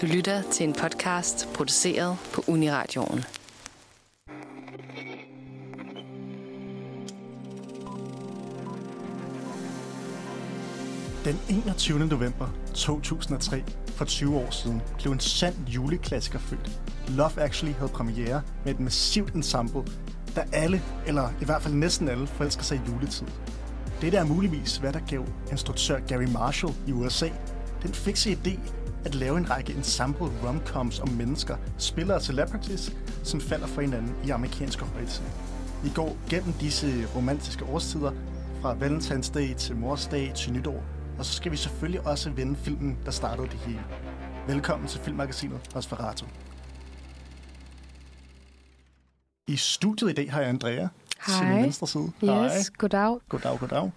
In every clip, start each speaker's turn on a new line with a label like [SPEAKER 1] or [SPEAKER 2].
[SPEAKER 1] Du lytter til en podcast produceret på Uniradioen.
[SPEAKER 2] Den 21. november 2003, for 20 år siden, blev en sand juleklassiker født. Love Actually havde premiere med et massivt ensemble, der alle, eller i hvert fald næsten alle, forelsker sig i juletid. Dette er muligvis, hvad der gav instruktør Gary Marshall i USA den fikse idé at lave en række ensemble romcoms om mennesker, spillere og celebrities, som falder for hinanden i amerikanske højtid. Vi går gennem disse romantiske årstider, fra Valentine's Day til Mors Dag til nytår, og så skal vi selvfølgelig også vende filmen, der startede det hele. Velkommen til Filmmagasinet Nosferatu. I studiet i dag har jeg Andrea til min
[SPEAKER 3] Hej.
[SPEAKER 2] venstre side.
[SPEAKER 3] Yes, goddag.
[SPEAKER 2] Goddag, goddag.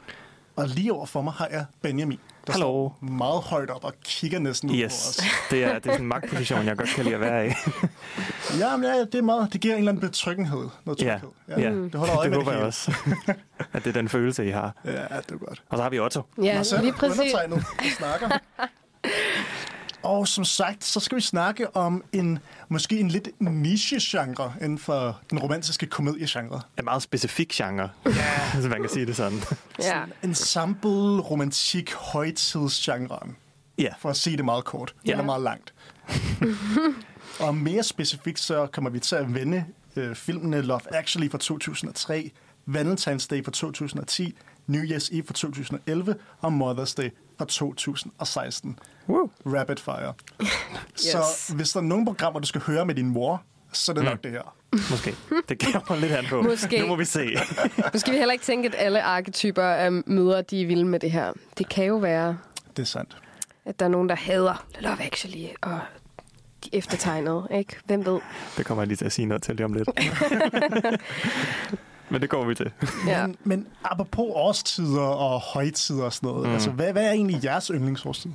[SPEAKER 2] Og lige over for mig har jeg Benjamin, der
[SPEAKER 4] Hallo.
[SPEAKER 2] står meget højt op og kigger næsten ud på
[SPEAKER 4] Yes,
[SPEAKER 2] os.
[SPEAKER 4] det er, det er sådan en magtposition, jeg godt kan lide at være i.
[SPEAKER 2] Ja, men ja, det er meget. Det giver en eller anden betryggenhed. Noget
[SPEAKER 4] Ja,
[SPEAKER 2] tryghed.
[SPEAKER 4] ja.
[SPEAKER 2] Det holder øje
[SPEAKER 4] det
[SPEAKER 2] med
[SPEAKER 4] håber
[SPEAKER 2] det
[SPEAKER 4] jeg også. at det er den følelse, I har.
[SPEAKER 2] Ja, det er godt.
[SPEAKER 4] Og så har vi Otto.
[SPEAKER 3] Ja,
[SPEAKER 2] Marcel,
[SPEAKER 3] lige præcis.
[SPEAKER 2] snakker. Og som sagt, så skal vi snakke om en måske en lidt niche-genre inden for den romantiske komediegenre.
[SPEAKER 4] En meget specifik genre, ja. hvis man kan sige det sådan.
[SPEAKER 3] Ja.
[SPEAKER 2] Ensemble, romantik, højtidsgenren.
[SPEAKER 4] Ja,
[SPEAKER 2] For at sige det meget kort.
[SPEAKER 3] Ja.
[SPEAKER 2] Eller meget langt. og mere specifikt, så kommer vi til at vende øh, filmene Love Actually fra 2003, Valentine's Day fra 2010, New Year's Eve fra 2011 og Mother's Day fra 2016.
[SPEAKER 4] Woo.
[SPEAKER 2] Rapid fire. Så
[SPEAKER 3] Yes.
[SPEAKER 2] hvis der er nogle programmer, du skal høre med din mor, så er det
[SPEAKER 4] Mm.
[SPEAKER 2] nok det her.
[SPEAKER 4] måske. Det kommer lidt an på.
[SPEAKER 3] Måske.
[SPEAKER 4] Nu må vi se.
[SPEAKER 3] Nu skal vi heller ikke tænke, at alle arketyper af mødre, de er vilde med det her. Det kan jo være,
[SPEAKER 2] Det er sandt.
[SPEAKER 3] at der er nogen, der hader Love Actually, og de eftertegnede, ikke? Hvem ved?
[SPEAKER 4] Det kommer jeg lige til at sige noget til lige om lidt. Men det kommer vi til.
[SPEAKER 3] Ja.
[SPEAKER 2] Men, men apropos årstider og højtider og sådan noget, mm. altså hvad, hvad er egentlig jeres yndlingsårstid?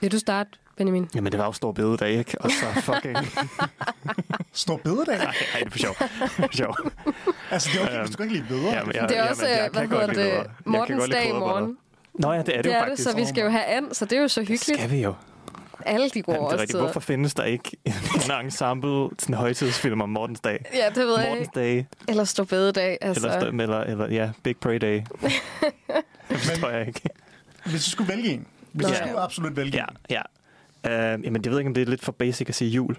[SPEAKER 3] Vil du starte, Benjamin?
[SPEAKER 4] Jamen, det var jo stor bededag, ikke? Og så fucking...
[SPEAKER 2] Stor bededag?
[SPEAKER 4] Nej, nej, det er for sjov. For sjov.
[SPEAKER 2] Altså, det er okay, hvis du kan ikke lide bedre.
[SPEAKER 4] Jamen, jeg,
[SPEAKER 3] Det er også,
[SPEAKER 4] jamen,
[SPEAKER 3] øh, hvad hedder det, Mortens dag i morgen.
[SPEAKER 4] Nå ja, det er det,
[SPEAKER 3] Det
[SPEAKER 4] jo
[SPEAKER 3] er det,
[SPEAKER 4] faktisk.
[SPEAKER 3] så vi skal jo have and, så det er jo så hyggeligt.
[SPEAKER 4] Skal vi jo.
[SPEAKER 3] Alle de gode
[SPEAKER 4] Jamen, det er rigtigt. Hvorfor findes der ikke en ensemble sådan højtidsfilm om Mortens dag?
[SPEAKER 3] Ja, det ved jeg
[SPEAKER 4] Mortens
[SPEAKER 3] ikke.
[SPEAKER 4] Day,
[SPEAKER 3] Eller stå bededag. Altså.
[SPEAKER 4] eller, st- eller, eller ja, Big Pray Day. det forstår jeg ikke.
[SPEAKER 2] Hvis du skulle vælge en. Hvis du
[SPEAKER 3] Nå,
[SPEAKER 2] skulle
[SPEAKER 3] ja.
[SPEAKER 2] absolut vælge
[SPEAKER 4] Ja,
[SPEAKER 2] en.
[SPEAKER 4] ja. Uh, jamen, jeg ved ikke, om det er lidt for basic at sige jul.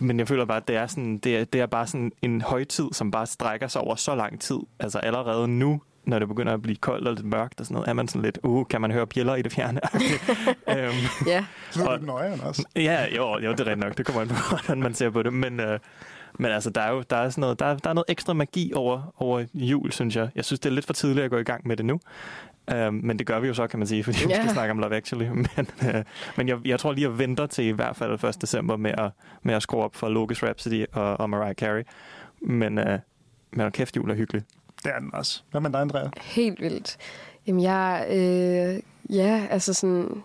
[SPEAKER 4] Men jeg føler bare, at det er, sådan, det er, det er bare sådan en højtid, som bare strækker sig over så lang tid. Altså allerede nu, når det begynder at blive koldt og lidt mørkt og sådan noget, er man sådan lidt, uh, kan man høre bjæller i det fjerne? um,
[SPEAKER 3] Ja,
[SPEAKER 2] Så er det nøjeren også.
[SPEAKER 4] Ja, jo, jo, det er rigtigt nok. Det kommer an på, hvordan man ser på det. Men, øh, men altså, der er jo der er sådan noget, der er, der er noget ekstra magi over, over jul, synes jeg. Jeg synes, det er lidt for tidligt at gå i gang med det nu. Um, men det gør vi jo så, kan man sige, fordi vi
[SPEAKER 3] Ja.
[SPEAKER 4] skal snakke om Love Actually. Men, øh, men jeg, jeg tror lige, at venter til i hvert fald 1. december med at, med at skrue op for Locus Rhapsody og, og Mariah Carey. Men, øh, men kæft, jul er hyggeligt.
[SPEAKER 2] Det er den også. Hvad med dig, Andrea?
[SPEAKER 3] helt vildt. Jamen, jeg... Øh, ja, altså sådan...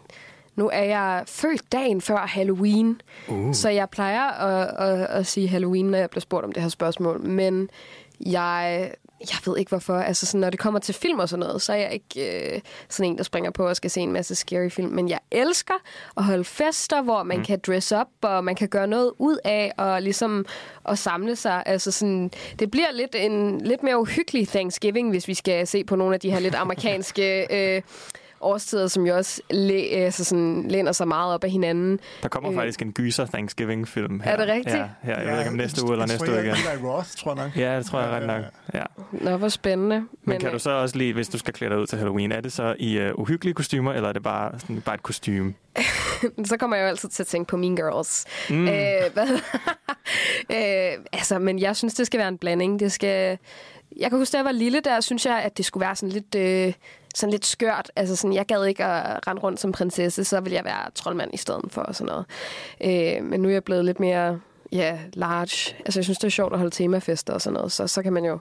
[SPEAKER 3] Nu er jeg født dagen før Halloween,
[SPEAKER 4] Uh.
[SPEAKER 3] så jeg plejer at, at, at sige Halloween, når jeg bliver spurgt om det her spørgsmål. Men jeg, jeg ved ikke hvorfor. Altså, sådan, når det kommer til film og sådan noget, så er jeg ikke øh, sådan en, der springer på og skal se en masse scary film. Men jeg elsker at holde fester, hvor man mm. kan dress up, og man kan gøre noget ud af, og ligesom at samle sig. Altså, sådan, det bliver lidt en lidt mere uhyggelig Thanksgiving, hvis vi skal se på nogle af de her lidt amerikanske... Øh, årstider, som jo også læ- altså sådan, læner sig meget op af hinanden.
[SPEAKER 4] Der kommer
[SPEAKER 3] Øh.
[SPEAKER 4] faktisk en gyser Thanksgiving-film her.
[SPEAKER 3] Er det rigtigt?
[SPEAKER 4] Ja, ja jeg ved ikke om næste uge eller næste uge igen.
[SPEAKER 2] Eli Roth, tror jeg nok.
[SPEAKER 4] Ja, det tror jeg ret nok. Ja.
[SPEAKER 3] Nå, hvor spændende.
[SPEAKER 4] Men, Men kan
[SPEAKER 3] øh,
[SPEAKER 4] du så også lige, hvis du skal klæde dig ud til Halloween, er det så i uh, uhyggelige kostymer, eller er det bare, sådan, bare et kostume?
[SPEAKER 3] så kommer jeg jo altid til at tænke på Mean Girls.
[SPEAKER 4] Mm.
[SPEAKER 3] Øh, hvad? øh, altså, men jeg synes, det skal være en blanding. Det skal... Jeg kan huske, da jeg var lille, der synes jeg, at det skulle være sådan lidt, øh, sådan lidt skørt. Altså sådan, jeg gad ikke at rende rundt som prinsesse, så ville jeg være troldmand i stedet for og sådan noget. Øh, men nu er jeg blevet lidt mere ja, large. Altså, jeg synes, det er sjovt at holde temafester og sådan noget. Så, så kan man jo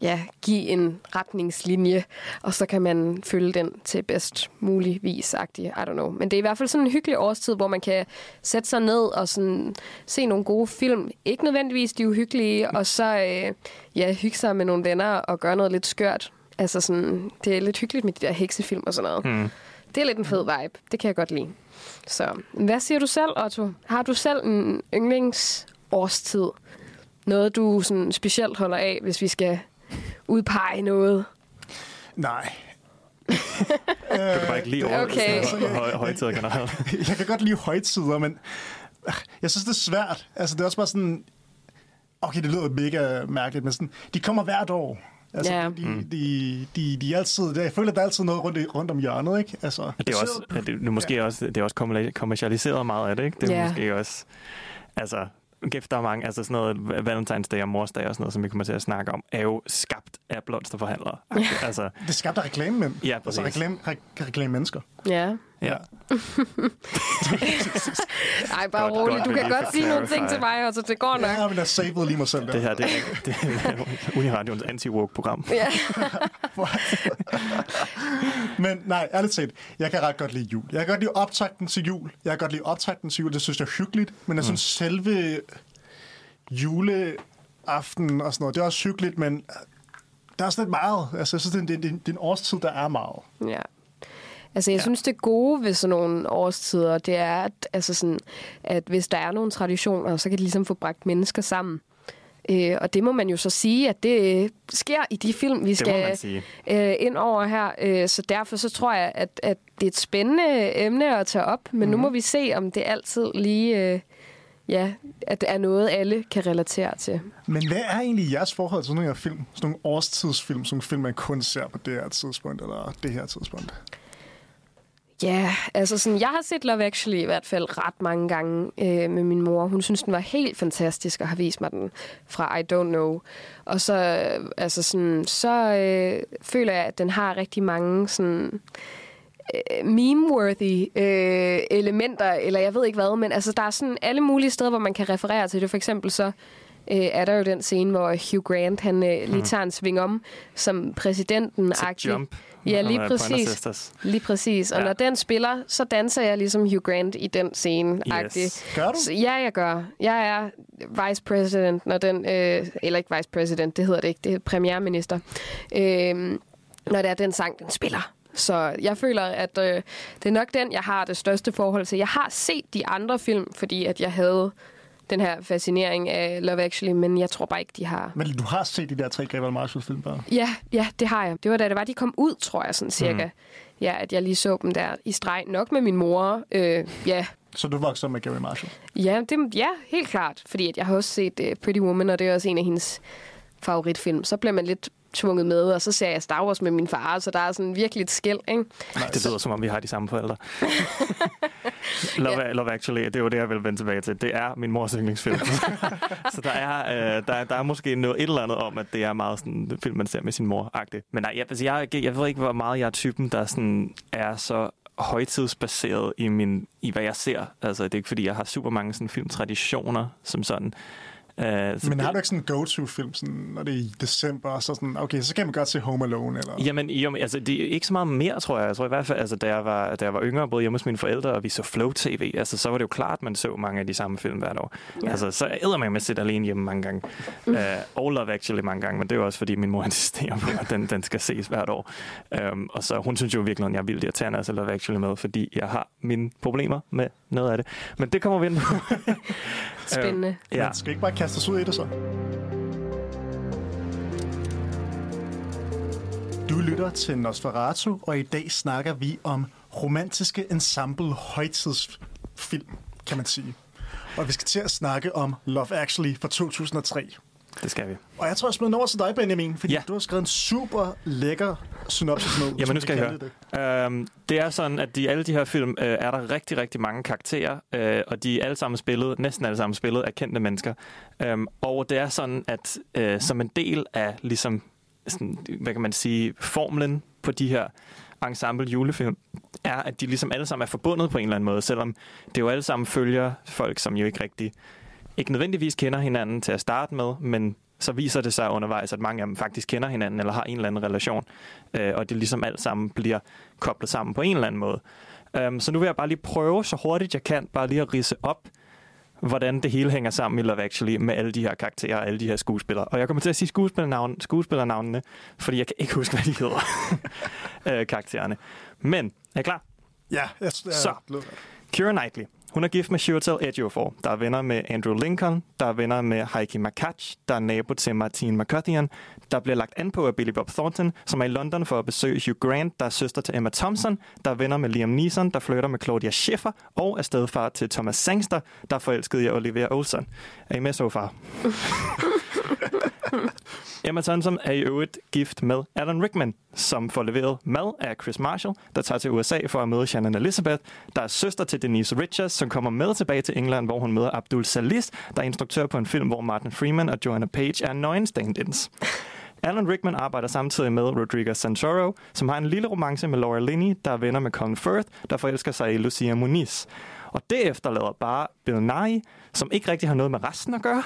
[SPEAKER 3] ja, give en retningslinje, og så kan man følge den til bedst mulig vis, I don't know. Men det er i hvert fald sådan en hyggelig årstid, hvor man kan sætte sig ned og sådan se nogle gode film. Ikke nødvendigvis de uhyggelige, og så øh, ja, hygge sig med nogle venner og gøre noget lidt skørt. Altså sådan, det er lidt hyggeligt med de der heksefilm og sådan noget.
[SPEAKER 4] Mm.
[SPEAKER 3] det er lidt en fed vibe. Det kan jeg godt lide. Så hvad siger du selv, Otto? Har du selv en yndlingsårstid? Noget, du sådan specielt holder af, hvis vi skal udpege noget?
[SPEAKER 2] Nej.
[SPEAKER 4] Du kan bare ikke lide over
[SPEAKER 3] Okay.
[SPEAKER 4] høj, højtider generelt.
[SPEAKER 2] jeg kan godt lide højtider, men øh, jeg synes, det er svært. Altså, det er også bare sådan... Okay, det lyder mega mærkeligt, men sådan, de kommer hvert år. Altså,
[SPEAKER 3] Ja.
[SPEAKER 2] de, de, de, de er altid, jeg føler, der er altid noget rundt, i- rundt om hjørnet, ikke? Altså,
[SPEAKER 4] Det er også, det er måske ja. også, det er også kommercialiseret meget af det, ikke? Det er
[SPEAKER 3] Ja.
[SPEAKER 4] måske også, altså, kæft, der er mange, altså sådan noget Valentine's Day og Mors Day og sådan noget, som vi kommer til at snakke om, er jo skabt af blomsterforhandlere. altså,
[SPEAKER 2] Det er skabt af reklamemænd.
[SPEAKER 4] Ja,
[SPEAKER 2] altså
[SPEAKER 4] præcis.
[SPEAKER 2] reklame, re- reklamemennesker.
[SPEAKER 3] Ja.
[SPEAKER 4] Ja.
[SPEAKER 3] Ej, bare
[SPEAKER 4] Godt,
[SPEAKER 3] roligt.
[SPEAKER 4] godt,
[SPEAKER 3] Du kan godt sige nogle ting til mig, Otto. Det går nok.
[SPEAKER 2] Ja, men jeg savede lige mig selv der.
[SPEAKER 4] Det her, det er, det er Uniradions anti-woke-program.
[SPEAKER 3] Ja.
[SPEAKER 2] Men nej, ærligt talt, jeg kan ret godt lide jul. Jeg kan godt lide optakten til jul. Jeg kan godt lide optakten til jul. Det synes jeg er hyggeligt. Men jeg synes selve juleaften og sådan noget, det er også hyggeligt, men der er også lidt meget. Altså, jeg synes, det er, en- det, er, en- det er en årstid, der er meget.
[SPEAKER 3] Ja. Altså, jeg ja. synes, det gode ved sådan nogle årstider, det er, at, altså sådan, at hvis der er nogle traditioner, så kan det ligesom få bragt mennesker sammen. Øh, og det må man jo så sige, at det øh, sker i de film, vi skal øh, ind over her. Øh, så derfor så tror jeg, at, at det er et spændende emne at tage op. Men mm-hmm. nu må vi se, om det altid lige... Øh, ja, at det er noget, alle kan relatere til.
[SPEAKER 2] Men hvad er egentlig jeres forhold til sådan nogle her film? Sådan nogle årstidsfilm, sådan nogle film, man kun ser på det her tidspunkt, eller det her tidspunkt?
[SPEAKER 3] Ja, altså sådan, jeg har set Love Actually i hvert fald ret mange gange øh, med min mor. Hun synes, den var helt fantastisk og har vist mig den fra I Don't Know. Og så, øh, altså sådan, så øh, føler jeg, at den har rigtig mange sådan øh, meme-worthy øh, elementer, eller jeg ved ikke hvad, men altså, der er sådan alle mulige steder, hvor man kan referere til det. For eksempel så øh, er der jo den scene, hvor Hugh Grant, han øh, lige tager en sving om som præsidenten
[SPEAKER 4] Til Jump.
[SPEAKER 3] Ja, lige præcis. Lige præcis. Og
[SPEAKER 4] Ja.
[SPEAKER 3] når den spiller, så danser jeg ligesom Hugh Grant i den scene.
[SPEAKER 4] Yes.
[SPEAKER 2] Gør du?
[SPEAKER 3] Så, ja, jeg gør. Jeg er vice president, når den... Øh, eller ikke vice president, det hedder det ikke. Det er premierminister. Øh, når det er den sang, den spiller. Så jeg føler, at øh, det er nok den, jeg har det største forhold til. Jeg har set de andre film, fordi at jeg havde den her fascinering af Love Actually, men jeg tror bare ikke, de har...
[SPEAKER 2] Men du har set de der tre Gabriel Marshall-film bare?
[SPEAKER 3] Ja, ja, det har jeg. Det var da det var, de kom ud, tror jeg, sådan cirka. Mm. Ja, at jeg lige så dem der i streg. Nok med min mor. Øh, ja,
[SPEAKER 2] Så du voksede med Gabriel Marshall?
[SPEAKER 3] ja, det, ja, helt klart. Fordi at jeg har også set uh, Pretty Woman, og det er også en af hendes favoritfilm. Så bliver man lidt tvunget med, og så ser jeg Star Wars med min far, så der er sådan virkelig et skæld, ikke?
[SPEAKER 4] Det lyder som om, vi har de samme forældre. Love,
[SPEAKER 3] Ja.
[SPEAKER 4] Love Actually, det er jo det, jeg vil vende tilbage til. Det er min mors yndlingsfilm. så der er, øh, der, der er måske noget, et eller andet om, at det er meget sådan en film, man ser med sin mor -agtig. Men nej, jeg, altså, jeg, jeg ved ikke, hvor meget jeg er typen, der sådan er så højtidsbaseret i, min, i hvad jeg ser. Altså, det er ikke, fordi jeg har super mange sådan, filmtraditioner som sådan. Uh,
[SPEAKER 2] Men har du ikke sådan en go-to-film, sådan, når det er i december, så sådan, okay, så kan man godt se Home Alone, eller...
[SPEAKER 4] Jamen, jo, men, altså, det er ikke så meget mere, tror jeg. Jeg tror i hvert fald, altså, da jeg var, da jeg var yngre, både hjemme hos mine forældre, og vi så Flow TV, altså, så var det jo klart, at man så mange af de samme film hvert år. Ja. Altså, så æder man med at sidde alene hjemme mange gange. Mm. Uh, og Love Actually mange gange, men det er jo også, fordi min mor insisterer på, at den, den skal ses hvert år. Um, og så hun synes jo virkelig, at jeg er vildt irriterende at se Love Actually med, fordi jeg har mine problemer med noget af det. Men det kommer vi ind på.
[SPEAKER 3] Spændende.
[SPEAKER 4] ja.
[SPEAKER 2] Man skal ikke bare kaste os ud i det så. Du lytter til Nosferatu, og i dag snakker vi om romantiske ensemble højtidsfilm, kan man sige. Og vi skal til at snakke om Love Actually fra 2003.
[SPEAKER 4] Det skal vi.
[SPEAKER 2] Og jeg tror, jeg smider den over til dig, Benjamin, fordi
[SPEAKER 4] Ja.
[SPEAKER 2] du har skrevet en super lækker synopsis med.
[SPEAKER 4] Jamen, nu skal jeg høre. Øhm, det er sådan, at i alle de her film øh, er der rigtig, rigtig mange karakterer, øh, og de er alle sammen spillet, næsten alle sammen spillet af kendte mennesker. Øhm, og det er sådan, at øh, som en del af, ligesom, sådan, hvad kan man sige, formlen på de her ensemble julefilm, er, at de ligesom alle sammen er forbundet på en eller anden måde, selvom det jo alle sammen følger folk, som jo ikke rigtig, ikke nødvendigvis kender hinanden til at starte med, men så viser det sig undervejs, at mange af dem faktisk kender hinanden, eller har en eller anden relation, øh, og det ligesom alt sammen bliver koblet sammen på en eller anden måde. Um, så nu vil jeg bare lige prøve, så hurtigt jeg kan, bare lige at rise op, hvordan det hele hænger sammen i Love Actually med alle de her karakterer og alle de her skuespillere. Og jeg kommer til at sige skuespillernavn, skuespillernavnene, fordi jeg kan ikke huske, hvad de hedder, øh, karaktererne. Men, er I klar?
[SPEAKER 2] Ja, jeg, jeg,
[SPEAKER 4] Så. Keira Knightley. Hun er gift med Chiwetel Ejiofor, der er venner med Andrew Lincoln, der er venner med Heike Makach, der er nabo til Martine McCutcheon, der bliver lagt an på af Billy Bob Thornton, som er i London for at besøge Hugh Grant, der er søster til Emma Thompson, der er venner med Liam Neeson, der flytter med Claudia Schiffer, og er stedfar til Thomas Sangster, der er forelsket i Olivia Olsen. Er I med så far? Emma Thompson er i øvrigt gift med Alan Rickman, som får leveret mad af Chris Marshall, der tager til USA for at møde Shannon Elizabeth, der er søster til Denise Richards, som kommer med tilbage til England, hvor hun møder Abdul Salis, der er instruktør på en film, hvor Martin Freeman og Joanna Page er nøgen stand-ins. Alan Rickman arbejder samtidig med Rodrigo Santoro, som har en lille romance med Laura Linney, der er venner med Colin Firth, der forelsker sig i Lucia Muniz. Og det efterlader bare Bill Nye, som ikke rigtig har noget med resten at gøre,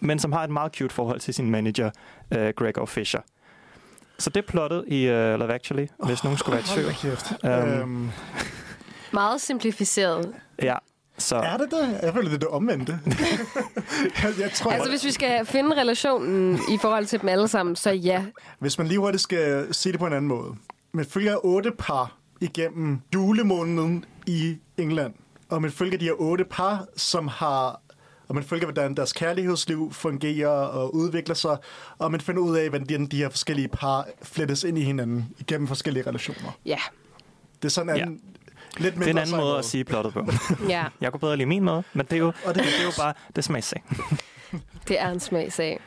[SPEAKER 4] men som har et meget cute forhold til sin manager, uh, Gregor Fisher. Så det er plottet i uh, Love Actually, hvis nogen skulle være i tvivl.
[SPEAKER 2] Um,
[SPEAKER 3] Meget simplificeret.
[SPEAKER 4] Ja, så
[SPEAKER 2] er det det? Jeg føler, det er det omvendte. jeg, jeg tror,
[SPEAKER 3] Altså, hvis vi skal finde relationen i forhold til dem alle sammen, så ja.
[SPEAKER 2] Hvis man lige hurtigt skal se det på en anden måde. Man følger otte par igennem julemåneden i England. Og man følger de her otte par, som har... Og man følger, hvordan deres kærlighedsliv fungerer og udvikler sig. Og man finder ud af, hvordan de her forskellige par flettes ind i hinanden igennem forskellige relationer.
[SPEAKER 3] Ja.
[SPEAKER 2] Det er sådan en
[SPEAKER 4] Ja.
[SPEAKER 2] anden, lidt
[SPEAKER 4] det er en
[SPEAKER 2] mindre
[SPEAKER 4] anden måde at sige plottet på.
[SPEAKER 3] Ja,
[SPEAKER 4] Jeg kunne bedre lide min måde, men det er jo,
[SPEAKER 2] Og det-
[SPEAKER 4] det er jo bare det smagssag.
[SPEAKER 3] det er en smagsag.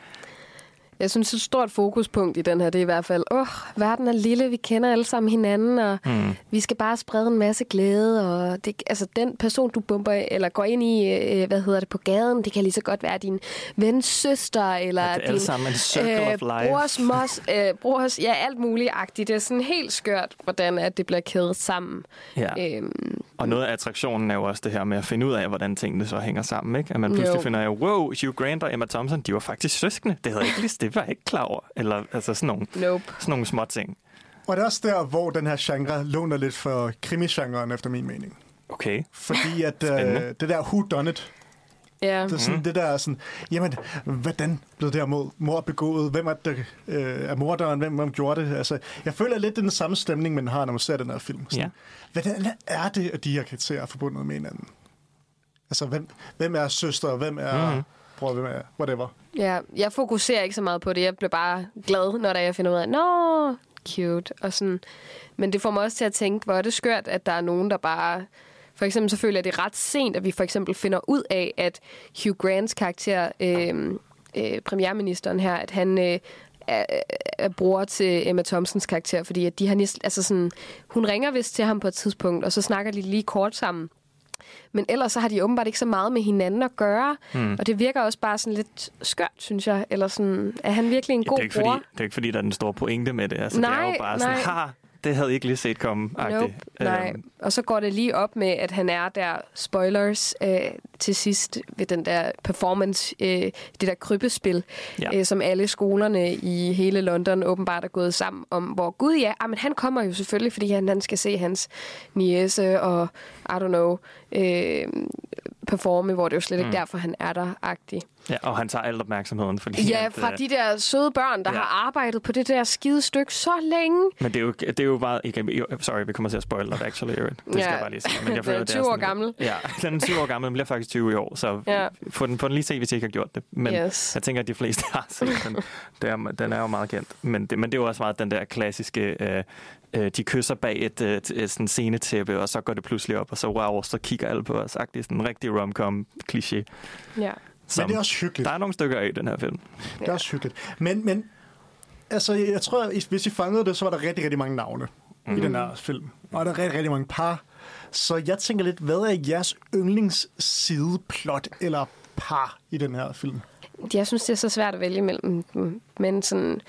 [SPEAKER 3] Jeg synes, et stort fokuspunkt i den her, det er i hvert fald, åh, oh, verden er lille, vi kender alle sammen hinanden, og mm. vi skal bare sprede en masse glæde, og det, altså, den person, du bomber, eller går ind i, øh, hvad hedder det, på gaden, det kan lige så godt være din vens søster, eller
[SPEAKER 4] Ja, det er
[SPEAKER 3] din
[SPEAKER 4] sammen en circle of life.
[SPEAKER 3] brors, mos, øh, brors, ja, alt muligt agtigt. Det er sådan helt skørt, hvordan at det bliver kædet sammen.
[SPEAKER 4] Ja.
[SPEAKER 3] Øhm,
[SPEAKER 4] Og noget af attraktionen er jo også det her med at finde ud af, hvordan tingene så hænger sammen. Ikke? At man pludselig
[SPEAKER 3] Jo.
[SPEAKER 4] finder af, wow, Hugh Grant og Emma Thompson, de var faktisk søskende. Det havde jeg ikke lige, det var jeg ikke klar over. Eller altså sådan nogle,
[SPEAKER 3] nope.
[SPEAKER 4] sådan nogle små ting.
[SPEAKER 2] Og det er også der, hvor den her genre låner lidt for krimigenren, efter min mening.
[SPEAKER 4] Okay.
[SPEAKER 2] Fordi at øh, det der who done it,
[SPEAKER 3] Ja.
[SPEAKER 2] det er sådan, mm. det der sådan, jamen, hvordan blev det her mod, mor begået? Hvem er, det, øh, er morderen? Hvem, hvem gjorde det? Altså, jeg føler lidt, det den samme stemning, man har, når man ser den her film. Sådan,
[SPEAKER 4] Ja.
[SPEAKER 2] Hvordan er det, at de her karakterer er forbundet med hinanden? Altså, hvem, hvem er søster, og hvem er mm. bror, hvem er whatever?
[SPEAKER 3] Ja, jeg fokuserer ikke så meget på det. Jeg bliver bare glad, når der jeg finder ud af, nå, cute. Og sådan. Men det får mig også til at tænke, hvor er det skørt, at der er nogen, der bare... For eksempel så føler jeg det er ret sent, at vi for eksempel finder ud af, at Hugh Grants karakter, øh, øh, premierministeren her, at han øh, er, er bror til Emma Thompsons karakter, fordi at de har altså sådan, hun ringer vist til ham på et tidspunkt, og så snakker de lige kort sammen. Men ellers så har de åbenbart ikke så meget med hinanden at gøre. Mm. Og det virker også bare sådan lidt skørt, synes jeg. Eller sådan, er han virkelig en
[SPEAKER 4] Ja,
[SPEAKER 3] god
[SPEAKER 4] det, er ikke
[SPEAKER 3] bror?
[SPEAKER 4] fordi, det er ikke fordi, der er den store pointe med det. Altså, det er
[SPEAKER 3] Nej,
[SPEAKER 4] jo bare sådan,
[SPEAKER 3] nej.
[SPEAKER 4] Det havde I ikke lige set komme.
[SPEAKER 3] Nope, nej. Og så går det lige op med, at han er der, spoilers, øh, til sidst ved den der performance, øh, det der krybespil,
[SPEAKER 4] Ja.
[SPEAKER 3] øh, som alle skolerne i hele London åbenbart er gået sammen om, hvor Gud ja, ah, men han kommer jo selvfølgelig, fordi han, han skal se hans niece og, I don't know, øh, performe, hvor det jo slet ikke
[SPEAKER 4] Mm.
[SPEAKER 3] derfor, han er der-agtig.
[SPEAKER 4] Ja, og han tager alt opmærksomheden. Fordi
[SPEAKER 3] Ja,
[SPEAKER 4] at,
[SPEAKER 3] fra
[SPEAKER 4] øh,
[SPEAKER 3] de der søde børn, der
[SPEAKER 4] ja.
[SPEAKER 3] har arbejdet på det der skide stykke så længe.
[SPEAKER 4] Men det er jo, det er jo bare... Ikke, sorry, vi kommer til at spoil Love Actually. Det skal
[SPEAKER 3] Ja.
[SPEAKER 4] jeg bare lige sige. Men jeg
[SPEAKER 3] Den
[SPEAKER 4] føler,
[SPEAKER 3] er
[SPEAKER 4] det
[SPEAKER 3] 20 år
[SPEAKER 4] sådan-
[SPEAKER 3] gammel.
[SPEAKER 4] Ja, den er 20 år gammel. Den bliver faktisk 20 i år. Så
[SPEAKER 3] Ja.
[SPEAKER 4] få, den, få den lige se, hvis I ikke har gjort det. Men
[SPEAKER 3] Yes.
[SPEAKER 4] jeg tænker, at de fleste har set den. Det er, den er jo meget kendt. Men det, men det er jo også meget den der klassiske... Øh, øh, de kysser bag et, øh, t- et sådan scenetæppe, og så går det pludselig op, og så wow, så kigger alle på os. Det er sådan en rigtig rom-com kliché.
[SPEAKER 3] Ja.
[SPEAKER 2] Men det er også hyggeligt.
[SPEAKER 4] Der er nogle stykker af i den her film.
[SPEAKER 2] Det er også hyggeligt. Men, men altså, jeg tror, at hvis I fangede det, så var der rigtig, rigtig mange navne mm. i den her film. Og der er rigtig, rigtig mange par. Så jeg tænker lidt, hvad er jeres yndlingssideplot eller par i den her film?
[SPEAKER 3] Jeg synes, det er så svært at vælge mellem dem. Men sådan,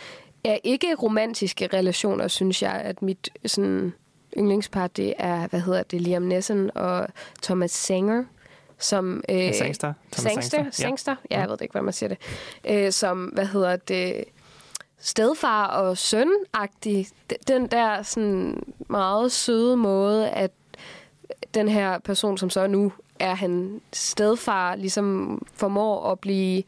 [SPEAKER 3] er ikke romantiske relationer, synes jeg, at mit sådan, yndlingspar, det er, hvad hedder det, Liam Neeson og Thomas Sanger, som... Øh,
[SPEAKER 4] Sangster?
[SPEAKER 3] Sangster?
[SPEAKER 4] Sangster? Ja.
[SPEAKER 3] Ja, jeg ved ikke, hvordan man siger det. Øh, som, hvad hedder det, stedfar og søn-agtig. D- Den der sådan meget søde måde, at den her person, som så nu er han stedfar, ligesom formår at blive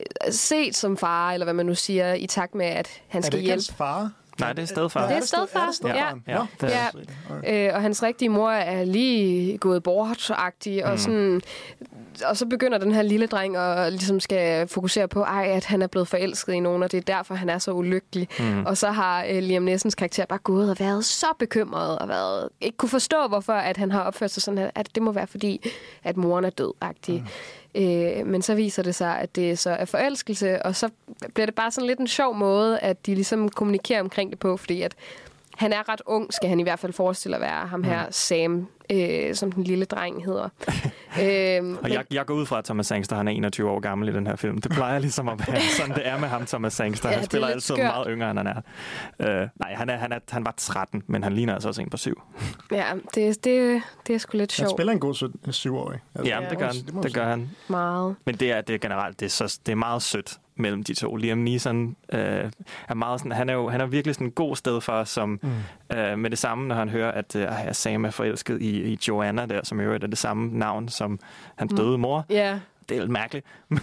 [SPEAKER 3] øh, set som far, eller hvad man nu siger, i takt med, at han
[SPEAKER 2] Er det
[SPEAKER 3] skal
[SPEAKER 2] ikke
[SPEAKER 3] hjælpe.
[SPEAKER 2] hans far?
[SPEAKER 4] Nej, det er stedfar.
[SPEAKER 3] Det er stedfar.
[SPEAKER 2] Er det stedfar?
[SPEAKER 4] Ja, ja, er
[SPEAKER 3] Ja. Øh, og hans rigtige mor er lige gået bort mm. og sådan... Og så begynder den her lille dreng at ligesom skal fokusere på, ej, at han er blevet forelsket i nogen, og det er derfor, han er så ulykkelig. Mm. Og så har øh, Liam Nessens karakter bare gået og været så bekymret, og været, ikke kunne forstå, hvorfor at han har opført sig sådan, her, at det må være fordi, at moren er død-agtig. Mm. Øh, men så viser det sig, at det så er forelskelse, og så bliver det bare sådan lidt en sjov måde, at de ligesom kommunikerer omkring det på, fordi at han er ret ung, skal han i hvert fald forestille at være ham her, Sam, øh, som den lille dreng hedder. øhm,
[SPEAKER 4] Og jeg, jeg går ud fra, at Thomas Sangster han er 21 år gammel i den her film. Det plejer ligesom at være sådan, det er med ham, Thomas Sangster.
[SPEAKER 3] Ja,
[SPEAKER 4] han
[SPEAKER 3] det er
[SPEAKER 4] spiller
[SPEAKER 3] lidt
[SPEAKER 4] altid
[SPEAKER 3] skørt.
[SPEAKER 4] meget yngre, end han er. Uh, nej, han, er, han, er, han var 13, men han ligner altså også en på syv.
[SPEAKER 3] ja, det, det, det er sgu lidt
[SPEAKER 2] Han
[SPEAKER 3] sjovt.
[SPEAKER 2] spiller en god syv- syvårig. Altså,
[SPEAKER 4] Ja, det gør han.
[SPEAKER 2] man
[SPEAKER 4] Det gør han.
[SPEAKER 3] Meget.
[SPEAKER 4] Men det er, det er generelt det er, så, det er meget sødt mellem de to. Liam Neeson øh, er meget sådan, han er jo han er virkelig sådan en god sted for os, som mm. øh, med det samme, når han hører, at øh, Sam er forelsket i, i Joanna der, som i øvrigt er det samme navn som hans døde mor.
[SPEAKER 3] Ja.
[SPEAKER 4] Det er lidt mærkeligt.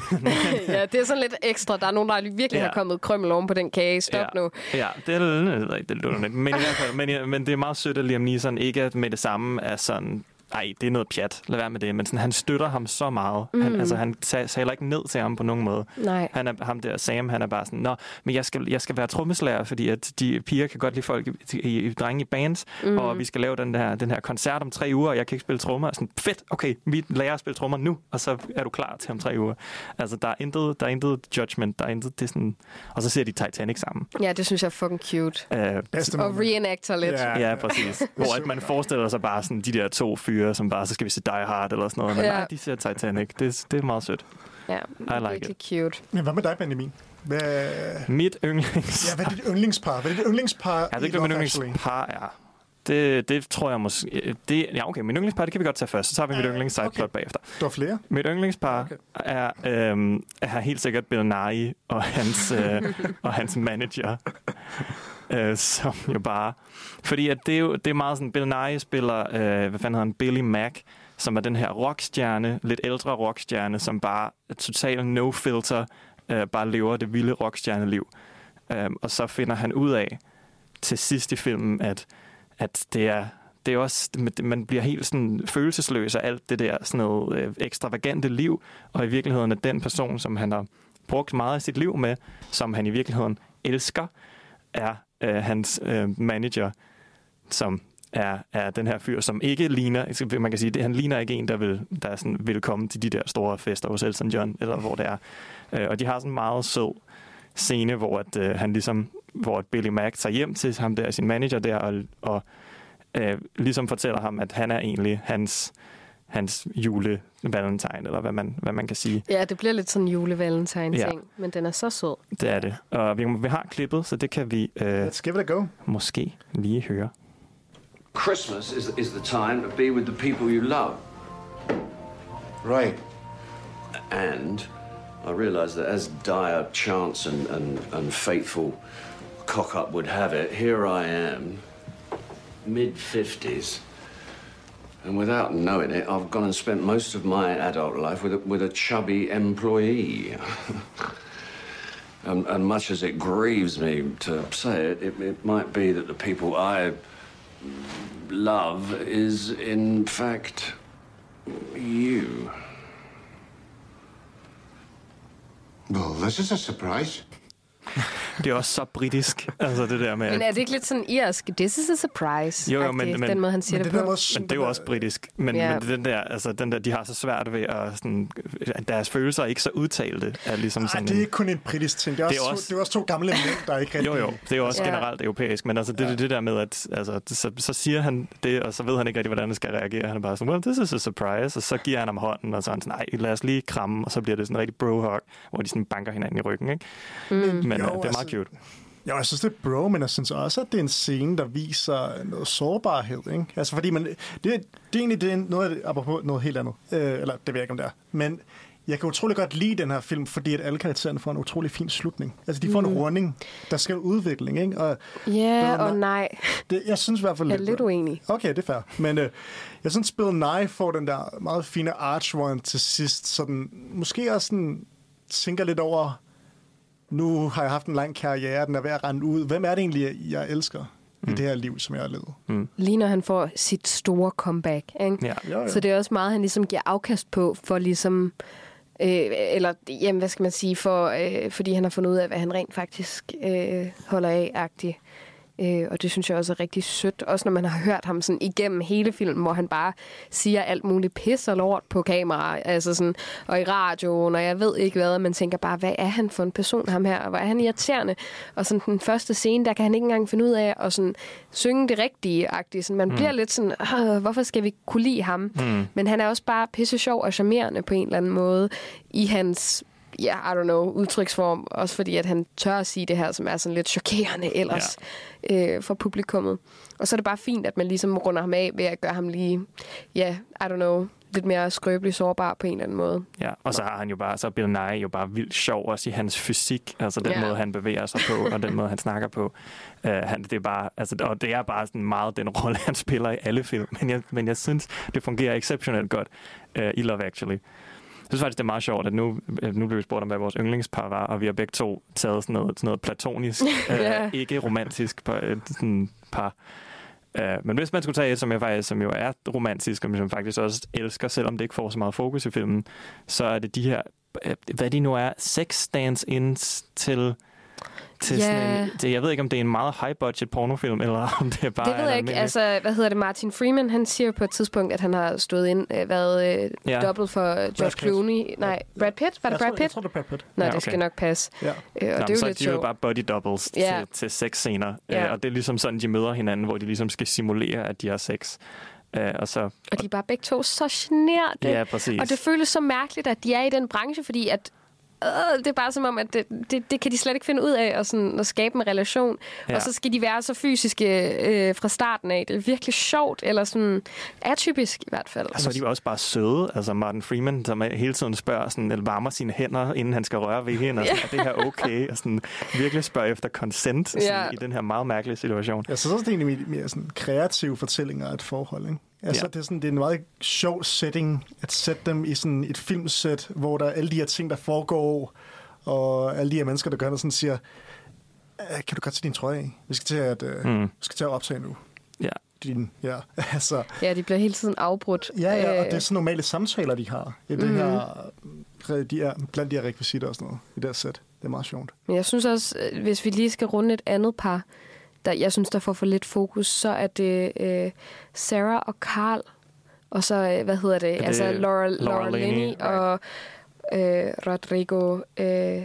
[SPEAKER 3] ja, det er sådan lidt ekstra. Der er nogen, der virkelig
[SPEAKER 4] Ja.
[SPEAKER 3] har kommet krømmel oven på den kage. Stop
[SPEAKER 4] ja.
[SPEAKER 3] nu.
[SPEAKER 4] Ja, det er lidt, det er lidt men, i hvert fald, men, men det er meget sødt, at Liam Neeson ikke er med det samme er sådan, nej, det er noget pjat, lad være med det, men sådan, han støtter ham så meget. Mm. Han, altså, han ta- taler ikke ned til ham på nogen måde.
[SPEAKER 3] Nej.
[SPEAKER 4] Han er, ham der, Sam, han er bare sådan, nå, men jeg skal, jeg skal være trommeslager, fordi at de piger kan godt lide folk, i, i, i drenge i bands, mm. og vi skal lave den her, den her koncert om tre uger, og jeg kan ikke spille trommer. Sådan, fedt, okay, vi lærer at spille trommer nu, og så er du klar til om tre uger. Altså, der er intet, der er intet judgment, der er intet, det er sådan, og så ser de Titanic sammen.
[SPEAKER 3] Ja, det synes jeg er fucking cute.
[SPEAKER 4] Uh,
[SPEAKER 3] Og
[SPEAKER 2] moment.
[SPEAKER 3] reenactor lidt.
[SPEAKER 2] Ja.
[SPEAKER 4] Ja, præcis. Hvor at man forestiller sig bare sådan de der to fyre, som bare, så skal vi se Die Hard eller sådan noget. Men
[SPEAKER 3] Ja.
[SPEAKER 4] nej, de ser Titanic. Det, det er meget sødt.
[SPEAKER 3] Ja,
[SPEAKER 4] like
[SPEAKER 3] virkelig cute.
[SPEAKER 2] Men hvad med dig, Benjamin? Hvad,
[SPEAKER 4] Mit yndlings...
[SPEAKER 2] ja, hvad er dit yndlingspar? Hvad er dit yndlingspar
[SPEAKER 4] Jeg ved ikke, hvad
[SPEAKER 2] i Actually?
[SPEAKER 4] yndlingspar er. Det, det tror jeg måske... Det, ja, okay, min yndlingspar, det kan vi godt tage først. Så tager vi mit
[SPEAKER 2] Ja,
[SPEAKER 4] yndlings sideplot
[SPEAKER 2] okay.
[SPEAKER 4] bagefter.
[SPEAKER 2] Du har flere?
[SPEAKER 4] Mit yndlingspar
[SPEAKER 2] Okay.
[SPEAKER 4] er, øhm, er helt sikkert Bill Nye og hans, øh, og hans manager. Øh, som jo bare... Fordi at det, er jo, det er meget sådan, Bill Nye spiller, øh, hvad fanden hedder han, Billy Mack, som er den her rockstjerne, lidt ældre rockstjerne, som bare er totalt no filter, øh, bare lever det vilde rockstjerneliv. Øh, og så finder han ud af til sidst i filmen, at, at det er det er også, man bliver helt sådan følelsesløs af alt det der sådan noget øh, ekstravagante liv, og i virkeligheden er den person, som han har brugt meget af sit liv med, som han i virkeligheden elsker, er øh, hans øh, manager, som er, er den her fyr, som ikke ligner, man kan sige, det, han ligner ikke en, der vil, der er sådan, vil komme til de der store fester hos Elton John, eller hvor det er. Øh, og de har sådan en meget sød scene, hvor at, øh, han ligesom, hvor at Billy Mack tager hjem til ham der, sin manager der, og, og øh, ligesom fortæller ham, at han er egentlig hans, hans jule valentine, eller hvad man, hvad man kan sige.
[SPEAKER 3] Ja, det bliver lidt sådan en julevalentine-ting,
[SPEAKER 4] Ja.
[SPEAKER 3] men den er så sød.
[SPEAKER 4] Det er det. Og vi, vi har klippet, så det kan vi øh,
[SPEAKER 2] Let's give it a go.
[SPEAKER 4] måske lige høre.
[SPEAKER 5] Christmas is, is the time to be with the people you love.
[SPEAKER 6] Right.
[SPEAKER 5] And I realise that as dire chance and, and, and fateful cock up would have it, here I am, mid 50s. And without knowing it, I've gone and spent most of my adult life with a, with a chubby employee. and, and much as it grieves me to say it, it, it might be that the people I love is, in fact, you.
[SPEAKER 6] Well, this is a surprise.
[SPEAKER 4] Det er også så britisk, altså det der med...
[SPEAKER 3] Men er det ikke lidt sådan irsk? This is a surprise.
[SPEAKER 4] Jo, jo, men- men-
[SPEAKER 3] den måde, han siger
[SPEAKER 2] Men
[SPEAKER 3] det,
[SPEAKER 2] det
[SPEAKER 3] på.
[SPEAKER 2] måde,
[SPEAKER 4] men det er jo også britisk. Men,
[SPEAKER 3] Ja.
[SPEAKER 4] men den der, altså, den der, de har så svært ved at... Sådan, deres følelser er ikke så udtalte. Er ligesom
[SPEAKER 2] Ej,
[SPEAKER 4] sådan
[SPEAKER 2] det er
[SPEAKER 4] en-
[SPEAKER 2] ikke kun en britisk ting. Det er,
[SPEAKER 4] Det er
[SPEAKER 2] også,
[SPEAKER 4] også-
[SPEAKER 2] To, det er også to gamle mænd, der er ikke rigtig...
[SPEAKER 4] Jo, jo, det er jo også
[SPEAKER 3] Ja.
[SPEAKER 4] ja. generelt europæisk, men altså det, ja. det, det der med, at altså, så, så siger han det, og så ved han ikke rigtig, hvordan han skal reagere. Han er bare sådan, well, this is a surprise, og så giver han ham hånden, og så er han sådan, nej, lad os lige kramme, og så bliver det sådan en rigtig bro-hug, hvor de sådan banker hinanden i ryggen, ikke? Mm. Men
[SPEAKER 2] Jo,
[SPEAKER 4] jo, det er meget
[SPEAKER 2] altså-
[SPEAKER 4] cute.
[SPEAKER 2] Jo, jeg synes, det er bro, men jeg synes også, at det er en scene, der viser noget sårbarhed. Ikke? Altså, fordi man, det, det er egentlig det er noget, det, apropos noget helt andet. Øh, eller det ved jeg ikke, om det er. Men jeg kan utrolig godt lide den her film, fordi at alle karaktererne får en utrolig fin slutning. Altså, de får mm. en runding. Der skal udvikling, ikke? Og
[SPEAKER 3] Ja,
[SPEAKER 2] Bill
[SPEAKER 3] og nej.
[SPEAKER 2] det, jeg synes i hvert fald...
[SPEAKER 3] Jeg er lidt uenig.
[SPEAKER 2] Okay, det er fair. Men øh, jeg synes, Bill Nye får den der meget fine arch one til sidst, så den måske også sådan tænker lidt over, nu har jeg haft en lang karriere, den er ved at rende ud. Hvem er det egentlig, jeg elsker mm. i det her liv, som jeg har levet?
[SPEAKER 3] Lige når han får sit store comeback. Ikke?
[SPEAKER 4] Ja.
[SPEAKER 2] Jo, jo.
[SPEAKER 3] Så det er også meget, han ligesom giver afkast på, for ligesom... Øh, eller, jamen, hvad skal man sige, for, øh, fordi han har fundet ud af, hvad han rent faktisk øh, holder af-agtigt. Øh, og det synes jeg også er rigtig sødt. Også når man har hørt ham sådan igennem hele filmen, hvor han bare siger alt muligt pis og lort på kamera. Altså sådan, og i radioen, og jeg ved ikke hvad. og Man tænker bare, hvad er han for en person, ham her? Og hvor er han irriterende? Og sådan den første scene, der kan han ikke engang finde ud af at sådan, synge det rigtige-agtigt. Sådan, man mm. bliver lidt sådan, "Åh, hvorfor skal vi kunne lide ham? Mm. Men han er også bare pisse sjov og charmerende på en eller anden måde i hans ja, I don't know, udtryksform. Også fordi, at han tør at sige det her, som er sådan lidt chokerende ellers ja. øh, for publikummet. Og så er det bare fint, at man ligesom runder ham af ved at gøre ham lige, ja, I don't know, lidt mere skrøbelig sårbar på en eller anden måde.
[SPEAKER 4] Ja, og så har han jo bare, så er Bill Nye jo bare vildt sjov også i hans fysik, altså den
[SPEAKER 3] Ja.
[SPEAKER 4] måde, han bevæger sig på, og den måde, han snakker på. Uh, han, det er bare, altså, og det er bare sådan meget den rolle, han spiller i alle film, men jeg, men jeg synes, det fungerer exceptionelt godt uh, i Love Actually. Synes faktisk, det er meget sjovt, at nu, øh, nu blev vi spurgt om, hvad vores yndlingspar var, og vi har begge to taget sådan noget, sådan noget platonisk,
[SPEAKER 3] Ja.
[SPEAKER 4] uh, ikke romantisk par, øh, sådan par. Uh, men hvis man skulle tage et, som, jeg faktisk, som jo er romantisk, og som faktisk også elsker, selvom det ikke får så meget fokus i filmen, så er det de her, øh, hvad de nu er, sex stands-ins til, til
[SPEAKER 3] Ja.
[SPEAKER 4] sådan en, det, jeg ved ikke, om det er en meget high-budget pornofilm, eller om det er bare
[SPEAKER 3] det ved jeg ikke. Altså, hvad hedder det? Martin Freeman, han siger på et tidspunkt, at han har stået ind, øh, været øh,
[SPEAKER 4] Ja.
[SPEAKER 3] dobbelt for George
[SPEAKER 2] Pitt.
[SPEAKER 3] Clooney. Nej, Brad Pitt? Var det
[SPEAKER 2] jeg
[SPEAKER 3] Brad Pitt?
[SPEAKER 2] Jeg tror, det er Brad Pitt.
[SPEAKER 3] Nej,
[SPEAKER 4] Ja,
[SPEAKER 3] det
[SPEAKER 4] okay.
[SPEAKER 3] skal nok passe.
[SPEAKER 2] Ja.
[SPEAKER 3] Øh, og
[SPEAKER 4] Nå,
[SPEAKER 3] det er jo
[SPEAKER 4] så
[SPEAKER 3] lidt
[SPEAKER 4] de er jo bare body doubles
[SPEAKER 3] Ja.
[SPEAKER 4] til, til sexscener.
[SPEAKER 3] Ja.
[SPEAKER 4] Ja. og det er ligesom sådan, de møder hinanden, hvor de ligesom skal simulere, at de har sex. Uh, og så,
[SPEAKER 3] Og de er bare begge to så generte.
[SPEAKER 4] ja, præcis.
[SPEAKER 3] Og det føles så mærkeligt, at de er i den branche, fordi at øh, det er bare som om, at det, det, det kan de slet ikke finde ud af at, sådan, at skabe en relation. Ja.
[SPEAKER 4] Ja.
[SPEAKER 3] Og så skal de være så fysiske øh, fra starten af. Det er virkelig sjovt, eller sådan atypisk i hvert fald.
[SPEAKER 4] Og så er de også bare søde. Altså Martin Freeman, som er- hele tiden spørger, sådan, eller varmer sine hænder, inden han skal røre ved hende. Og sådan, er det her okay? Og sådan, virkelig spørger efter consent sådan,
[SPEAKER 3] Ja.
[SPEAKER 4] i den her meget mærkelige situation.
[SPEAKER 2] Jeg synes også, det er egentlig mere- mere sådan kreative fortællinger af et forhold. Ikke? Altså,
[SPEAKER 4] Ja.
[SPEAKER 2] det, er sådan, det er en meget sjov setting at sætte dem i sådan et filmsæt, hvor der er alle de her ting, der foregår, og alle de her mennesker, der gør noget, sådan siger, "Øh, kan du godt tage din trøje af? Vi skal til at, uh,
[SPEAKER 4] Mm.
[SPEAKER 2] vi skal til at optage nu.
[SPEAKER 4] Ja.
[SPEAKER 2] Din, ja, altså,
[SPEAKER 3] Ja, de bliver hele tiden afbrudt.
[SPEAKER 2] ja, ja, og
[SPEAKER 3] Øh,
[SPEAKER 2] det er sådan normale samtaler, de har. I det
[SPEAKER 3] Mhm.
[SPEAKER 2] her, re- de er, blandt de her rekvisitter og sådan noget, i det her sæt. Det er meget sjovt.
[SPEAKER 3] Men jeg synes også, øh, hvis vi lige skal runde et andet par, der jeg synes, der får for lidt fokus, så er det øh, Sarah og Carl, og så, øh, hvad hedder det,
[SPEAKER 4] det
[SPEAKER 3] altså Laura,
[SPEAKER 4] Laura
[SPEAKER 3] Laura
[SPEAKER 4] Linney,
[SPEAKER 3] Linney og øh, Rodrigo øh,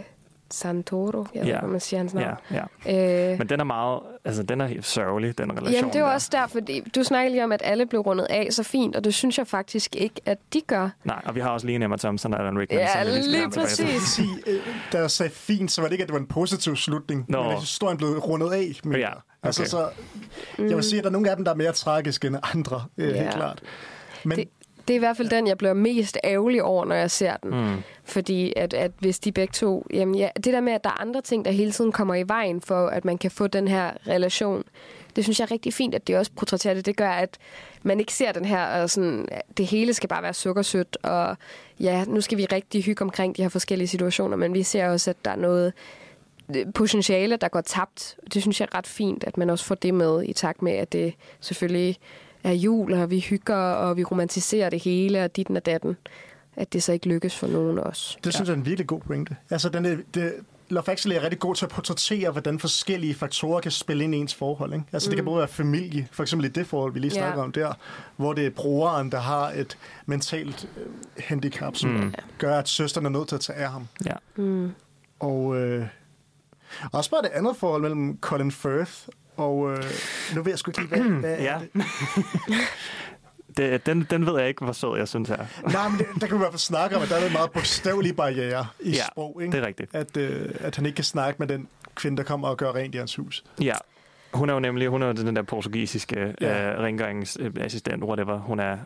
[SPEAKER 3] Santoro, jeg ved
[SPEAKER 4] Ja.
[SPEAKER 3] ikke, hvad man siger hans navn.
[SPEAKER 4] Ja, ja.
[SPEAKER 3] Øh,
[SPEAKER 4] Men den er meget, altså den er helt sørgelig, den relation
[SPEAKER 3] Jamen, det er jo
[SPEAKER 4] der.
[SPEAKER 3] også derfor, fordi du snakker lige om, at alle blev rundet af så fint, og det synes jeg faktisk ikke, at de gør.
[SPEAKER 4] Nej, og vi har også lige Emma Thompson og Alan Rickman.
[SPEAKER 3] Ja, lige
[SPEAKER 4] til.
[SPEAKER 3] præcis.
[SPEAKER 2] øh, da jeg sagde fint, så var det ikke, at det var en positiv slutning.
[SPEAKER 4] Nå.
[SPEAKER 2] Men at historien blev rundet af. Men,
[SPEAKER 4] Ja, okay.
[SPEAKER 2] Altså, så, jeg vil sige, at der er nogle af dem, der er mere tragiske end andre, øh,
[SPEAKER 3] Ja.
[SPEAKER 2] helt klart. Men
[SPEAKER 3] Det, det er i hvert fald den, jeg bliver mest ærgerlig over, når jeg ser den.
[SPEAKER 4] Mm.
[SPEAKER 3] Fordi at, at hvis de begge to... Jamen ja, det der med, at der er andre ting, der hele tiden kommer i vejen for, at man kan få den her relation, det synes jeg er rigtig fint, at det også portrætterer det. Det gør, at man ikke ser den her, og sådan, det hele skal bare være sukkersødt, og ja, nu skal vi rigtig hygge omkring de her forskellige situationer, men vi ser også, at der er noget øh, potentiale, der går tabt. Det synes jeg er ret fint, at man også får det med i takt med, at det selvfølgelig er jul, og vi hygger, og vi romantiserer det hele, og ditten og datten. At det så ikke lykkes for nogen også.
[SPEAKER 2] det synes jeg er en virkelig god pointe. Altså, den er, det, Love Actually er rigtig god til at portrættere, hvordan forskellige faktorer kan spille ind i ens forhold. Ikke? Altså, mm. det kan både være familie, for eksempel i det forhold, vi lige snakker om der, hvor det er brugeren, der har et mentalt øh, handicap, som mm. gør, at søsteren er nødt til at tage af ham.
[SPEAKER 4] Ja.
[SPEAKER 3] Mm.
[SPEAKER 2] Og øh, også bare det andet forhold mellem Colin Firth og... Øh, nu ved jeg sgu ikke lige, hvad, hvad
[SPEAKER 4] Ja.
[SPEAKER 2] er det?
[SPEAKER 4] Det, den, den ved jeg ikke, hvor sød jeg synes er.
[SPEAKER 2] Nej, men det, der kan vi i hvert fald snakke om, at der er en meget bogstavelig barriere i
[SPEAKER 4] Ja,
[SPEAKER 2] sprog. Ikke?
[SPEAKER 4] Det er rigtigt.
[SPEAKER 2] At, øh, at han ikke kan snakke med den kvinde, der kommer og gør rent i hans hus.
[SPEAKER 4] Ja. Hun er jo nemlig hun er jo den der portugisiske
[SPEAKER 2] Ja.
[SPEAKER 4] øh, rengøringsassistent, whatever hun er.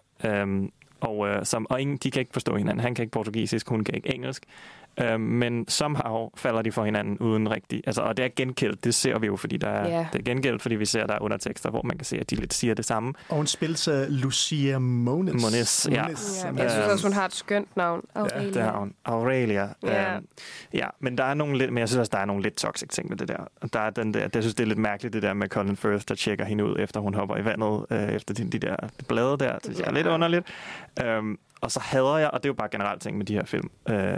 [SPEAKER 4] Um, og, øh, som, og ingen, de kan ikke forstå hinanden. Han kan ikke portugisisk, hun kan ikke engelsk. Øh, men somehow falder de for hinanden uden rigtig... Altså, og det er gengældt, det ser vi jo, fordi der er,
[SPEAKER 3] Ja.
[SPEAKER 4] det er gengældt, fordi vi ser, der er undertekster, hvor man kan se, at de lidt siger det samme.
[SPEAKER 2] Og hun spilles af Lucia Moniz.
[SPEAKER 4] Moniz, ja.
[SPEAKER 3] Ja,
[SPEAKER 2] som
[SPEAKER 3] jeg
[SPEAKER 2] er-
[SPEAKER 3] synes også, hun har et skønt navn. Aurelia.
[SPEAKER 4] Det har hun. Aurelia.
[SPEAKER 3] Ja.
[SPEAKER 4] Øhm, ja, men der er nogle lidt, men jeg synes også, der er nogle lidt toxic ting med det der. Og Der er den der, jeg synes, det er lidt mærkeligt, det der med Colin Firth, der tjekker hende ud, efter hun hopper i vandet, øh, efter de, de der blade der. Det er lidt underligt. Øhm, og så hader jeg, og det er jo bare generelt ting med de her film, øh,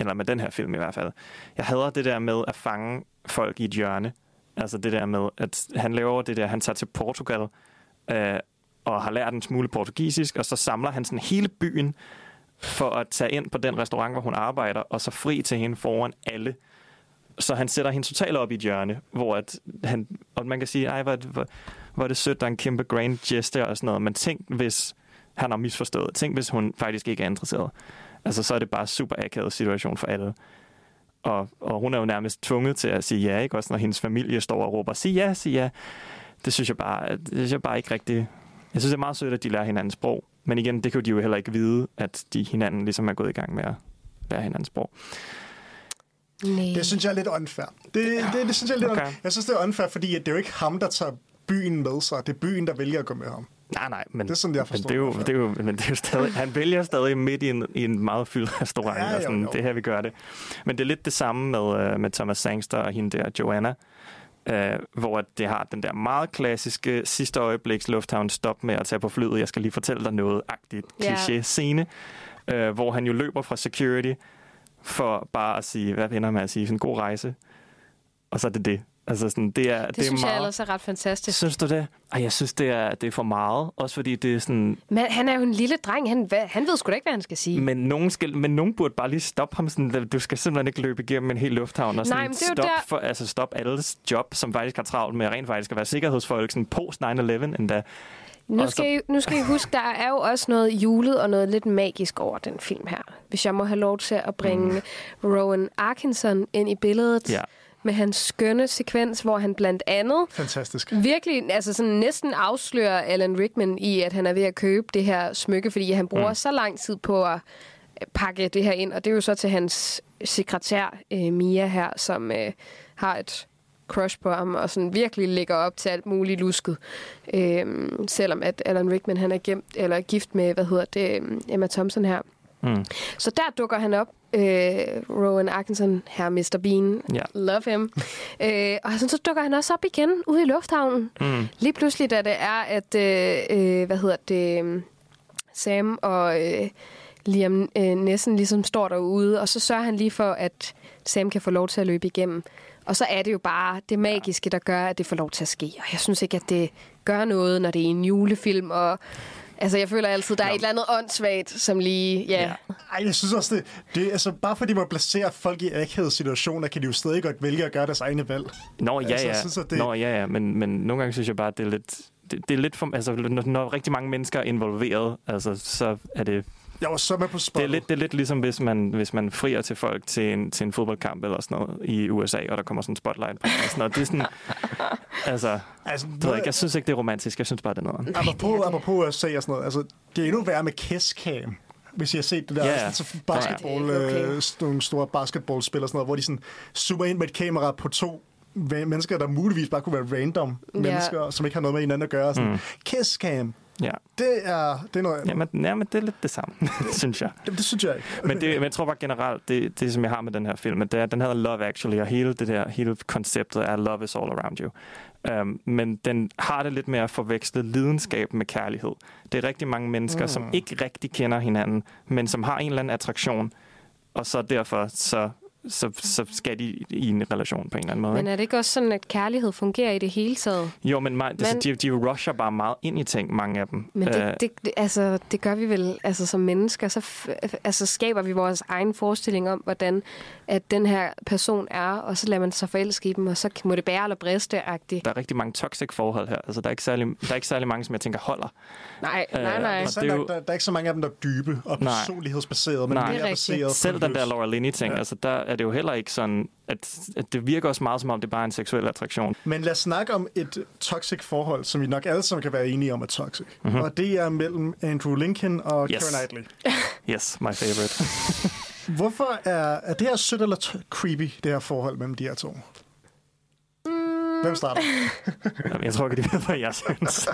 [SPEAKER 4] eller med den her film i hvert fald, jeg hader det der med at fange folk i et hjørne. Altså det der med, at han laver det der, han tager til Portugal, øh, og har lært en smule portugisisk, og så samler han sådan hele byen for at tage ind på den restaurant, hvor hun arbejder, og så fri til hende foran alle. Så han sætter hende totalt op i et hjørne, hvor at han, og man kan sige, ej, hvor, hvor, hvor er det sødt, der er en kæmpe grand gesture og sådan noget, men tænk, hvis han har misforstået. Tænk, hvis hun faktisk ikke er interesseret. Altså, så er det bare super akavet situation for alle. Og, og hun er jo nærmest tvunget til at sige ja, ikke? Også når hendes familie står og råber, sig ja, sig ja. Det synes jeg bare, det synes jeg bare ikke rigtigt. Jeg synes, det er meget sødt, at de lærer hinandens sprog. Men igen, det kan de jo heller ikke vide, at de hinanden ligesom er gået i gang med at lære hinandens sprog.
[SPEAKER 3] Nej.
[SPEAKER 2] Det synes jeg er lidt unfair. Det, det, det synes jeg er lidt
[SPEAKER 4] Okay.
[SPEAKER 2] Jeg synes, det er unfair, fordi at det er jo ikke ham, der tager byen med sig. Det er byen, der vælger at gå med ham.
[SPEAKER 4] Nej, nej, men
[SPEAKER 2] Det er sådan, jeg
[SPEAKER 4] men
[SPEAKER 2] forstår
[SPEAKER 4] det er jo,
[SPEAKER 2] det
[SPEAKER 4] er jo, men det er jo stadig, han vælger stadig midt i en, i en meget fyldt restaurant,
[SPEAKER 2] Ja, jo,
[SPEAKER 4] og sådan,
[SPEAKER 2] jo.
[SPEAKER 4] det er her, vi gør det. Men det er lidt det samme med, uh, med Thomas Sangster og hende der, Joanna, uh, hvor det har den der meget klassiske sidste øjebliks lufthavn stop med at tage på flyet, jeg skal lige fortælle dig noget-agtigt kliché-scene, uh, hvor han jo løber fra security for bare at sige, hvad vender man at sige, sådan en god rejse. Og så er det det. Altså sådan, det er,
[SPEAKER 3] det,
[SPEAKER 4] det er
[SPEAKER 3] synes
[SPEAKER 4] meget...
[SPEAKER 3] jeg ellers er ret fantastisk.
[SPEAKER 4] Synes du det? Ej, jeg synes, det er, det er for meget. Også fordi det er sådan...
[SPEAKER 3] Men han er jo en lille dreng. Han, hvad, han ved sgu da ikke, hvad han skal sige.
[SPEAKER 4] Men nogen, skal, men nogen burde bare lige stoppe ham. Sådan, du skal simpelthen ikke løbe igennem en hel lufthavn. Og sådan,
[SPEAKER 3] Nej, men det er
[SPEAKER 4] stop,
[SPEAKER 3] der-
[SPEAKER 4] for, altså, stop alles job, som faktisk har travlt med rent faktisk at være sikkerhedsfolk. Sådan post 9-11 endda.
[SPEAKER 3] Nu skal, I, nu skal I huske, der er jo også noget julet og noget lidt magisk over den film her. Hvis jeg må have lov til at bringe mm. Rowan Atkinson ind i billedet.
[SPEAKER 4] Ja.
[SPEAKER 3] Med hans skønne sekvens, hvor han blandt andet
[SPEAKER 2] Fantastisk.
[SPEAKER 3] virkelig altså sådan næsten afslører Alan Rickman i, at han er ved at købe det her smykke, fordi han bruger mm. så lang tid på at øh, pakke det her ind. Og det er jo så til hans sekretær, øh, Mia her, som øh, har et crush på ham, og sådan virkelig lægger op til alt muligt lusket. Øhm, selvom at Alan Rickman han er gemt, eller gift med, hvad hedder det, øhm, Emma Thompson her.
[SPEAKER 4] Mm.
[SPEAKER 3] Så der dukker han op, øh, Rowan Atkinson, her Mr. Bean,
[SPEAKER 4] Ja.
[SPEAKER 3] love him. øh, og så, så dukker han også op igen ude i lufthavnen.
[SPEAKER 4] Mm.
[SPEAKER 3] Lige pludselig, da det er, at, øh, øh, hvad hedder det, Sam og øh, Liam øh, Nessen ligesom står derude, og så sørger han lige for, at Sam kan få lov til at løbe igennem. Og så er det jo bare det magiske, der gør, at det får lov til at ske. Og jeg synes ikke, at det gør noget, når det er en julefilm, og Altså, jeg føler altid, der er et eller andet åndssvagt, som lige... Ja.
[SPEAKER 4] Ja.
[SPEAKER 2] Ej, jeg synes også, det, det er altså, bare fordi man placerer folk i akavede situationer, kan de jo stadig godt vælge at gøre deres egne valg.
[SPEAKER 4] Nå, ja,
[SPEAKER 2] Altså,
[SPEAKER 4] ja.
[SPEAKER 2] jeg synes, det-
[SPEAKER 4] Nå, ja, ja. Men, men nogle gange synes jeg bare, at det er lidt... Det, det er lidt for, altså, når, når rigtig mange mennesker er involveret, altså, så er det
[SPEAKER 2] Jeg var så med på
[SPEAKER 4] Det
[SPEAKER 2] spottet.
[SPEAKER 4] er, lidt, det er lidt ligesom, hvis man, hvis man frier til folk til en, til en fodboldkamp eller sådan noget i USA, og der kommer sådan en spotlight på. Og sådan noget. Det er sådan, altså,
[SPEAKER 2] Altså,
[SPEAKER 4] det ved jeg, ikke, jeg synes ikke, det er romantisk. Jeg synes bare, det er noget.
[SPEAKER 2] apropos, apropos USA og sådan noget, altså, det er endnu værre med kisscam. Hvis I har set det der,
[SPEAKER 4] Ja,
[SPEAKER 2] yeah.
[SPEAKER 4] ja.
[SPEAKER 2] så basketball,
[SPEAKER 3] Ja, det er okay.
[SPEAKER 2] øh, nogle store basketballspil og sådan noget, hvor de sådan zoomer ind med et kamera på to mennesker, der muligvis bare kunne være random
[SPEAKER 3] Ja.
[SPEAKER 2] mennesker, som ikke har noget med hinanden at gøre. Sådan, mm. Kisscam,
[SPEAKER 4] Ja,
[SPEAKER 2] det er, det er noget andet.
[SPEAKER 4] Jamen, ja, men det er lidt det samme, synes jeg.
[SPEAKER 2] Det, det synes jeg ikke.
[SPEAKER 4] Men, det, men jeg tror bare generelt, det, det som jeg har med den her film, det er, den hedder Love Actually, og hele det der, hele konceptet er Love is all around you. Um, men den har det lidt med at forveksle lidenskab med kærlighed. Det er rigtig mange mennesker, mm. som ikke rigtig kender hinanden, men som har en eller anden attraktion, og så derfor så, så, så skal de i en relation på en eller anden måde.
[SPEAKER 3] Men er det ikke også sådan, at kærlighed fungerer i det hele taget?
[SPEAKER 4] Jo, men, mig,
[SPEAKER 3] Men-
[SPEAKER 4] men de, de rusher bare meget ind i ting, mange af dem.
[SPEAKER 3] Men
[SPEAKER 4] Øh,
[SPEAKER 3] det, det, det, altså, det gør vi vel altså, som mennesker. Så altså, skaber vi vores egen forestilling om, hvordan at den her person er, og så lader man sig forelske i dem, og så må det bære eller briste-agtigt.
[SPEAKER 4] der er rigtig mange toxic forhold her. Altså, der er ikke særlig, der er ikke særlig mange, som jeg tænker holder.
[SPEAKER 3] Nej,
[SPEAKER 4] Øh,
[SPEAKER 3] nej, nej.
[SPEAKER 2] Så
[SPEAKER 4] det er
[SPEAKER 2] der,
[SPEAKER 4] jo-
[SPEAKER 2] der, der er ikke så mange af dem, der er dybe og personlighedsbaserede, men
[SPEAKER 4] Nej.
[SPEAKER 2] mere
[SPEAKER 3] Det er
[SPEAKER 2] baseret
[SPEAKER 4] Selv den der. Laura Linney-ting. Ja. altså der, er det jo heller ikke sådan, at, at det virker også meget som om, det er bare en seksuel attraktion.
[SPEAKER 2] Men lad os snakke om et toxic forhold, som vi nok alle sammen kan være enige om er toxic. Mm-hmm. Og det er mellem Andrew Lincoln og.
[SPEAKER 4] Yes.
[SPEAKER 2] Keira Knightley.
[SPEAKER 4] Yes, my favorite.
[SPEAKER 2] Hvorfor er, er det her sødt eller t- creepy, det her forhold mellem de her to?
[SPEAKER 3] Mm.
[SPEAKER 2] Hvem starter?
[SPEAKER 4] Jamen, jeg tror ikke, de ved, hvad jeg synes.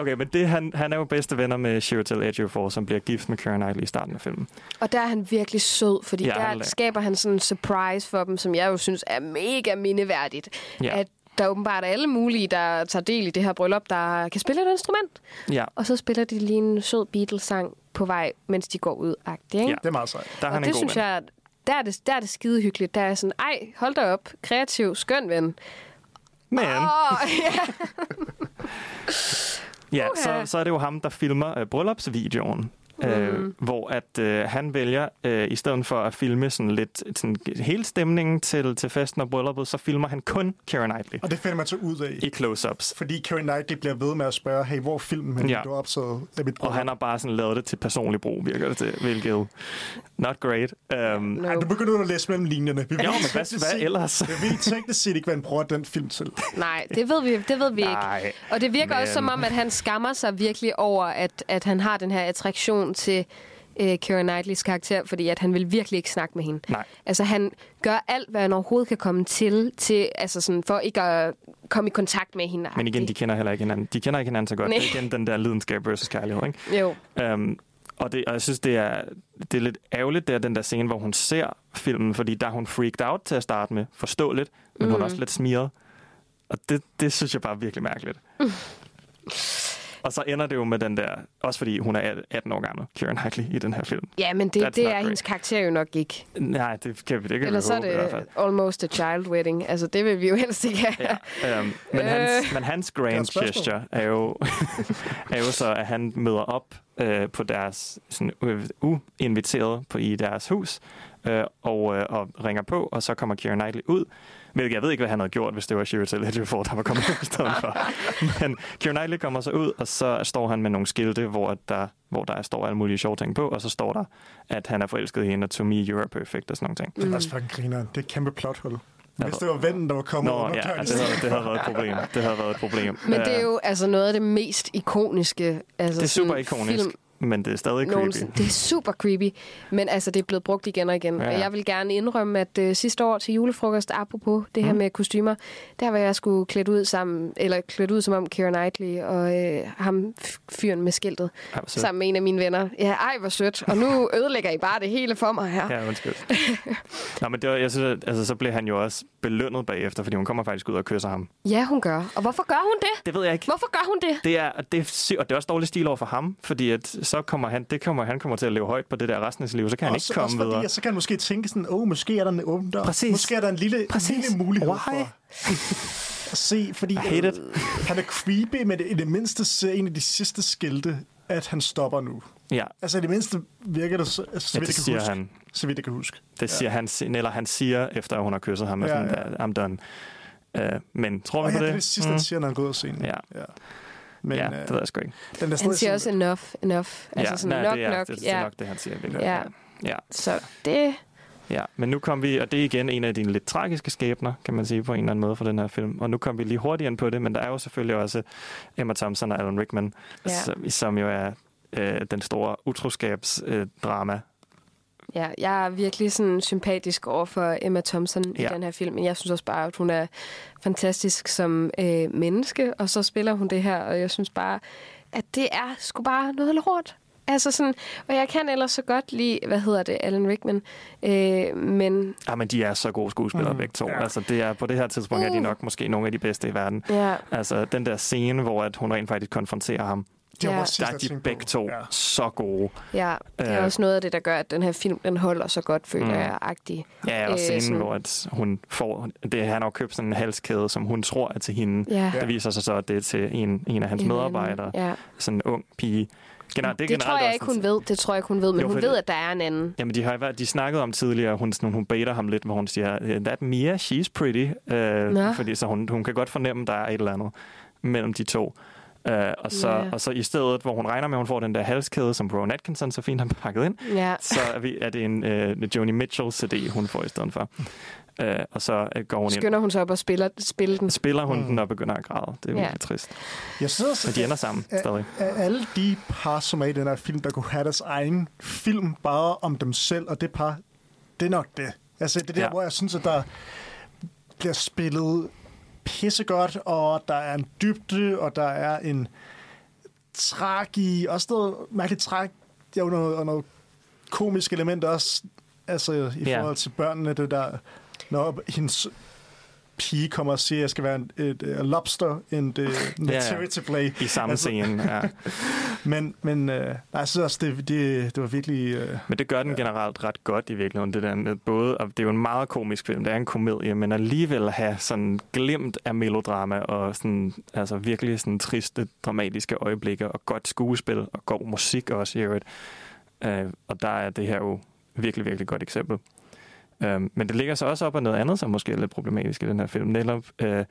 [SPEAKER 4] Okay, men det, han, han er jo bedste venner med Chiwetel Ejiofor, som bliver gift med Keira Knightley i starten af filmen.
[SPEAKER 3] Og der er han virkelig sød, fordi
[SPEAKER 4] Ja, han
[SPEAKER 3] der
[SPEAKER 4] er-
[SPEAKER 3] skaber han sådan en surprise for dem, som jeg jo synes er mega mindeværdigt.
[SPEAKER 4] Ja.
[SPEAKER 3] At der åbenbart er alle mulige, der tager del i det her bryllup, der kan spille et instrument.
[SPEAKER 4] Ja,
[SPEAKER 3] Og så spiller de lige en sød Beatles-sang på vej, mens de går ud. Ikke?
[SPEAKER 4] Ja.
[SPEAKER 2] Det er meget sejt.
[SPEAKER 4] der er
[SPEAKER 3] Og
[SPEAKER 4] han en
[SPEAKER 3] det
[SPEAKER 4] god
[SPEAKER 3] synes
[SPEAKER 4] ven.
[SPEAKER 3] jeg, der er det, der er det skide hyggeligt. Der er sådan, ej, hold da op, kreativ, skøn ven.
[SPEAKER 4] Men,
[SPEAKER 3] Åh, ja.
[SPEAKER 4] ja, så,
[SPEAKER 3] Uha.
[SPEAKER 4] så er det jo ham, der filmer øh, bryllupsvideoen. Mm. Øh, hvor at øh, han vælger, øh, i stedet for at filme sådan lidt sådan, hele stemningen til, til festen og brylluppet, så filmer han kun Keira Knightley
[SPEAKER 2] Og det finder man så ud af.
[SPEAKER 4] i close-ups.
[SPEAKER 2] Fordi Keira Knightley bliver ved med at spørge, hey, hvor filmen hen?
[SPEAKER 4] Ja.
[SPEAKER 2] Du optaget af mit
[SPEAKER 4] Og
[SPEAKER 2] bryllup.
[SPEAKER 4] han har bare sådan lavet det til personlig brug, virker det til, hvilket not great. Um,
[SPEAKER 3] No.
[SPEAKER 2] Ej, du begynder at læse mellem linjerne. Vi
[SPEAKER 4] Jo, men hvad, hvad ellers?
[SPEAKER 2] Vi ved teknisk set ikke, hvad han bruger den film til.
[SPEAKER 3] Nej, det ved vi, det ved vi ikke.
[SPEAKER 4] Nej,
[SPEAKER 3] Og det virker
[SPEAKER 4] men-
[SPEAKER 3] også som om, at han skammer sig virkelig over, at, at han har den her attraktion til øh, Keira Knightleys karakter, fordi at han vil virkelig ikke snakke med hende.
[SPEAKER 4] Nej.
[SPEAKER 3] Altså han gør alt, hvad han overhovedet kan komme til, til altså sådan, for ikke at komme i kontakt med hende.
[SPEAKER 4] Men igen, de kender heller ikke hinanden. De kender ikke hinanden så godt.
[SPEAKER 3] Nej.
[SPEAKER 4] Det er igen den der lidenskab versus kærlighed, ikke?
[SPEAKER 3] Jo.
[SPEAKER 4] Um, og, det, og jeg synes, det er, det er lidt ærgerligt, det er den der scene, hvor hun ser filmen, fordi der er hun freaked out til at starte med, forståeligt, men mm. hun er også lidt smiret. Og det, det synes jeg bare er virkelig mærkeligt. og så ender det jo med den der, også fordi hun er 18 år gammel, Keira Knightley, i den her film.
[SPEAKER 3] Ja, men
[SPEAKER 4] That's
[SPEAKER 3] det, det er
[SPEAKER 4] great.
[SPEAKER 3] hendes karakter jo nok ikke.
[SPEAKER 4] Nej, det kan vi, det kan
[SPEAKER 3] Ellers
[SPEAKER 4] vi
[SPEAKER 3] er
[SPEAKER 4] håbe fald.
[SPEAKER 3] det almost a child wedding. Altså, det vil vi jo helst ikke have.
[SPEAKER 4] Ja, øhm, men,
[SPEAKER 3] Øh.
[SPEAKER 4] hans, men hans grand gesture er jo, er jo så, at han møder op øh, på deres sådan, u- uinviteret på i deres hus øh, og, øh, og ringer på, og så kommer Keira Knightley ud. Hvilket jeg ved ikke, hvad han havde gjort, hvis det var Chiwetel Ejiofor, der var kommet ud i stedet for. Men Keira Knightley kommer så ud, og så står han med nogle skilte, hvor der, hvor der står alle mulige sjove ting på, og så står der, at han er forelsket i hende, og to me, you are perfect, og sådan nogle ting.
[SPEAKER 2] Det er også fucking griner. Det er et kæmpe plothul. Hvis det var vennen, der var kommet
[SPEAKER 4] Nå,
[SPEAKER 2] under
[SPEAKER 4] ja, det havde, det havde været et problem. Det havde været et problem.
[SPEAKER 3] Men det er
[SPEAKER 4] Øh,
[SPEAKER 3] jo altså noget af det mest ikoniske. Altså,
[SPEAKER 4] Det er super ikonisk,
[SPEAKER 3] Film
[SPEAKER 4] men det er stadig creepy.
[SPEAKER 3] nogensinde. Det er super creepy, men altså, det er blevet brugt igen og igen.
[SPEAKER 4] Ja.
[SPEAKER 3] Og jeg vil gerne indrømme, at øh, sidste år til julefrokost, apropos det her
[SPEAKER 4] Mhm.
[SPEAKER 3] med kostymer, der var jeg skulle klædt ud sammen, eller klædt ud som om Keira Knightley og øh, ham fyren med skiltet,
[SPEAKER 4] Ej,
[SPEAKER 3] sammen med en af mine venner. Ja, ej, hvor sødt. Og nu ødelægger I bare det hele for mig her.
[SPEAKER 4] Ja, undskyld. Nå, men det var, jeg synes, altså, så blev han jo også belønnet bagefter, fordi hun kommer faktisk ud og kysser ham.
[SPEAKER 3] Ja, hun gør. Og hvorfor gør hun det?
[SPEAKER 4] Det ved jeg ikke.
[SPEAKER 3] Hvorfor gør hun det?
[SPEAKER 4] Det er, det er, og det er også dårlig stil over for ham, fordi at så kommer han, det kommer, han kommer til at leve højt på det der resten af sit liv, så kan han
[SPEAKER 2] også,
[SPEAKER 4] ikke komme
[SPEAKER 2] også fordi,
[SPEAKER 4] videre.
[SPEAKER 2] så kan han måske tænke sådan, åh, oh, måske er der en åben dør.
[SPEAKER 4] Præcis.
[SPEAKER 2] Måske er der en lille,
[SPEAKER 4] Præcis.
[SPEAKER 2] lille mulighed
[SPEAKER 4] Why?
[SPEAKER 2] for at se, fordi
[SPEAKER 4] it.
[SPEAKER 2] han er creepy, men i det mindste ser en af de sidste skilte, at han stopper nu.
[SPEAKER 4] Ja,
[SPEAKER 2] Altså i det mindste virker det, så, så
[SPEAKER 4] ja
[SPEAKER 2] vidt
[SPEAKER 4] det
[SPEAKER 2] jeg kan
[SPEAKER 4] siger
[SPEAKER 2] huske.
[SPEAKER 4] han.
[SPEAKER 2] Så vidt jeg kan huske.
[SPEAKER 4] Det siger han, eller han siger, efter at hun har kysset ham,
[SPEAKER 2] Ja,
[SPEAKER 4] ja, sådan,
[SPEAKER 2] ja.
[SPEAKER 4] I'm done. Uh, men tror
[SPEAKER 2] Og
[SPEAKER 4] vi
[SPEAKER 2] ja,
[SPEAKER 4] på
[SPEAKER 2] det
[SPEAKER 4] det?
[SPEAKER 2] er det sidste, han siger, når han går ud af scenen.
[SPEAKER 4] Ja.
[SPEAKER 2] ja. Men
[SPEAKER 4] ja,
[SPEAKER 2] øh,
[SPEAKER 4] det ved jeg sgu ikke.
[SPEAKER 2] den er
[SPEAKER 3] Han siger
[SPEAKER 2] sådan-
[SPEAKER 3] også enough, enough. Altså
[SPEAKER 4] ja,
[SPEAKER 3] sådan
[SPEAKER 4] nej,
[SPEAKER 3] nok,
[SPEAKER 4] det er,
[SPEAKER 3] nok.
[SPEAKER 4] Det, det er
[SPEAKER 3] ja.
[SPEAKER 4] nok det, han siger. virkelig.
[SPEAKER 3] Ja.
[SPEAKER 4] ja.
[SPEAKER 3] Så det...
[SPEAKER 4] Ja, men nu kom vi, og det er igen en af dine lidt tragiske skæbner, kan man sige på en eller anden måde for den her film. Og nu kom vi lige hurtigt ind på det, men der er jo selvfølgelig også Emma Thompson og Alan Rickman,
[SPEAKER 3] Ja.
[SPEAKER 4] som, som jo er øh, den store utroskabsdrama. Øh, drama.
[SPEAKER 3] Ja, jeg er virkelig sådan sympatisk over for Emma Thompson ja. I den her film, men jeg synes også bare, at hun er fantastisk som øh, menneske, og så spiller hun det her, og jeg synes bare, at det er sgu bare noget lort. Altså sådan, og jeg kan ellers så godt lide, hvad hedder det, Alan Rickman, øh, men
[SPEAKER 4] Ja, men de er så gode skuespillere mm, begge to.
[SPEAKER 2] ja.
[SPEAKER 4] Altså, det er, på det her tidspunkt er de
[SPEAKER 3] Uh.
[SPEAKER 4] nok måske nogle af de bedste i verden.
[SPEAKER 3] ja,
[SPEAKER 4] Altså, den der scene, hvor at hun rent faktisk konfronterer ham,
[SPEAKER 2] Det var
[SPEAKER 3] Ja.
[SPEAKER 4] der er de begge to
[SPEAKER 2] Ja.
[SPEAKER 4] så gode.
[SPEAKER 3] ja, det er
[SPEAKER 4] Øh.
[SPEAKER 3] også noget af det, der gør, at den her film, den holder så godt, føler
[SPEAKER 4] Mm.
[SPEAKER 3] jeg, agtig.
[SPEAKER 4] Ja, og
[SPEAKER 3] Øh,
[SPEAKER 4] scenen,
[SPEAKER 3] sådan-
[SPEAKER 4] hvor at hun får... Det, han har købt sådan en halskæde, som hun tror er til hende.
[SPEAKER 3] Ja,
[SPEAKER 4] Det viser sig så, at det er til en, en af hans
[SPEAKER 3] En anden,
[SPEAKER 4] medarbejdere.
[SPEAKER 3] Ja.
[SPEAKER 4] Sådan en ung pige. Generelt,
[SPEAKER 3] Det, det tror jeg
[SPEAKER 4] også
[SPEAKER 3] ikke, hun ved. Det tror jeg ikke, hun ved, men
[SPEAKER 4] Jo,
[SPEAKER 3] hun ved, at der er en anden.
[SPEAKER 4] Jamen, de har været, de snakkede om tidligere, hun, sådan, hun baiter ham lidt, hvor hun siger, that Mia, she's pretty. Øh,
[SPEAKER 3] Nå.
[SPEAKER 4] fordi så hun, hun kan godt fornemme, der er et eller andet mellem de to. Uh, og, så,
[SPEAKER 3] Ja.
[SPEAKER 4] og så i stedet, hvor hun regner med, at hun får den der halskæde, som Rowan Atkinson så fint har pakket ind,
[SPEAKER 3] Ja.
[SPEAKER 4] så er, vi, er det en uh, Joni Mitchell CD, hun får i stedet for. Uh, og så uh, går hun ind,
[SPEAKER 3] Skynder hun sig op og spiller, spiller den.
[SPEAKER 4] spiller hun
[SPEAKER 2] Mm.
[SPEAKER 4] den og begynder at græde. Det er
[SPEAKER 3] Ja.
[SPEAKER 4] virkelig trist.
[SPEAKER 2] Jeg synes,
[SPEAKER 4] Men de ender sammen
[SPEAKER 2] Ja.
[SPEAKER 4] stadig.
[SPEAKER 2] af alle de par, som er i den her film, der kunne have deres egen film bare om dem selv, og det par, det er nok det. Altså, det er der,
[SPEAKER 4] ja.
[SPEAKER 2] hvor jeg synes, at der bliver spillet pissegodt, og der er en dybde, og der er en træk i, også noget mærkeligt træk, og noget, og noget komisk element også, altså i
[SPEAKER 4] Ja.
[SPEAKER 2] forhold til børnene, det der, når hendes pige kommer og siger, at jeg skal være en, et, et lobster in the nativity play.
[SPEAKER 4] I samme
[SPEAKER 2] Altså-
[SPEAKER 4] scene, ja.
[SPEAKER 2] Men, men øh, nej, synes også, det, det, det var virkelig... Øh,
[SPEAKER 4] Men det gør den generelt ret godt i virkeligheden, det der med både, og det er jo en meget komisk film, det er en komedie, men alligevel have sådan glimt af melodrama og sådan, altså virkelig sådan triste, dramatiske øjeblikke og godt skuespil og god musik også i øvrigt. Øh, og der er det her jo virkelig, virkelig godt eksempel. Um, men det ligger så også op af noget andet, som måske er lidt problematisk i den her film. Netop, øh,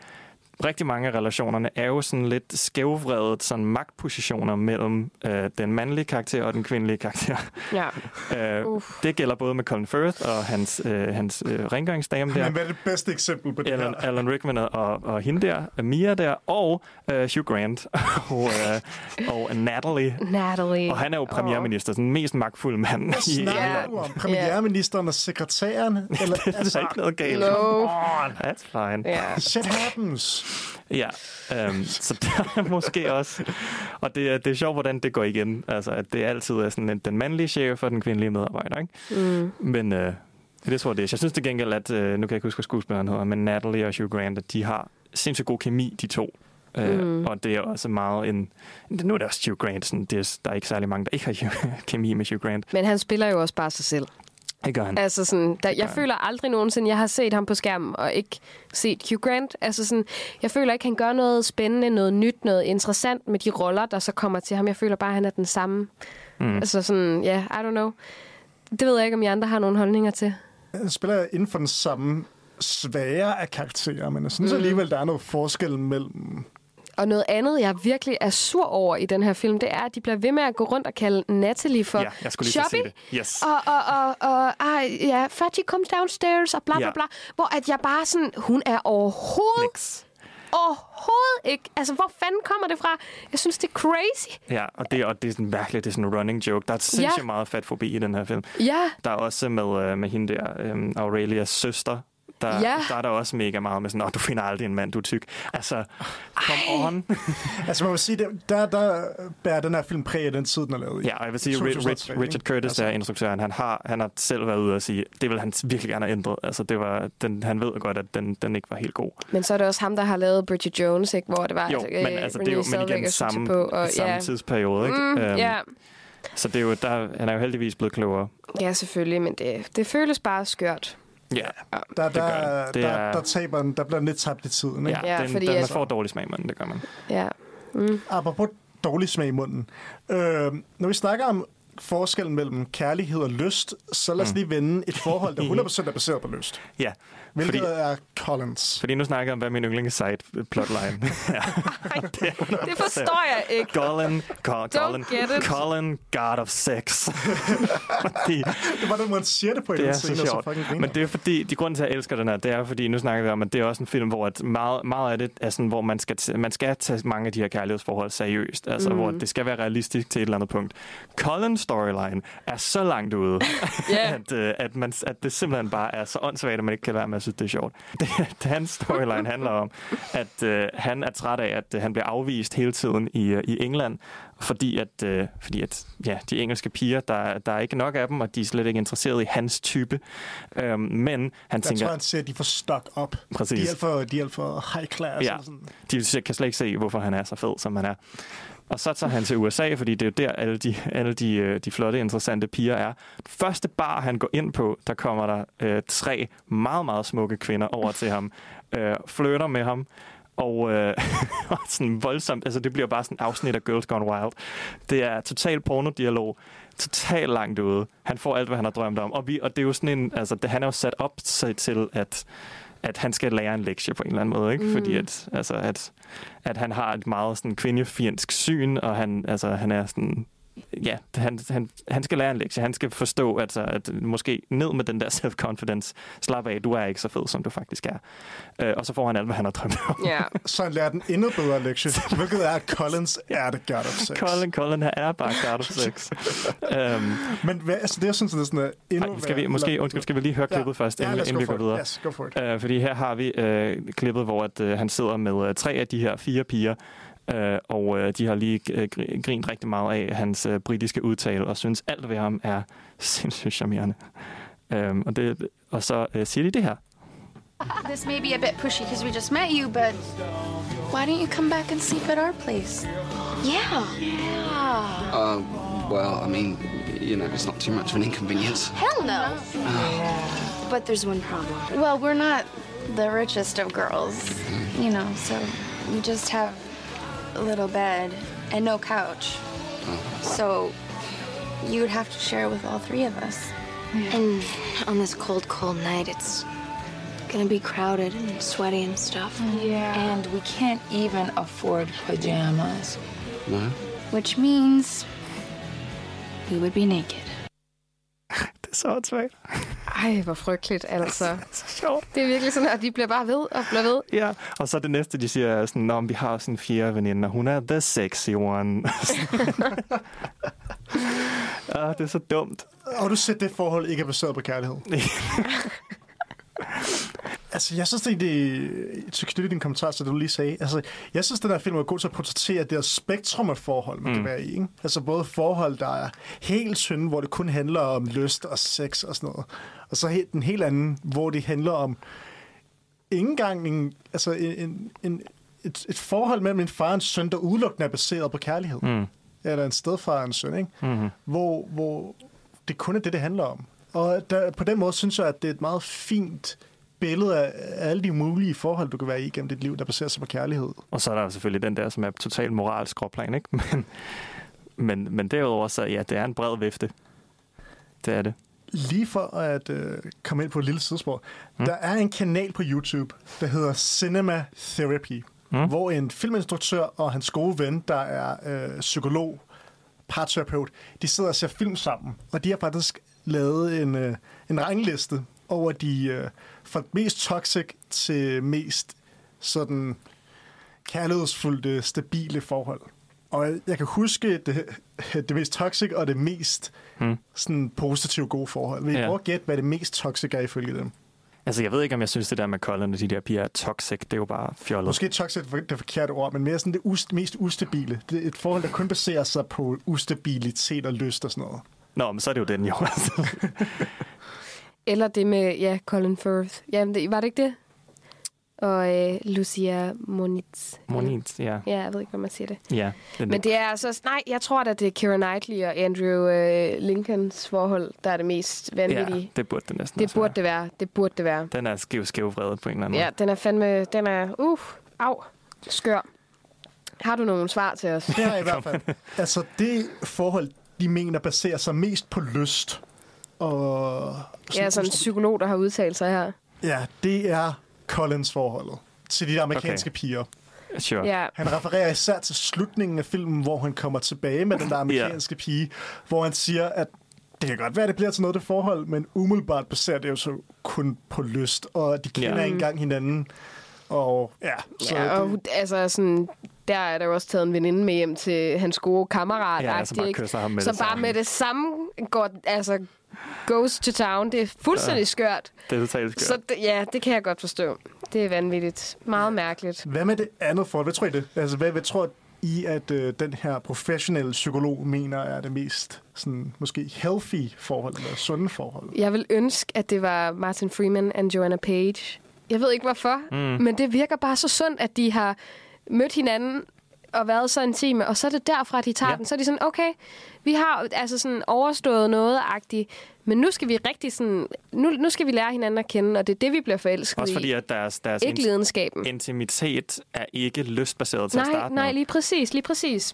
[SPEAKER 4] rigtig mange af relationerne er jo sådan lidt skævvredet sådan magtpositioner mellem øh, den mandlige karakter og den kvindelige karakter.
[SPEAKER 3] Ja.
[SPEAKER 4] Øh,
[SPEAKER 3] Uff.
[SPEAKER 4] det gælder både med Colin Firth og hans, øh, hans øh, rengøringsdame der.
[SPEAKER 2] men hvad er det bedste eksempel på det
[SPEAKER 4] Alan,
[SPEAKER 2] her?
[SPEAKER 4] Alan Rickman og, og hende der, Mia der, og øh, Hugh Grant og, øh, og Natalie.
[SPEAKER 3] Natalie.
[SPEAKER 4] Og han er jo premierminister, sådan den mest magtfulde mand i
[SPEAKER 2] Snakker
[SPEAKER 4] England.
[SPEAKER 2] du om premierministeren og sekretæren? Eller,
[SPEAKER 4] Det er ikke noget galt.
[SPEAKER 3] No.
[SPEAKER 4] That's fine.
[SPEAKER 3] Ja.
[SPEAKER 2] Shit happens.
[SPEAKER 4] Ja, øhm, så der er måske også... Og det er, det er sjovt, hvordan det går igen. Altså, at det altid er sådan en, den mandlige chef og den kvindelige medarbejder, ikke?
[SPEAKER 3] Mm.
[SPEAKER 4] Men øh, det er det, det er. Jeg synes til gengæld, at... Øh, nu kan jeg ikke huske, hvad skuespilleren hedder, men Natalie og Hugh Grant, at de har sindssygt god kemi, de to. Øh,
[SPEAKER 3] Mm.
[SPEAKER 4] Og det er også meget en... Nu er det også Hugh Grant. Sådan, det er, der er ikke særlig mange, der ikke har kemi med Hugh Grant.
[SPEAKER 3] Men han spiller jo også bare sig selv.
[SPEAKER 4] Det gør han.
[SPEAKER 3] Altså sådan, der, jeg føler aldrig nogensinde, jeg har set ham på skærmen og ikke set Hugh Grant. Altså sådan, jeg føler ikke, han gør noget spændende, noget nyt, noget interessant med de roller, der så kommer til ham. Jeg føler bare, at han er den samme.
[SPEAKER 4] Mm.
[SPEAKER 3] Altså sådan, ja, yeah, I don't know. Det ved jeg ikke, om I andre har nogle holdninger til.
[SPEAKER 2] Han spiller inden for den samme svære af karakterer, men jeg synes alligevel, der er noget forskel mellem...
[SPEAKER 3] Og noget andet, jeg virkelig er sur over i den her film, det er, at de bliver ved med at gå rundt og kalde Natalie for
[SPEAKER 4] Ja, jeg skulle lige sige det. Yes.
[SPEAKER 3] Og, og, og, og ej, ja, Fudgy comes downstairs, og bla bla
[SPEAKER 4] Ja.
[SPEAKER 3] bla. Hvor at jeg bare sådan, hun er overhovedet,
[SPEAKER 4] Nix.
[SPEAKER 3] overhovedet ikke. Altså, hvor fanden kommer det fra? Jeg synes, det er crazy.
[SPEAKER 4] Ja, og det, og det er sådan virkelig det er sådan en running joke. Der er sindssygt
[SPEAKER 3] Ja.
[SPEAKER 4] meget fat forbi i den her film.
[SPEAKER 3] Ja,
[SPEAKER 4] Der er også med, øh, med hende der, øh, Aurelias søster. Der,
[SPEAKER 3] Ja.
[SPEAKER 4] der er der også mega meget med sådan, at du finder aldrig en mand, du er tyk. Altså, come on.
[SPEAKER 2] Altså, man må sige, der, der, bærer den her film præg af den tid, den er lavet i.
[SPEAKER 4] Ja, og jeg vil sige, Ri-
[SPEAKER 2] 2003,
[SPEAKER 4] Rich, Richard? Curtis,
[SPEAKER 2] Altså-
[SPEAKER 4] der er instruktøren, han har, han har selv været ude og sige, det vil han virkelig gerne have ændret. Altså, det var, den, han ved godt, at den, den ikke var helt god.
[SPEAKER 3] men så er det også ham, der har lavet Bridget Jones, ikke? hvor det var
[SPEAKER 4] Jo,
[SPEAKER 3] øh,
[SPEAKER 4] men altså, det er jo men igen samme,
[SPEAKER 3] på. Og,
[SPEAKER 4] samme
[SPEAKER 3] ja.
[SPEAKER 4] tidsperiode, ikke?
[SPEAKER 3] Mm,
[SPEAKER 4] Øhm,
[SPEAKER 3] ja.
[SPEAKER 4] Så det er jo, der, han er jo heldigvis blevet klogere.
[SPEAKER 3] ja, selvfølgelig, men det, det føles bare skørt.
[SPEAKER 4] Ja,
[SPEAKER 2] Der,
[SPEAKER 4] det gør
[SPEAKER 2] der,
[SPEAKER 4] det. Det
[SPEAKER 2] der,
[SPEAKER 4] er-
[SPEAKER 2] der, taber den, der bliver lidt tabt i tiden. Ikke?
[SPEAKER 4] ja,
[SPEAKER 3] Ja,
[SPEAKER 4] den,
[SPEAKER 3] fordi
[SPEAKER 4] den,
[SPEAKER 3] jeg-
[SPEAKER 4] man får dårlig smag med den, det gør man.
[SPEAKER 3] Ja.
[SPEAKER 2] Apropos dårlig smag i munden. Øh, når vi snakker om forskellen mellem kærlighed og lyst, så lad os lige vende et forhold, der 100% er baseret på lyst.
[SPEAKER 4] Ja,
[SPEAKER 2] Hvilket
[SPEAKER 4] fordi,
[SPEAKER 2] er Collins.
[SPEAKER 4] fordi nu snakker jeg om, hvad min yndlingssite plotline ja. det, er
[SPEAKER 3] Det forstår jeg ikke.
[SPEAKER 4] Colin, Col- Colin. Colin, God of Sex. fordi,
[SPEAKER 2] Det var den måde, han siger det på
[SPEAKER 4] det
[SPEAKER 2] den
[SPEAKER 4] så
[SPEAKER 2] scene, fucking griner.
[SPEAKER 4] Men det er fordi, de grund til, at jeg elsker den her, det er fordi, nu snakker vi om, at det er også en film, hvor at meget, meget af det er sådan, hvor man skal, t- man skal tage mange af de her kærlighedsforhold seriøst. Altså, mm. hvor det skal være realistisk til et eller andet punkt. Collins storyline er så langt ude,
[SPEAKER 3] Ja.
[SPEAKER 4] at, øh, at, man, at det simpelthen bare er så åndssvagt, at man ikke kan være med at synes, det er sjovt. Det, hans storyline handler om, at øh, han er træt af, at øh, han bliver afvist hele tiden i, øh, i England, fordi at, øh, fordi at ja, de engelske piger, der, der er ikke nok af dem, og de er slet ikke interesseret i hans type. Øhm, men han
[SPEAKER 2] Jeg
[SPEAKER 4] tænker,
[SPEAKER 2] tror, han de får stuck up.
[SPEAKER 4] Præcis.
[SPEAKER 2] De er for, de er for high class.
[SPEAKER 4] Ja.
[SPEAKER 2] eller Sådan.
[SPEAKER 4] de kan slet ikke se, hvorfor han er så fed, som han er. Og så tager han til USA, fordi det er jo der, alle de, alle de, øh, de flotte, interessante piger er. Første bar, han går ind på, der kommer der øh, tre meget, meget smukke kvinder over til ham, øh, flytter med ham, og, øh, sådan voldsomt, altså det bliver bare sådan et afsnit af Girls Gone Wild. Det er total pornodialog, total langt ude. Han får alt, hvad han har drømt om. Og, vi, og det er jo sådan en, altså det, han er jo sat op til, til at at han skal lære en lektie på en eller anden måde, ikke? Mm. Fordi at, altså, at, at han har et meget sådan kvindefjendsk syn, og han, altså, han er sådan ja, han, han, han skal lære en lektie. Han skal forstå, at, at måske ned med den der self-confidence. Slap af, du er ikke så fed, som du faktisk er. Uh, og så får han alt, hvad han har drømt om.
[SPEAKER 3] Ja.
[SPEAKER 2] Så han lærer den endnu bedre lektie, hvilket er, at Collins er det god of sex.
[SPEAKER 4] Colin, Colin her er bare god of sex. um,
[SPEAKER 2] Men hvad, altså, det, jeg synes, det er sådan uh, endnu
[SPEAKER 4] ej, skal vi, måske, undskyld, skal vi lige høre klippet
[SPEAKER 2] ja.
[SPEAKER 4] først,
[SPEAKER 2] ja,
[SPEAKER 4] inden, vi går videre?
[SPEAKER 2] Yes, go for it.
[SPEAKER 4] Uh, fordi her har vi uh, klippet, hvor at, uh, han sidder med uh, tre af de her fire piger, uh, og uh, de har lige gr- grint rigtig meget af hans uh, britiske udtale, og synes alt ved ham er sindssygt charmerende. Um, og, det, og så uh, siger de det her.
[SPEAKER 7] This may be a bit pushy because we just met you, but why don't you come back and sleep at our place? Yeah. Yeah.
[SPEAKER 8] Uh, well, I mean, you know, it's not too much of an inconvenience.
[SPEAKER 7] Hell no.
[SPEAKER 9] But there's one problem.
[SPEAKER 7] Well, we're not the richest of girls, you know, so we just have a little bed and no couch. So you would have to share with all three of us.
[SPEAKER 9] And on this cold, cold night, it's gonna be crowded and sweaty and stuff.
[SPEAKER 10] Yeah. And we can't even afford pajamas.
[SPEAKER 8] No?
[SPEAKER 7] Which means we would be naked.
[SPEAKER 4] Det er så åndssvagt.
[SPEAKER 3] Ej, hvor frygteligt, altså.
[SPEAKER 4] Så sjovt.
[SPEAKER 3] Det er virkelig sådan, at de bliver bare ved og bliver ved.
[SPEAKER 4] Ja, og så det næste, de siger, er sådan, Nå, vi har sådan en fjerde veninde, og hun er the sexy one. ah, det er så dumt.
[SPEAKER 2] Og du at det forhold ikke er baseret på kærlighed. altså, jeg synes, det er det, knytte din kommentar til det, du lige sagde. Altså, jeg synes, den her film er god til at portrættere det her spektrum af forhold, man mm. kan være i. Ikke? Altså, både forhold, der er helt tynde, hvor det kun handler om lyst og sex og sådan noget. Og så helt, den helt anden, hvor det handler om ikke engang en, altså en, en, et, et forhold mellem en far og en søn, der udelukkende er baseret på kærlighed.
[SPEAKER 4] Mm.
[SPEAKER 2] Eller en stedfar og en søn, ikke?
[SPEAKER 4] Mm-hmm.
[SPEAKER 2] hvor, hvor det kun er det, det handler om. Og der, på den måde synes jeg, at det er et meget fint billede af alle de mulige forhold, du kan være i gennem dit liv, der baserer sig på kærlighed.
[SPEAKER 4] Og så er der selvfølgelig den der, som er totalt moralsk skråplan, ikke? Men, men, men derudover, så ja, det er en bred vifte. Det er det.
[SPEAKER 2] Lige for at øh, komme ind på et lille sidespor. Mm. Der er en kanal på YouTube, der hedder Cinema Therapy, mm. hvor en filminstruktør og hans gode ven, der er øh, psykolog, parterapeut, de sidder og ser film sammen. Og de har faktisk lavet en, øh, en rangliste over de øh, fra mest toxic til mest sådan kærlighedsfulde, stabile forhold. Og jeg kan huske det, det mest toxic og det mest
[SPEAKER 4] Hmm.
[SPEAKER 2] sådan positive gode forhold. Vil I
[SPEAKER 4] Ja.
[SPEAKER 2] prøve at gætte, hvad det mest toxic er ifølge dem?
[SPEAKER 4] Altså, jeg ved ikke, om jeg synes, det der med Colin og de der piger er toxic. Det er jo bare fjollet.
[SPEAKER 2] Måske toxic er det forkerte ord, men mere sådan det ust, mest ustabile. Det er et forhold, der kun baserer sig på ustabilitet og lyst og sådan noget.
[SPEAKER 4] Nå, men så er det jo den jo.
[SPEAKER 3] Eller det med, ja, Colin Firth. Jamen, det, var det ikke det? Og øh, Lucia Moniz.
[SPEAKER 4] Monit, ja.
[SPEAKER 3] Ja, jeg ved ikke, hvad man siger det.
[SPEAKER 4] Ja, det er
[SPEAKER 3] Men det er altså... Nej, jeg tror at det er Keira Knightley og Andrew øh, Lincolns forhold, der er det mest vanvittige.
[SPEAKER 4] Ja, det burde det næsten
[SPEAKER 3] det
[SPEAKER 4] også
[SPEAKER 3] burde
[SPEAKER 4] være.
[SPEAKER 3] det være. Det burde det være.
[SPEAKER 4] Den er skæv, skævvredet på en eller anden
[SPEAKER 3] Ja,
[SPEAKER 4] måde.
[SPEAKER 3] den er fandme... Den er... Uh, au. Skør. Har du nogle svar til os?
[SPEAKER 2] Det har jeg i hvert fald. Altså, det forhold, de mener, baserer sig mest på lyst. Og
[SPEAKER 3] Ja, sådan en psykolog, der har udtalt sig her.
[SPEAKER 2] Ja, det er Collins forholdet til de amerikanske
[SPEAKER 4] Okay.
[SPEAKER 2] piger.
[SPEAKER 4] Sure.
[SPEAKER 3] Ja.
[SPEAKER 2] Han refererer især til slutningen af filmen, hvor han kommer tilbage med den der amerikanske pige, hvor han siger, at det kan godt være, at det bliver til noget, det forhold, men umiddelbart baserer det jo så kun på lyst, og de kender
[SPEAKER 4] ja.
[SPEAKER 2] ikke engang hinanden. Og ja, så
[SPEAKER 3] Ja, og
[SPEAKER 2] det,
[SPEAKER 3] altså sådan, der er der jo også taget en veninde med hjem til hans gode kammerat.
[SPEAKER 4] Ja, som bare kysser ham med
[SPEAKER 3] som
[SPEAKER 4] det
[SPEAKER 3] bare
[SPEAKER 4] samme.
[SPEAKER 3] med det samme går, altså, goes to town. Det er fuldstændig
[SPEAKER 4] Ja.
[SPEAKER 3] skørt.
[SPEAKER 4] Det er totalt skørt.
[SPEAKER 3] Så ja, det kan jeg godt forstå. Det er vanvittigt. Meget mærkeligt.
[SPEAKER 2] hvad med det andet forhold? Hvad tror I det? Altså, hvad, hvad tror I, at øh, den her professionelle psykolog mener er det mest sådan, måske healthy forhold, eller sunde forhold?
[SPEAKER 3] Jeg vil ønske, at det var Martin Freeman og Joanna Page. Jeg ved ikke hvorfor, mm. men det virker bare så sundt, at de har mødt hinanden og været så intime, og så er det derfra, de tager
[SPEAKER 4] Ja.
[SPEAKER 3] den. Så er de sådan, okay, vi har altså sådan overstået noget-agtigt, men nu skal vi rigtig sådan, nu, nu skal vi lære hinanden at kende, og det er det, vi bliver forelsket
[SPEAKER 4] Også fordi,
[SPEAKER 3] i.
[SPEAKER 4] at deres, deres
[SPEAKER 3] Ikke lidenskaben.
[SPEAKER 4] intimitet er ikke lystbaseret til at
[SPEAKER 3] Nej,
[SPEAKER 4] starte
[SPEAKER 3] nej,
[SPEAKER 4] med.
[SPEAKER 3] lige præcis, lige præcis.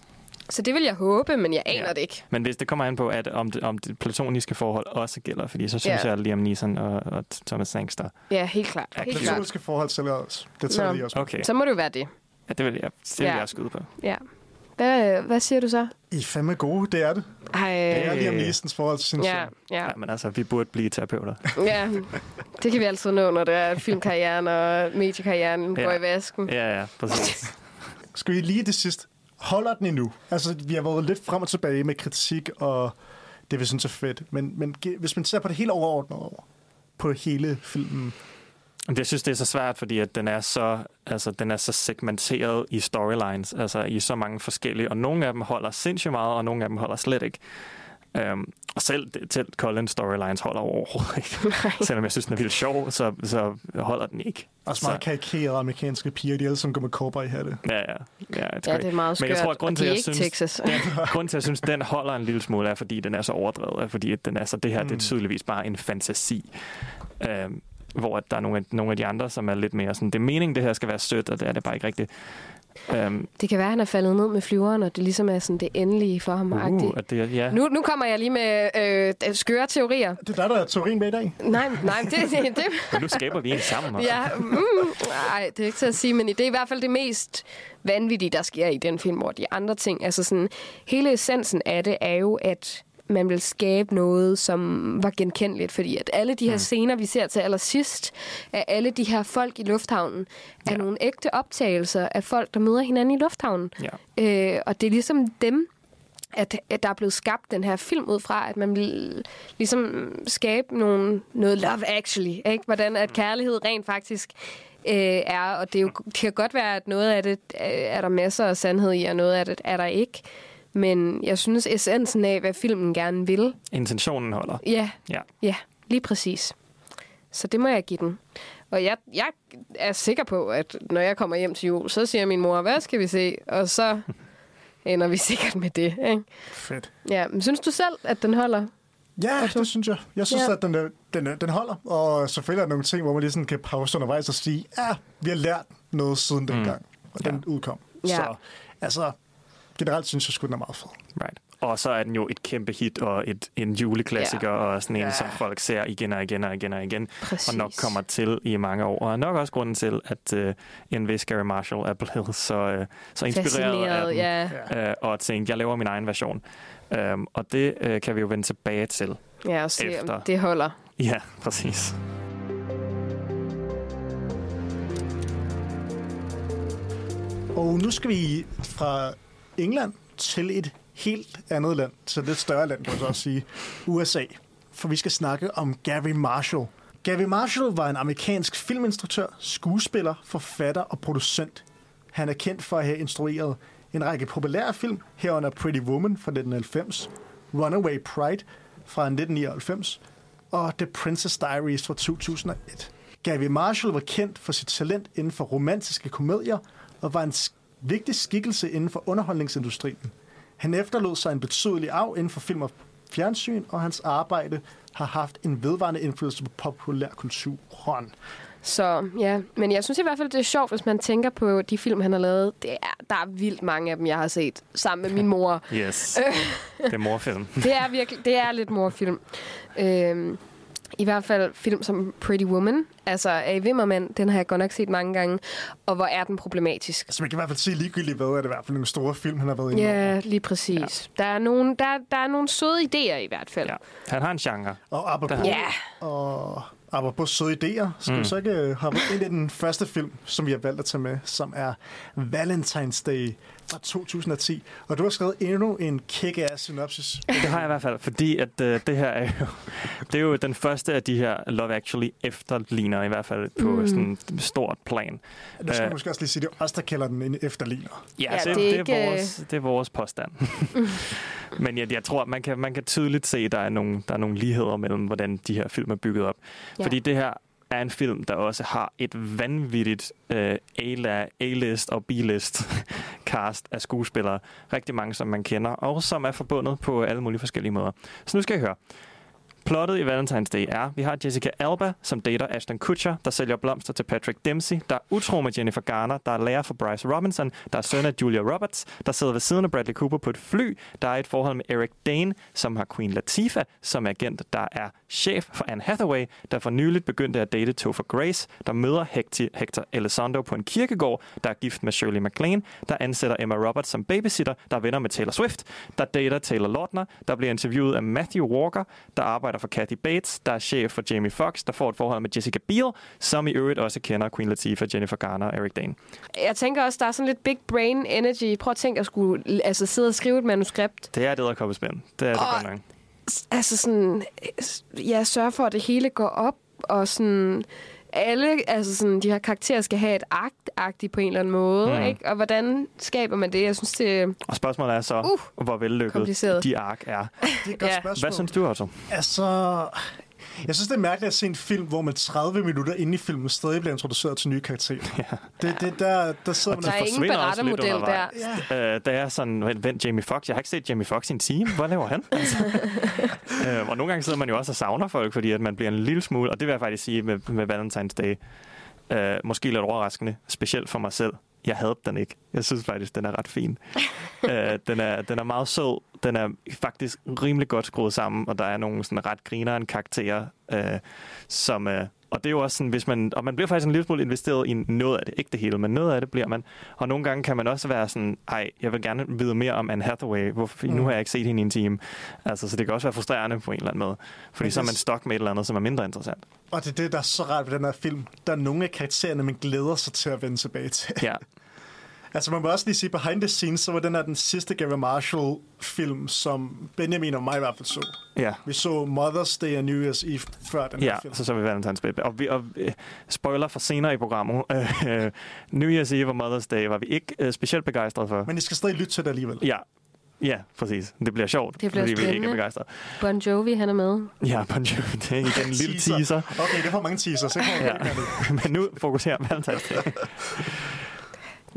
[SPEAKER 3] Så det vil jeg håbe, men jeg aner
[SPEAKER 4] Ja.
[SPEAKER 3] det ikke.
[SPEAKER 4] Men hvis det kommer an på, at om det, om det platoniske forhold også gælder, fordi så synes
[SPEAKER 3] Ja.
[SPEAKER 4] jeg, at Liam Neeson og, og Thomas Hanks der...
[SPEAKER 3] Ja, helt klart. Helt klart.
[SPEAKER 2] Platoniske forhold sælger også. Det tager
[SPEAKER 3] Nå.
[SPEAKER 2] de også.
[SPEAKER 4] Okay,
[SPEAKER 3] Så må det jo være det.
[SPEAKER 4] Ja, det vil jeg, det vil
[SPEAKER 3] Ja.
[SPEAKER 4] jeg skyde på.
[SPEAKER 3] Ja. Hvad, hvad siger du så?
[SPEAKER 2] I er fandme gode, det er det.
[SPEAKER 3] Ej,
[SPEAKER 2] Det er Liam Neesons forhold til sin
[SPEAKER 3] ja,
[SPEAKER 2] søn.
[SPEAKER 3] ja,
[SPEAKER 4] Ja, men altså, vi burde blive terapeuter.
[SPEAKER 3] ja. Det kan vi altid nå, når det er filmkarrieren og mediekarrieren
[SPEAKER 4] Ja.
[SPEAKER 3] går i vasken.
[SPEAKER 4] Ja, ja, præcis.
[SPEAKER 2] Skal vi lige det sidste? Holder den endnu? Altså, vi har været lidt frem og tilbage med kritik og det, vi synes er fedt. Men, men hvis man ser på det hele overordnet over, på hele filmen,
[SPEAKER 4] Men Jeg synes, det er så svært, fordi at den er så, altså, den er så segmenteret i storylines, altså i så mange forskellige, og nogle af dem holder sindssygt meget, og nogle af dem holder slet ikke. Um, og selv, selv Collins storylines holder overhovedet ikke. Selvom jeg synes, den er vildt sjov, så, så holder den ikke.
[SPEAKER 2] også meget karikerede amerikanske piger, de alle sammen går med cowboy i hatte.
[SPEAKER 4] Ja, ja. ja,
[SPEAKER 3] Ja, det er meget skørt.
[SPEAKER 4] Men jeg tror, at grunden
[SPEAKER 3] og
[SPEAKER 4] til,
[SPEAKER 3] det
[SPEAKER 4] at jeg
[SPEAKER 3] ikke
[SPEAKER 4] synes,
[SPEAKER 3] Texas.
[SPEAKER 4] den, grunden til, at jeg synes, den holder en lille smule, er, fordi den er så overdrevet. Er, fordi at den er så, det her mm. det er tydeligvis bare en fantasi. Øhm, hvor at der er nogle af, nogle af de andre, som er lidt mere sådan, det er meningen, det her skal være sødt, og det er det bare ikke rigtigt. Øhm,
[SPEAKER 3] Det kan være, at han er faldet ned med flyveren, og det ligesom er sådan det endelige for ham.
[SPEAKER 4] uh, at det, ja.
[SPEAKER 3] Nu, nu kommer jeg lige med øh, skøre teorier.
[SPEAKER 2] Det er der, der er teorien med i dag.
[SPEAKER 3] Nej, nej, det, det, det,
[SPEAKER 4] Og nu skaber vi en sammen. altså.
[SPEAKER 3] Ja, mm, nej, det er ikke til at sige, men det er i hvert fald det mest vanvittige, der sker i den film, hvor de andre ting, altså sådan, hele essensen af det er jo, at man vil skabe noget, som var genkendeligt, fordi at alle de her mm. scener, vi ser til allersidst, af alle de her folk i lufthavnen, er
[SPEAKER 4] Ja.
[SPEAKER 3] nogle ægte optagelser af folk, der møder hinanden i lufthavnen.
[SPEAKER 4] Ja.
[SPEAKER 3] Øh, og det er ligesom dem, at, at der er blevet skabt den her film ud fra, at man vil ligesom skabe nogle, noget love actually, ikke? Hvordan at kærlighed rent faktisk øh, er, og det, er jo, det kan godt være, at noget af det øh, er der masser af sandhed i, og noget af det er der ikke. Men jeg synes, essensen af, hvad filmen gerne vil,
[SPEAKER 4] Intentionen holder.
[SPEAKER 3] ja,
[SPEAKER 4] Ja.
[SPEAKER 3] ja, lige præcis. Så det må jeg give den. Og jeg, jeg er sikker på, at når jeg kommer hjem til jul, så siger min mor, hvad skal vi se? Og så ender vi sikkert med det. Ikke?
[SPEAKER 2] Fedt.
[SPEAKER 3] Ja, men synes du selv, at den holder?
[SPEAKER 2] Ja, det synes jeg. Jeg synes,
[SPEAKER 3] Ja.
[SPEAKER 2] at den, er- den, er- den holder. Og selvfølgelig er der nogle ting, hvor man lige sådan kan pause undervejs og sige, ja, vi har lært noget siden dengang. Og den udkom.
[SPEAKER 3] Ja.
[SPEAKER 2] Så altså, generelt synes jeg sgu, den er meget fed.
[SPEAKER 4] Right. Og så er den jo et kæmpe hit og et, en juleklassiker, ja. og sådan en,
[SPEAKER 2] Ja.
[SPEAKER 4] som folk ser igen og igen og igen og igen.
[SPEAKER 3] Præcis.
[SPEAKER 4] Og nok kommer til i mange år. Og nok også grunden til, at uh, en vis Gary Marshall er blevet så, uh, så inspireret af den.
[SPEAKER 3] ja.
[SPEAKER 4] Uh, og tænkte, jeg laver min egen version. Um, og det uh, kan vi jo vende tilbage til.
[SPEAKER 3] Ja, og se,
[SPEAKER 4] Efter.
[SPEAKER 3] om det holder.
[SPEAKER 4] Ja, præcis.
[SPEAKER 2] Og nu skal vi fra England til et helt andet land, til et lidt større land, kan man så også sige, USA. For vi skal snakke om Gary Marshall. Gary Marshall var en amerikansk filminstruktør, skuespiller, forfatter og producent. Han er kendt for at have instrueret en række populære film, herunder Pretty Woman fra 1990, Runaway Pride fra 1999 og The Princess Diaries fra 2001. Gary Marshall var kendt for sit talent inden for romantiske komedier og var en vigtig skikkelse inden for underholdningsindustrien. Han efterlod sig en betydelig arv inden for film og fjernsyn, og hans arbejde har haft en vedvarende indflydelse på populærkulturen.
[SPEAKER 3] Så ja, men jeg synes i hvert fald, det er sjovt, hvis man tænker på de film, han har lavet. Det er, der er vildt mange af dem, jeg har set sammen med min mor.
[SPEAKER 4] Yes. det er morfilm.
[SPEAKER 3] Det er virkelig, det er lidt morfilm. Øhm, I hvert fald film som Pretty Woman, altså A. Wimmerman, den har jeg godt nok set mange gange. Og hvor er den problematisk?
[SPEAKER 2] Altså man kan i hvert fald sige ligegyldigt hvad, er det i hvert fald nogle store film, han har været inde
[SPEAKER 3] Ja, lige præcis. Ja. Der, er nogle, der, der er nogle søde idéer i hvert fald.
[SPEAKER 4] Ja. Han har en genre.
[SPEAKER 2] Og apropos,
[SPEAKER 3] Ja.
[SPEAKER 2] og apropos søde idéer, skal mm. vi så ikke øh, hoppe ind i den første film, som vi har valgt at tage med, som er Valentine's Day fra 2010. Og du har skrevet endnu en kick-ass synopsis.
[SPEAKER 4] Det har jeg i hvert fald, fordi at øh, det her er jo, det er jo den første af de her Love Actually efterligner, i hvert fald på mm. sådan et stort plan.
[SPEAKER 2] Du skal
[SPEAKER 4] Øh,
[SPEAKER 2] måske også lige sige, det er os, der kalder den en efterligner.
[SPEAKER 4] Ja,
[SPEAKER 3] Ja,
[SPEAKER 4] det,
[SPEAKER 3] det er
[SPEAKER 4] det, er
[SPEAKER 3] ikke,
[SPEAKER 4] vores, det er vores påstand. Men jeg, jeg tror, man kan, man kan tydeligt se, at der er, nogle, der er nogle ligheder mellem, hvordan de her film er bygget op.
[SPEAKER 3] Ja.
[SPEAKER 4] Fordi det her er en film, der også har et vanvittigt øh, A- A-list og B-list cast af skuespillere. Rigtig mange, som man kender, og som er forbundet på alle mulige forskellige måder. Så nu skal jeg høre. Plottet i Valentine's Day er, vi har Jessica Alba, som dater Ashton Kutcher, der sælger blomster til Patrick Dempsey, der er utro med Jennifer Garner, der er lærer for Bryce Robinson, der er søn af Julia Roberts, der sidder ved siden af Bradley Cooper på et fly, der er et forhold med Eric Dane, som har Queen Latifah som agent, der er chef for Anne Hathaway, der for nyligt begyndte at date Topher Grace, der møder Hector, Hector Elizondo på en kirkegård, der er gift med Shirley MacLaine, der ansætter Emma Roberts som babysitter, der er venner med Taylor Swift, der dater Taylor Lautner, der bliver interviewet af Matthew Walker, der arbejder for Kathy Bates, der er chef for Jamie Foxx, der får et forhold med Jessica Biel, som i øvrigt også kender Queen Latifah, Jennifer Garner og Eric Dane.
[SPEAKER 3] Jeg tænker også, der er sådan lidt big brain energy. Prøv at tænke at skulle altså, sidde og skrive et manuskript.
[SPEAKER 4] Det er det, der kommer spænd. Det er det
[SPEAKER 3] Og-
[SPEAKER 4] godt nok.
[SPEAKER 3] Altså sådan, ja, sørge for, at det hele går op, og sådan, alle, altså sådan, de her karakterer skal have et akt på en eller anden måde,
[SPEAKER 4] Mm.
[SPEAKER 3] ikke? Og hvordan skaber man det? Jeg synes, det
[SPEAKER 4] Og spørgsmålet er så,
[SPEAKER 3] Uh,
[SPEAKER 4] hvor vellykket de ark er.
[SPEAKER 2] Det er et godt
[SPEAKER 3] Ja.
[SPEAKER 2] spørgsmål.
[SPEAKER 4] Hvad synes du, Otto?
[SPEAKER 2] Altså, jeg synes, det er mærkeligt at se en film, hvor man 30 minutter inde i filmen stadig bliver introduceret til nye karakterer.
[SPEAKER 4] Ja.
[SPEAKER 2] Det, det der, der sidder
[SPEAKER 3] Der
[SPEAKER 2] man...
[SPEAKER 3] er ingen berettermodel der.
[SPEAKER 4] Øh, der er sådan, vent, Jamie Foxx. Jeg har ikke set Jamie Foxx i en time. Hvad laver han? Altså. øh, og nogle gange sidder man jo også og savner folk, fordi at man bliver en lille smule, og det vil jeg faktisk sige med, med Valentine's Day, øh, måske lidt overraskende, specielt for mig selv. Jeg havde den ikke. Jeg synes faktisk, den er ret fin. øh, den, er, den er meget sød. Den er faktisk rimelig godt skruet sammen, og der er nogle sådan ret grineren karakterer, øh, som... Øh, og det er jo også sådan, hvis man... Og man bliver faktisk en lille smule investeret i noget af det. Ikke det hele, men noget af det bliver man. Og nogle gange kan man også være sådan, ej, jeg vil gerne vide mere om Anne Hathaway. Hvorfor, mm. Nu har jeg ikke set hende i en time. Altså, så det kan også være frustrerende på en eller anden måde. Fordi
[SPEAKER 2] Men
[SPEAKER 4] så er man stok med et eller andet, som er mindre interessant.
[SPEAKER 2] Og det er det, der er så rart ved den her film. Der er nogle af karaktererne, man glæder sig til at vende tilbage til.
[SPEAKER 4] Ja.
[SPEAKER 2] Altså, man må også lige sige, behind the scenes, så var den her den sidste Gary Marshall-film, som Benjamin og mig i hvert fald så.
[SPEAKER 4] Ja.
[SPEAKER 2] Vi så Mother's Day og New Year's Eve før den
[SPEAKER 4] Ja,
[SPEAKER 2] her film.
[SPEAKER 4] så så vi Valentine's Day. Og, vi, og øh, spoiler for senere i programmet. Øh, New Year's Eve og Mother's Day var vi ikke øh, specielt begejstrede for.
[SPEAKER 2] Men I skal stadig lytte til det alligevel.
[SPEAKER 4] Ja, ja, præcis. Det bliver sjovt,
[SPEAKER 3] Det bliver
[SPEAKER 4] fordi vi ikke er begejstrede.
[SPEAKER 3] Bon Jovi, han er med.
[SPEAKER 4] Ja, Bon Jovi, det er igen en lille
[SPEAKER 2] Teaser.
[SPEAKER 4] teaser.
[SPEAKER 2] Okay, det får mange teasers. Så kommer
[SPEAKER 4] Ja.
[SPEAKER 2] ja.
[SPEAKER 4] Men nu fokuserer Valentine's Day.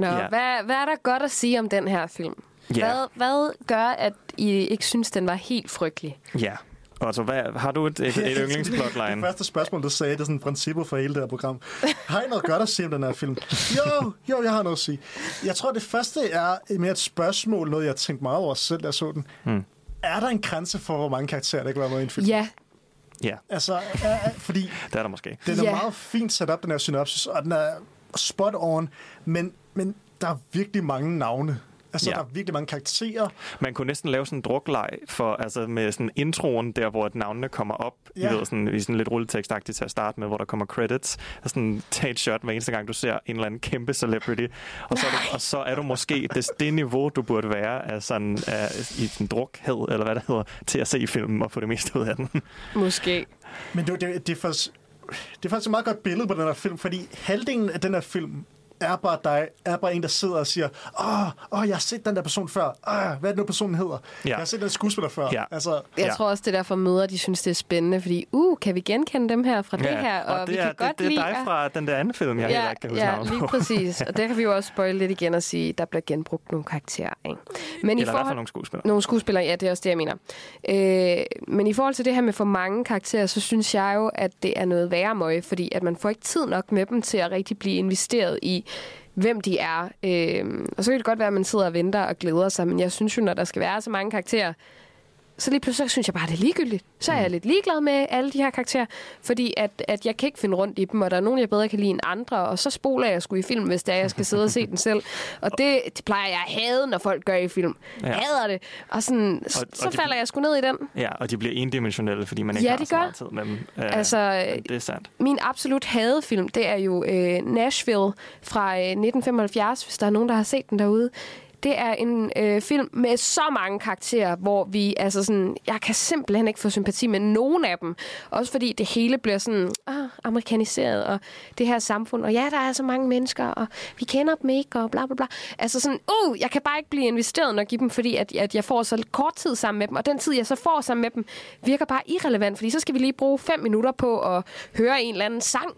[SPEAKER 3] Nå,
[SPEAKER 4] Ja.
[SPEAKER 3] hvad, hvad er der godt at sige om den her film?
[SPEAKER 4] Ja.
[SPEAKER 3] Hvad, hvad gør, at I ikke synes, den var helt frygtelig?
[SPEAKER 4] Ja. Og så hvad, har du et, et, et
[SPEAKER 2] Det
[SPEAKER 4] yndlingsplotline?
[SPEAKER 2] første spørgsmål, du sagde, det er sådan princippet for hele det her program. Har I noget godt at sige om den her film? Jo, jo, jeg har noget at sige. Jeg tror, det første er mere et spørgsmål, noget jeg tænkte meget over selv, da jeg så den.
[SPEAKER 4] Hmm.
[SPEAKER 2] Er der en grænse for, hvor mange karakterer, der kan være med i en film?
[SPEAKER 3] Ja,
[SPEAKER 4] Ja,
[SPEAKER 2] Altså, er, er, fordi
[SPEAKER 4] det er der måske.
[SPEAKER 2] den er
[SPEAKER 3] Ja.
[SPEAKER 2] meget fint sat op, den her synopsis, og den er spot on, men, men der er virkelig mange navne. Altså,
[SPEAKER 4] Ja.
[SPEAKER 2] der er virkelig mange karakterer.
[SPEAKER 4] Man kunne næsten lave sådan en drukleg for, altså med sådan introen, der hvor navnene kommer op. Ja. I ved, sådan, i sådan lidt rulletekstagtigt til at starte med, hvor der kommer credits. Og sådan tage et shot hver eneste gang, du ser en eller anden kæmpe celebrity. Og så, er du, og så er du måske det, det niveau, du burde være af sådan, af, i sådan drukhed, eller hvad det hedder, til at se filmen og få det meste ud af den.
[SPEAKER 3] måske.
[SPEAKER 2] Men det, det, det, er faktisk, det er faktisk et meget godt billede på den her film, fordi halvdelen af den her film er bare dig, er bare en, der sidder og siger, åh, åh jeg har set den der person før. Åh, hvad er det nu, personen hedder?
[SPEAKER 4] Ja.
[SPEAKER 2] Jeg har set den skuespiller før.
[SPEAKER 4] Ja.
[SPEAKER 2] Altså,
[SPEAKER 3] Jeg
[SPEAKER 4] Ja.
[SPEAKER 3] ja. tror også, det er derfor møder, de synes, det er spændende, fordi, uh, kan vi genkende dem her fra det her?
[SPEAKER 4] og,
[SPEAKER 3] Og,
[SPEAKER 4] det
[SPEAKER 3] vi
[SPEAKER 4] er,
[SPEAKER 3] kan godt
[SPEAKER 4] det, det er dig fra den der anden film, jeg
[SPEAKER 3] ja,
[SPEAKER 4] heller ikke kan huske
[SPEAKER 3] ja,
[SPEAKER 4] navnet
[SPEAKER 3] lige præcis. Og der kan vi jo også spoil lidt igen og sige, at der bliver genbrugt nogle karakterer. Ikke? Men
[SPEAKER 4] Eller i hvert fald nogle skuespillere.
[SPEAKER 3] Nogle skuespillere, ja, det er også det, jeg mener. Øh, men i forhold til det her med for mange karakterer, så synes jeg jo, at det er noget værre møg, fordi at man får ikke tid nok med dem til at rigtig blive investeret i, hvem de er. Øh, og så kan det godt være, at man sidder og venter og glæder sig, men jeg synes jo, når der skal være så mange karakterer, så lige pludselig så synes jeg bare, det er ligegyldigt. Så er jeg lidt ligeglad med alle de her karakterer, fordi at, at jeg kan ikke finde rundt i dem, og der er nogen, jeg bedre kan lide end andre, og så spoler jeg sgu i film, hvis det er, jeg skal sidde og se den selv. Og det, det plejer jeg at hade, når folk gør i film.
[SPEAKER 4] Ja.
[SPEAKER 3] Hader det. Og, sådan, og,
[SPEAKER 4] og
[SPEAKER 3] så
[SPEAKER 4] de-
[SPEAKER 3] falder jeg sgu ned i den.
[SPEAKER 4] Ja, og de bliver endimensionelle, fordi man ikke
[SPEAKER 3] Ja,
[SPEAKER 4] har så meget tid med dem. Øh,
[SPEAKER 3] Altså,
[SPEAKER 4] det er sandt.
[SPEAKER 3] Min absolut hadefilm, det er jo øh, Nashville fra øh, 1975, hvis der er nogen, der har set den derude. Det er en øh, film med så mange karakterer, hvor vi, altså sådan, jeg kan simpelthen ikke få sympati med nogen af dem. Også fordi det hele bliver sådan ah, amerikaniseret, og det her samfund, og ja, der er så mange mennesker, og vi kender dem ikke, og bla bla bla. Altså sådan, uh, jeg kan bare ikke blive investeret nok i dem, fordi at, at jeg får så kort tid sammen med dem, og den tid, jeg så får sammen med dem, virker bare irrelevant, fordi så skal vi lige bruge fem minutter på at høre en eller anden sang,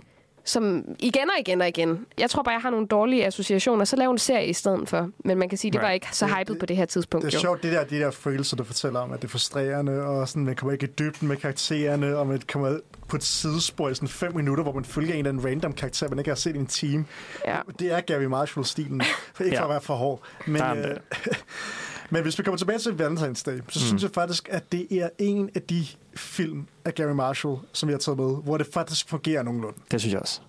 [SPEAKER 3] som igen og igen og igen. Jeg tror bare, jeg har nogle dårlige associationer, så lav en serie i stedet for. Men man kan sige, det var
[SPEAKER 2] Right.
[SPEAKER 3] ikke så
[SPEAKER 2] det-
[SPEAKER 3] på det her tidspunkt.
[SPEAKER 2] Det er
[SPEAKER 3] jo.
[SPEAKER 2] sjovt, det der, de der følelser, du fortæller om, at det er frustrerende, og sådan, man kommer ikke i dybden med karaktererne, og man kommer på et sidespor i sådan fem minutter, hvor man følger en eller anden random karakter, man ikke har set i en time.
[SPEAKER 3] Ja.
[SPEAKER 2] Det er Gary Marshall-stilen, for ikke for
[SPEAKER 4] Ja.
[SPEAKER 2] at være for hård. Men, øh, men hvis vi kommer tilbage til Valentine's Day, så mm. synes jeg faktisk, at det er en af de film af Gary Marshall, som jeg har taget med, hvor det faktisk fungerer nogenlunde.
[SPEAKER 4] Det synes jeg også.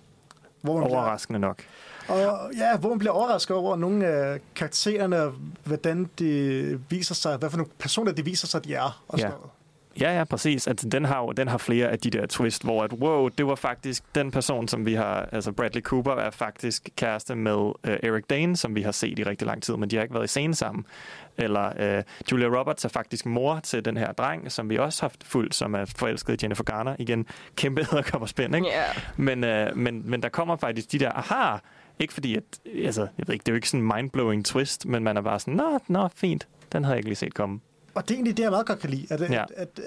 [SPEAKER 2] Hvor man bliver,
[SPEAKER 4] Overraskende nok.
[SPEAKER 2] og, ja, hvor man bliver overrasket over nogle af karaktererne, hvordan det viser sig, hvad for nogle personer det viser sig, de er. Og
[SPEAKER 4] Ja.
[SPEAKER 2] sådan noget.
[SPEAKER 4] Ja, ja, præcis. Altså, den, har jo, den har flere af de der twist, hvor at, wow, det var faktisk den person, som vi har... Altså, Bradley Cooper er faktisk kæreste med uh, Eric Dane, som vi har set i rigtig lang tid, men de har ikke været i scene sammen. Eller uh, Julia Roberts er faktisk mor til den her dreng, som vi også har fulgt, som er forelsket i Jennifer Garner. Igen, kæmpe æderkopper spænd, ikke?
[SPEAKER 3] Ja.
[SPEAKER 4] Men, uh, men, men der kommer faktisk de der, aha, ikke fordi, at, altså, jeg ved ikke, det er jo ikke sådan en mindblowing twist, men man er bare sådan, nå, nå, fint, den havde jeg ikke lige set komme.
[SPEAKER 2] Og det er egentlig det, jeg meget godt kan lide. At,
[SPEAKER 4] Ja.
[SPEAKER 2] at, at,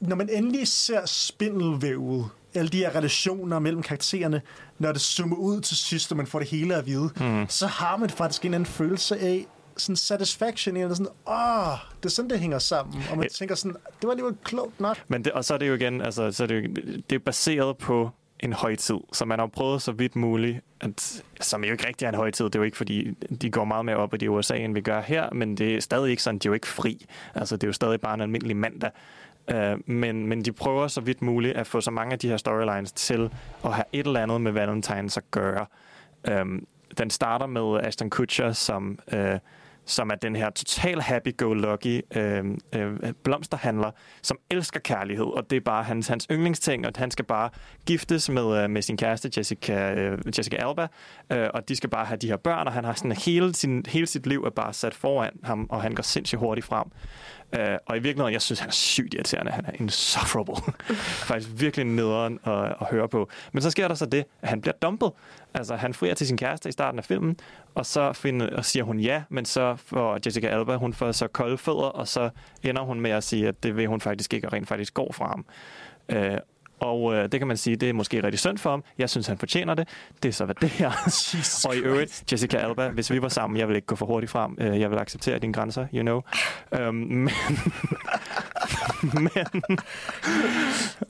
[SPEAKER 2] når man endelig ser spindelvævet, alle de her relationer mellem karaktererne, når det zoomer ud til sidst, og man får det hele at vide, mm. så har man faktisk en eller anden følelse af sådan satisfaction, eller sådan, åh, det er sådan, det hænger sammen. Og man
[SPEAKER 4] Ja.
[SPEAKER 2] tænker sådan, det var alligevel klogt nok.
[SPEAKER 4] Men det, og så er det jo igen, altså, så er det, jo, det er baseret på en højtid, så man har prøvet så vidt muligt, at, som jo ikke rigtig er en højtid, det er jo ikke fordi, de går meget mere op i det i USA, end vi gør her, men det er stadig ikke sådan, de er jo ikke fri. Altså, det er jo stadig bare en almindelig mandag. Uh, men, men de prøver så vidt muligt at få så mange af de her storylines til at have et eller andet med Valentine's at gøre. Um, den starter med Ashton Kutcher, som, uh, som er den her total happy-go-lucky øh, øh, blomsterhandler, som elsker kærlighed, og det er bare hans, hans yndlingsting, og han skal bare giftes med, øh, med sin kæreste Jessica, øh, Jessica Alba, øh, og de skal bare have de her børn, og han har sådan hele, sin, hele sit liv er bare sat foran ham, og han går sindssygt hurtigt frem. Øh, og i virkeligheden, jeg synes, han er sygt irriterende. Han er insufferable. Faktisk virkelig nederen at, at høre på. Men så sker der så det, at han bliver dumpet. Altså, han frier til sin kæreste i starten af filmen, og så finder, og siger hun ja, men så får Jessica Alba, hun får så kolde fødder, og så ender hun med at sige, at det vil hun faktisk ikke, og rent faktisk går fra ham. Øh, og øh, det kan man sige, det er måske rigtig synd for ham. Jeg synes, han fortjener det. Det er så, hvad det er.
[SPEAKER 2] Jesus
[SPEAKER 4] og i øvrigt, Jessica Alba, hvis vi var sammen, jeg vil ikke gå for hurtigt frem. Øh, Jeg vil acceptere dine grænser, you know. Um, men, men,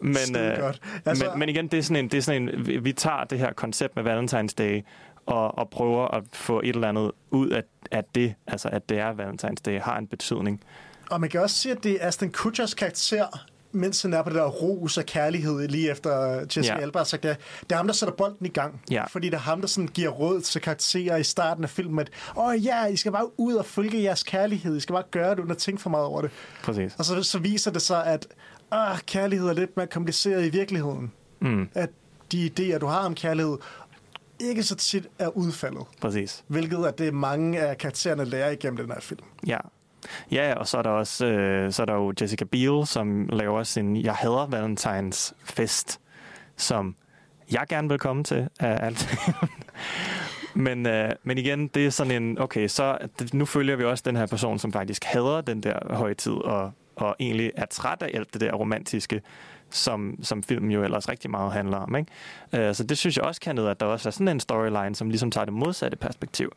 [SPEAKER 4] men, øh.
[SPEAKER 2] Altså-
[SPEAKER 4] men, men igen, det er sådan en, det er sådan en vi, vi tager det her koncept med Valentine's Day, og, og prøver at få et eller andet ud af, af det, altså at det er Valentine's Day, har en betydning.
[SPEAKER 2] Og man kan også sige, at det er Aston Kutchers karakter, mens han er på det der ros og kærlighed lige efter
[SPEAKER 4] Ja.
[SPEAKER 2] ja. Alba har sagt det. Det er ham, der sætter bolden i gang.
[SPEAKER 4] Ja.
[SPEAKER 2] Fordi det er ham, der sådan giver råd til karakterer i starten af filmen, at åh ja, I skal bare ud og følge jeres kærlighed. I skal bare gøre det, uden at tænke for meget over det.
[SPEAKER 4] Præcis.
[SPEAKER 2] Og så, så viser det sig, at ah, kærlighed er lidt mere kompliceret i virkeligheden.
[SPEAKER 4] Mm,
[SPEAKER 2] At de idéer, du har om kærlighed, ikke så tit er udfaldet.
[SPEAKER 4] præcis.
[SPEAKER 2] Hvilket at det er mange af karaktererne lærer igennem den her film.
[SPEAKER 4] Ja. Ja, og så er der også øh, så er der jo Jessica Biel, som laver sin Jeg hader Valentines fest, som jeg gerne vil komme til af alt. men, øh, men igen, det er sådan en, okay, så nu følger vi også den her person, som faktisk hader den der højtid, og, og egentlig er træt af alt det der romantiske, som, som filmen jo ellers rigtig meget handler om. Ikke? Øh, så det synes jeg også kan noget, at der også er sådan en storyline, som ligesom tager det modsatte perspektiv.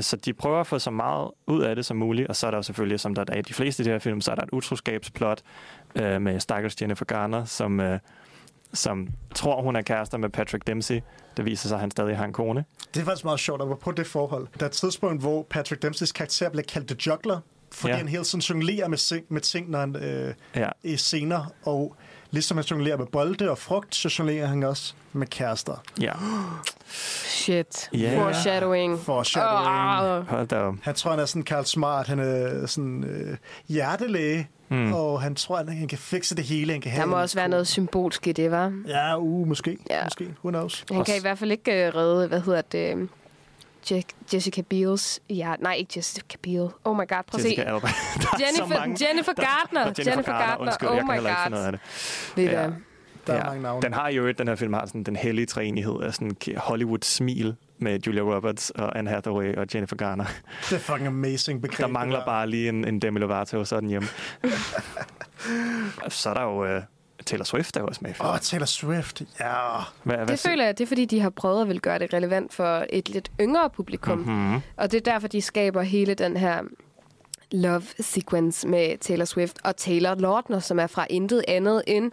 [SPEAKER 4] Så de prøver at få så meget ud af det som muligt, og så er der jo selvfølgelig, som der er i de fleste af de her film, så er der et utroskabsplot øh, med stakkels Jennifer Garner, som, øh, som tror, hun er kærester med Patrick Dempsey. Det viser sig, at han stadig har en kone.
[SPEAKER 2] Det er faktisk meget sjovt at på det forhold. Der er et tidspunkt, hvor Patrick Dempseys karakter bliver kaldt The Juggler, fordi
[SPEAKER 4] Ja.
[SPEAKER 2] han hele tiden jonglerer med, med ting, når han øh,
[SPEAKER 4] Ja.
[SPEAKER 2] i scener. Og ligesom han jonglerer med bolde og frugt, så jonglerer han også med kærester.
[SPEAKER 4] Ja.
[SPEAKER 3] Shit.
[SPEAKER 4] Ja.
[SPEAKER 3] Foreshadowing.
[SPEAKER 2] Foreshadowing.
[SPEAKER 3] Ah.
[SPEAKER 4] Hold da op.
[SPEAKER 2] Han tror, han er sådan Karl Smart. Han er sådan øh, hjertelæge.
[SPEAKER 4] Mm.
[SPEAKER 2] Og han tror, han, han kan fikse det hele. Han kan
[SPEAKER 3] Der
[SPEAKER 2] have
[SPEAKER 3] må
[SPEAKER 2] en
[SPEAKER 3] også være noget symbolsk i det, var.
[SPEAKER 2] Ja, uh, måske.
[SPEAKER 3] Ja.
[SPEAKER 2] Måske. Who knows?
[SPEAKER 3] Han kan i hvert fald ikke uh, redde, hvad hedder det, um, Je- Jessica Biels. Ja, nej, ikke Jessica Biel. Oh my god, prøv at se.
[SPEAKER 4] Jessica Alba. Der er
[SPEAKER 3] Jennifer,
[SPEAKER 4] mange.
[SPEAKER 3] Jennifer Gardner.
[SPEAKER 4] Jennifer,
[SPEAKER 3] Jennifer Gardner.
[SPEAKER 4] Undskyld,
[SPEAKER 3] oh
[SPEAKER 4] jeg
[SPEAKER 3] my
[SPEAKER 4] kan
[SPEAKER 3] god.
[SPEAKER 4] af det.
[SPEAKER 3] Ved
[SPEAKER 4] Ja.
[SPEAKER 3] hvad?
[SPEAKER 2] Der er mange navne.
[SPEAKER 4] Den har jo et, den her film har sådan den hellige træenighed af sådan Hollywood-smil med Julia Roberts og Anne Hathaway og Jennifer Garner.
[SPEAKER 2] Det er fucking amazing begreb.
[SPEAKER 4] Der mangler bare lige en, en Demi Lovato, så den hjemme. så er der jo... Øh, Taylor Swift er jo også med.
[SPEAKER 2] Åh, oh, Taylor Swift, ja.
[SPEAKER 4] Hvad, hvad
[SPEAKER 3] Det føler jeg, det er fordi, de har prøvet at vil gøre det relevant for et lidt yngre publikum.
[SPEAKER 4] Mhm.
[SPEAKER 3] Og det er derfor, de skaber hele den her love sequence med Taylor Swift og Taylor Lautner, som er fra intet andet end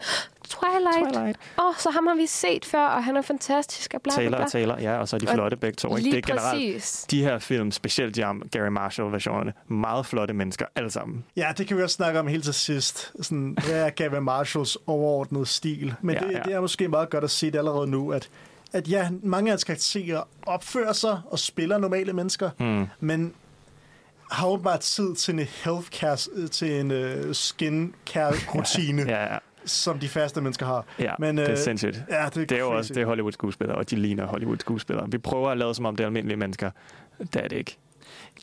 [SPEAKER 3] Twilight.
[SPEAKER 4] Twilight.
[SPEAKER 3] Åh, oh, så ham har vi set før, og han er fantastisk og bla bla
[SPEAKER 4] Taylor
[SPEAKER 3] bla.
[SPEAKER 4] og Taylor, ja, og så er de
[SPEAKER 3] Og
[SPEAKER 4] flotte begge to. Ikke?
[SPEAKER 3] lige
[SPEAKER 4] det er generelt,
[SPEAKER 3] præcis.
[SPEAKER 4] de her film, specielt de am- Gary Marshall-versionerne, meget flotte mennesker, alle sammen.
[SPEAKER 2] Ja, det kan vi også snakke om helt til sidst. Sådan, hvad er Gavin Marshalls overordnede stil? Men
[SPEAKER 4] Ja,
[SPEAKER 2] ja, det,
[SPEAKER 4] ja.
[SPEAKER 2] det er måske meget godt at se det allerede nu, at, at ja, mange af hans karakterer opfører sig og spiller normale mennesker,
[SPEAKER 4] Hmm.
[SPEAKER 2] men har åbenbart tid til en health care, til en uh, skin care rutine,
[SPEAKER 4] Ja, ja.
[SPEAKER 2] som de faste mennesker har.
[SPEAKER 4] Ja,
[SPEAKER 2] Men,
[SPEAKER 4] det er
[SPEAKER 2] øh,
[SPEAKER 4] sindssygt.
[SPEAKER 2] Ja, det er,
[SPEAKER 4] Det er jo også det er Hollywood-skuespillere, og de ligner Hollywood-skuespillere. Vi prøver at lade som om det er almindelige mennesker. Det er det ikke.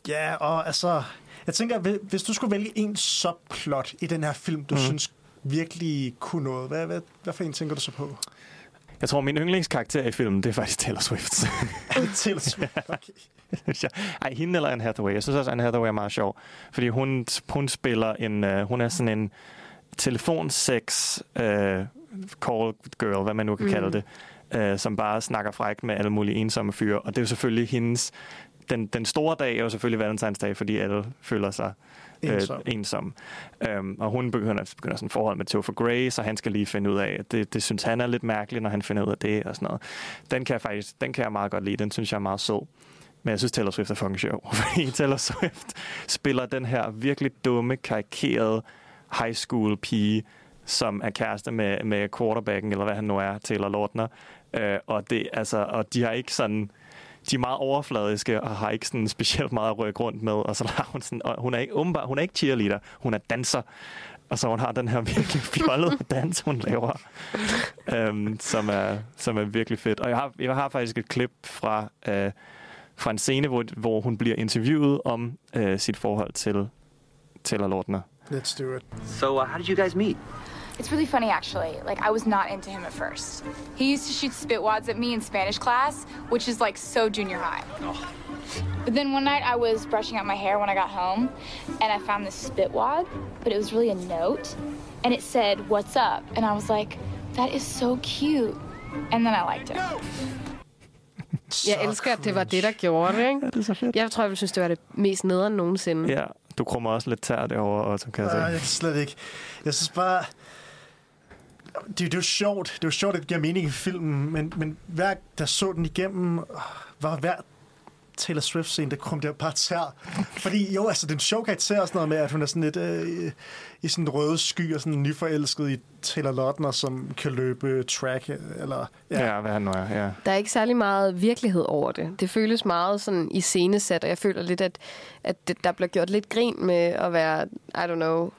[SPEAKER 2] Ja, og altså, jeg tænker, hvis- du skulle vælge en subplot i den her film, du mm. synes virkelig kunne noget, hvad, hvad, hvad for en tænker du så på?
[SPEAKER 4] Jeg tror, min yndlingskarakter i filmen, det er faktisk Taylor Swift.
[SPEAKER 2] Taylor Swift? Okay.
[SPEAKER 4] Ej, hende eller Anne Hathaway. Jeg synes også, Anne Hathaway er meget sjov. Fordi hun, hun spiller en... Uh, hun er sådan en telefonsex uh, call girl, hvad man nu kan mm. kalde det. Uh, som bare snakker frækt med alle mulige ensomme fyre. Og det er jo selvfølgelig hendes... Den, den store dag er jo selvfølgelig valentinsdag, fordi alle føler sig øh,
[SPEAKER 2] Ensom.
[SPEAKER 4] ensom. Um, og hun begynder, begynder sådan et forhold med Topher Grace, så han skal lige finde ud af, at det, det synes han er lidt mærkeligt, når han finder ud af det og sådan noget. Den kan jeg faktisk den kan jeg meget godt lide. Den synes jeg er meget sød. Men jeg synes, Taylor Swift er fucking sjov. Fordi Taylor Swift spiller den her virkelig dumme, karikerede high school pige, som er kæreste med, med quarterbacken, eller hvad han nu er, Taylor Lautner. Øh, og, det, altså, og de har ikke sådan... De er meget overfladiske og har ikke sådan specielt meget at rykke rundt med. Og så har hun sådan... Og hun er ikke, åbenbart, hun er ikke cheerleader, hun er danser. Og så hun har den her virkelig fjollede dans, hun laver, øhm, som, er, som er virkelig fedt. Og jeg har, jeg har faktisk et klip fra, øh, fra en scene, hvor, hvor hun bliver interviewet om øh, sit forhold til Taylor Lautner.
[SPEAKER 2] Let's do it.
[SPEAKER 11] So, uh, how did you guys meet?
[SPEAKER 12] It's really funny, actually. Like, I was not into him at first. He used to shoot spitwads at me in Spanish class, which is like so junior high. But then one night I was brushing out my hair when I got home, and I found this spitwad, but it was really a note, and it said, What's up? And I was like, That is so cute. And then I liked him.
[SPEAKER 3] Jeg elsker, at det var det, der gjorde det. Ikke?
[SPEAKER 4] Ja, det er så fedt.
[SPEAKER 3] Jeg tror, jeg synes, det var det mest nederen nogensinde.
[SPEAKER 4] Ja, du krummer også lidt tær derovre, Otto, kan jeg
[SPEAKER 2] Nej,
[SPEAKER 4] se.
[SPEAKER 2] jeg kan slet ikke. Jeg synes bare... Det, det er jo sjovt. Det er jo sjovt, at det giver mening i filmen, men, men hver der så den igennem, var hver Taylor Swift-scene, der kom der bare tær. Fordi jo, altså, det er en sjov karakter og sådan noget med, at hun er sådan lidt øh, i sådan røde sky og sådan nyforelsket i Taylor Lautner, som kan løbe track, eller...
[SPEAKER 4] Ja, hvad han nu er, ja.
[SPEAKER 3] Der er ikke særlig meget virkelighed over det. Det føles meget sådan i scenesat, og jeg føler lidt, at, at det- der bliver gjort lidt grin med at være, I don't know,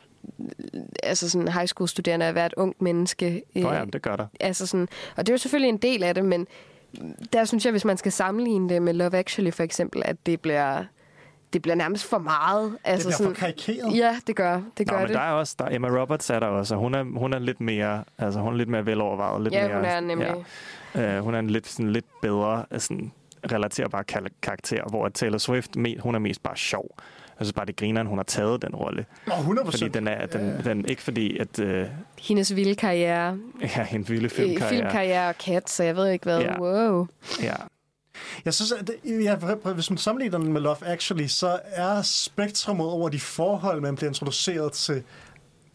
[SPEAKER 3] altså sådan high school studerende, at være et ungt menneske.
[SPEAKER 4] Nå
[SPEAKER 3] Øh,
[SPEAKER 4] ja, det gør der.
[SPEAKER 3] Altså sådan, og det er jo selvfølgelig en del af det, men der synes jeg, hvis man skal sammenligne det med Love Actually for eksempel, at det bliver, det bliver nærmest for meget. Altså
[SPEAKER 2] bliver for karikeret.
[SPEAKER 3] Ja, det gør det.
[SPEAKER 4] Nå,
[SPEAKER 3] Gør
[SPEAKER 4] men
[SPEAKER 3] det.
[SPEAKER 4] der er også, der, Emma Roberts er der også, og hun er, hun er lidt mere, altså hun er lidt mere velovervejet. Lidt
[SPEAKER 3] Ja,
[SPEAKER 4] mere,
[SPEAKER 3] hun er nemlig.
[SPEAKER 4] Ja. Uh, hun er en lidt, sådan, lidt bedre, øh, sådan, relaterbar karakter, hvor Taylor Swift, hun er mest bare sjov. Jeg synes bare, det griner, at hun har taget den rolle.
[SPEAKER 2] Åh, 100%.
[SPEAKER 4] Fordi den er, den, den, ikke fordi, at uh,
[SPEAKER 3] Hendes vilde karriere,
[SPEAKER 4] ja, en vilde
[SPEAKER 3] øh,
[SPEAKER 4] filmkarriere.
[SPEAKER 3] filmkarriere og kat, så jeg ved ikke hvad.
[SPEAKER 4] Ja.
[SPEAKER 3] Wow.
[SPEAKER 4] Ja.
[SPEAKER 2] Jeg synes, at det, ja, hvis man sammenligner den med Love Actually, så er spektrummet over de forhold, man bliver introduceret til,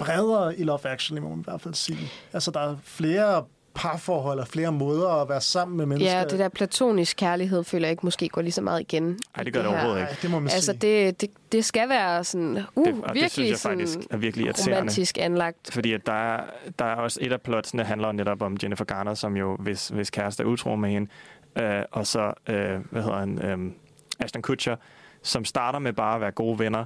[SPEAKER 2] bredere i Love Actually, må man i hvert fald sige. Altså, der er flere parforhold og flere måder at være sammen med mennesker.
[SPEAKER 3] Ja, det der platonisk kærlighed føler jeg ikke måske går lige så meget igen.
[SPEAKER 4] Ej, det gør det
[SPEAKER 3] her.
[SPEAKER 4] overhovedet ikke.
[SPEAKER 2] Ej, det må man
[SPEAKER 3] Altså,
[SPEAKER 2] sige.
[SPEAKER 3] det, det, det skal være sådan, uh,
[SPEAKER 4] Det- og det
[SPEAKER 3] virkelig
[SPEAKER 4] synes jeg
[SPEAKER 3] sådan
[SPEAKER 4] faktisk er virkelig
[SPEAKER 3] romantisk anlagt.
[SPEAKER 4] Fordi at der, er, der er også et af plotsene, handler netop om Jennifer Garner, som jo, hvis, hvis kæreste er utro med hende, øh, og så, øh, hvad hedder han, øh, Ashton Kutcher, som starter med bare at være gode venner.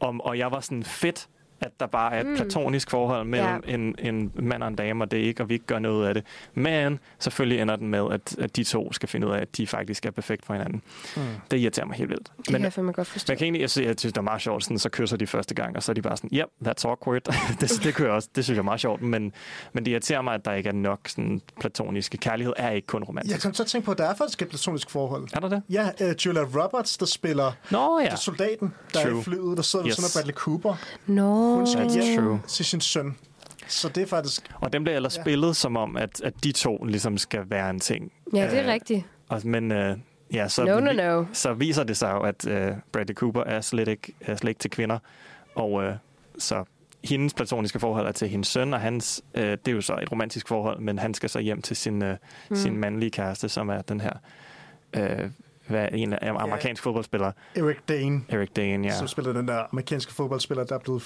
[SPEAKER 4] Om, og jeg var sådan fedt, at der bare er et
[SPEAKER 3] Mm.
[SPEAKER 4] platonisk forhold mellem
[SPEAKER 3] Ja.
[SPEAKER 4] en, en mand og en dame, og det er ikke, og vi ikke gør noget af det. Men selvfølgelig ender den med, at, at de to skal finde ud af, at de faktisk er perfekt for hinanden.
[SPEAKER 2] Mm.
[SPEAKER 4] Det irriterer mig helt vildt.
[SPEAKER 3] Det kan jeg godt
[SPEAKER 4] Men
[SPEAKER 3] forstå.
[SPEAKER 4] jeg kan egentlig jeg synes, jeg synes, det er meget sjovt, sådan, så kysser de første gang, og så er de bare sådan, yep, that's awkward. det, det, kører også, det synes jeg er meget sjovt, men, men det irriterer mig, at der ikke er nok sådan, platoniske. Kærlighed er ikke kun romantisk.
[SPEAKER 2] Jeg kom så tænke på, at der er faktisk et platonisk forhold.
[SPEAKER 4] Er der det?
[SPEAKER 2] Ja, uh, Julia Roberts, der spiller
[SPEAKER 4] Nå ja.
[SPEAKER 2] soldaten, der er
[SPEAKER 4] True.
[SPEAKER 2] i flyet, der sidder yes. ved sådan Bradley Cooper.
[SPEAKER 3] Nå.
[SPEAKER 2] Hun skal
[SPEAKER 4] That's
[SPEAKER 2] hjem
[SPEAKER 4] true.
[SPEAKER 2] til sin søn. Så det er faktisk...
[SPEAKER 4] Og den bliver ellers
[SPEAKER 2] Ja.
[SPEAKER 4] spillet som om, at, at de to ligesom skal være en ting.
[SPEAKER 3] Ja, det er
[SPEAKER 4] Øh,
[SPEAKER 3] rigtigt.
[SPEAKER 4] Og, men øh, ja, så,
[SPEAKER 3] No, no,
[SPEAKER 4] vi-
[SPEAKER 3] no.
[SPEAKER 4] så viser det sig jo, at øh, Bradley Cooper er slet ikke, er slet ikke til kvinder. Og øh, så hendes platoniske forhold er til hendes søn, og hans, øh, det er jo så et romantisk forhold, men han skal så hjem til sin, øh,
[SPEAKER 3] Mm.
[SPEAKER 4] sin mandlige kæreste, som er den her øh, hvad, en amerikansk fodboldspiller,
[SPEAKER 2] Eric Dane,
[SPEAKER 4] Eric Dane.
[SPEAKER 2] ja.
[SPEAKER 4] Ja,
[SPEAKER 2] som spiller den der amerikanske fodboldspiller, der er blevet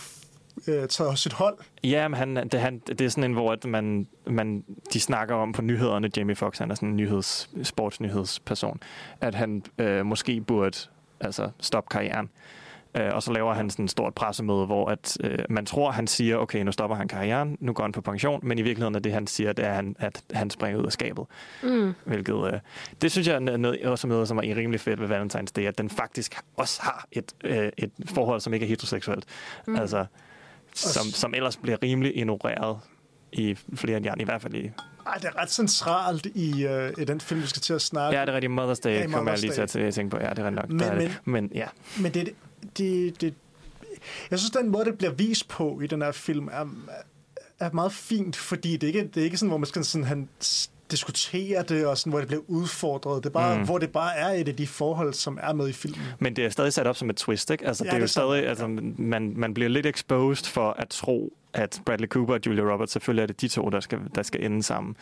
[SPEAKER 2] øh, taget af sit hold.
[SPEAKER 4] ja men han, det, han, det er sådan en, hvor at man, man, de snakker om på nyhederne, Jamie Foxx, han er sådan en nyheds, sportsnyhedsperson, at han øh, måske burde altså, stoppe karrieren. Øh, og så laver han sådan et stort pressemøde, hvor at, øh, man tror, han siger, okay, nu stopper han karrieren, nu går han på pension, men i virkeligheden er det, han siger, det er, han, at han springer ud af skabet.
[SPEAKER 3] Mm.
[SPEAKER 4] Hvilket, øh, det synes jeg er noget, også noget, som er rimelig fedt ved Valentine's Day, at den faktisk også har et, øh, et forhold, som ikke er heteroseksuelt.
[SPEAKER 3] Mm.
[SPEAKER 4] Altså, som, som ellers bliver rimelig ignoreret i flere end i hvert fald i...
[SPEAKER 2] Ej, det er ret centralt i, øh, i den film, vi skal til at snakke.
[SPEAKER 4] Ja, det er rigtigt. Mother's Day
[SPEAKER 2] Ja,
[SPEAKER 4] kommer jeg lige til at tænke på. Ja, det er nok.
[SPEAKER 2] Men-
[SPEAKER 4] Men, men,
[SPEAKER 2] men-
[SPEAKER 4] ja.
[SPEAKER 2] Men det, det, det, jeg synes, den måde, det bliver vist på i den her film, er, er meget fint, fordi det ikke, det er ikke sådan, hvor man skal sådan, han diskutere det, og sådan, hvor det bliver udfordret. Det er bare, mm. Hvor det bare er et af de forhold, som er med i filmen.
[SPEAKER 4] Men det er stadig sat op som et twist, ikke? Altså,
[SPEAKER 2] Ja,
[SPEAKER 4] det er
[SPEAKER 2] det
[SPEAKER 4] jo
[SPEAKER 2] er
[SPEAKER 4] stadig, altså, man, man bliver lidt exposed for at tro, at Bradley Cooper og Julia Roberts, selvfølgelig er det de to, der skal, der skal ende sammen.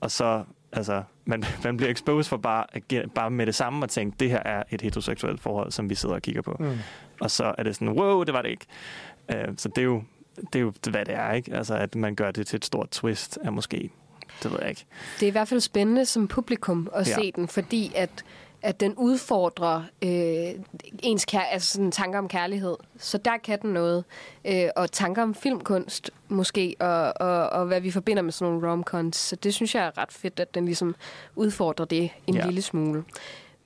[SPEAKER 4] Og så, altså, man, man bliver exposed for bare, bare med det samme at tænke, det her er et heteroseksuelt forhold, som vi sidder og kigger på.
[SPEAKER 2] Mm.
[SPEAKER 4] Og så er det sådan, wow, det var det ikke. Uh, så det er jo, det er jo, hvad det er, ikke? Altså, at man gør det til et stort twist, er måske, det ved jeg ikke.
[SPEAKER 3] Det er i hvert fald spændende som publikum at
[SPEAKER 4] Ja.
[SPEAKER 3] se den, fordi at, at den udfordrer øh, ens kær- altså sådan tanker om kærlighed. Så der kan den noget. Øh, og tanker om filmkunst måske, og, og, og hvad vi forbinder med sådan nogle romcons. Så det synes jeg er ret fedt, at den ligesom udfordrer det en
[SPEAKER 2] Ja.
[SPEAKER 3] lille smule.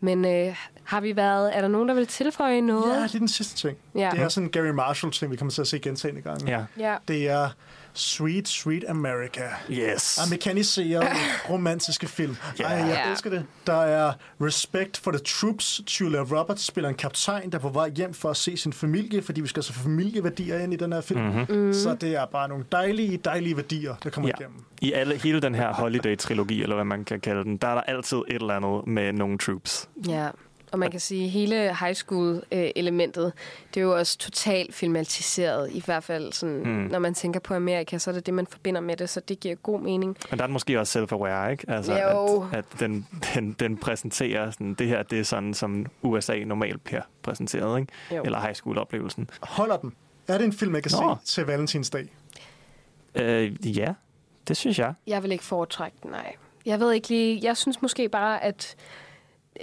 [SPEAKER 3] Men øh, har vi været... Er der nogen, der vil tilføje noget?
[SPEAKER 2] Ja, lige den sidste ting.
[SPEAKER 3] Ja.
[SPEAKER 2] Det er sådan en Gary Marshall-ting, vi kommer til at se gentagende gange.
[SPEAKER 4] Ja.
[SPEAKER 3] Ja.
[SPEAKER 2] Det er Sweet, Sweet America.
[SPEAKER 4] Yes.
[SPEAKER 2] Amerikaniserede romantiske film.
[SPEAKER 4] Ja.
[SPEAKER 2] Ej, jeg elsker det. Der er Respect for the Troops. Julia Roberts spiller en kaptajn, der er på vej hjem for at se sin familie, fordi vi skal så familieværdier ind i den her film.
[SPEAKER 4] Mhm.
[SPEAKER 3] Mm.
[SPEAKER 2] Så det er bare nogle dejlige, dejlige værdier, der kommer
[SPEAKER 4] Ja.
[SPEAKER 2] igennem.
[SPEAKER 4] I alle, hele den her holiday-trilogi, eller hvad man kan kalde den, der er der altid et eller andet med nogle troops.
[SPEAKER 3] Ja, og man kan sige, hele high school-elementet, det er jo også totalt filmatiseret, i hvert fald sådan, mm.
[SPEAKER 4] Mm.
[SPEAKER 3] når man tænker på Amerika, så er det det, man forbinder med det, så det giver god mening.
[SPEAKER 4] Men der er den måske også self-aware, ikke? Altså,
[SPEAKER 3] Jo.
[SPEAKER 4] at, at den, den, den præsenterer sådan, det her, det er sådan, som USA normalt bliver præsenteret, ikke?
[SPEAKER 3] Jo.
[SPEAKER 4] Eller high school-oplevelsen.
[SPEAKER 2] Holder den? Er det en film, jeg kan
[SPEAKER 4] Nå.
[SPEAKER 2] se til Valentinsdag?
[SPEAKER 4] Øh, ja, det synes jeg.
[SPEAKER 3] Jeg vil ikke foretrække den, nej. Jeg ved ikke lige, jeg synes måske bare, at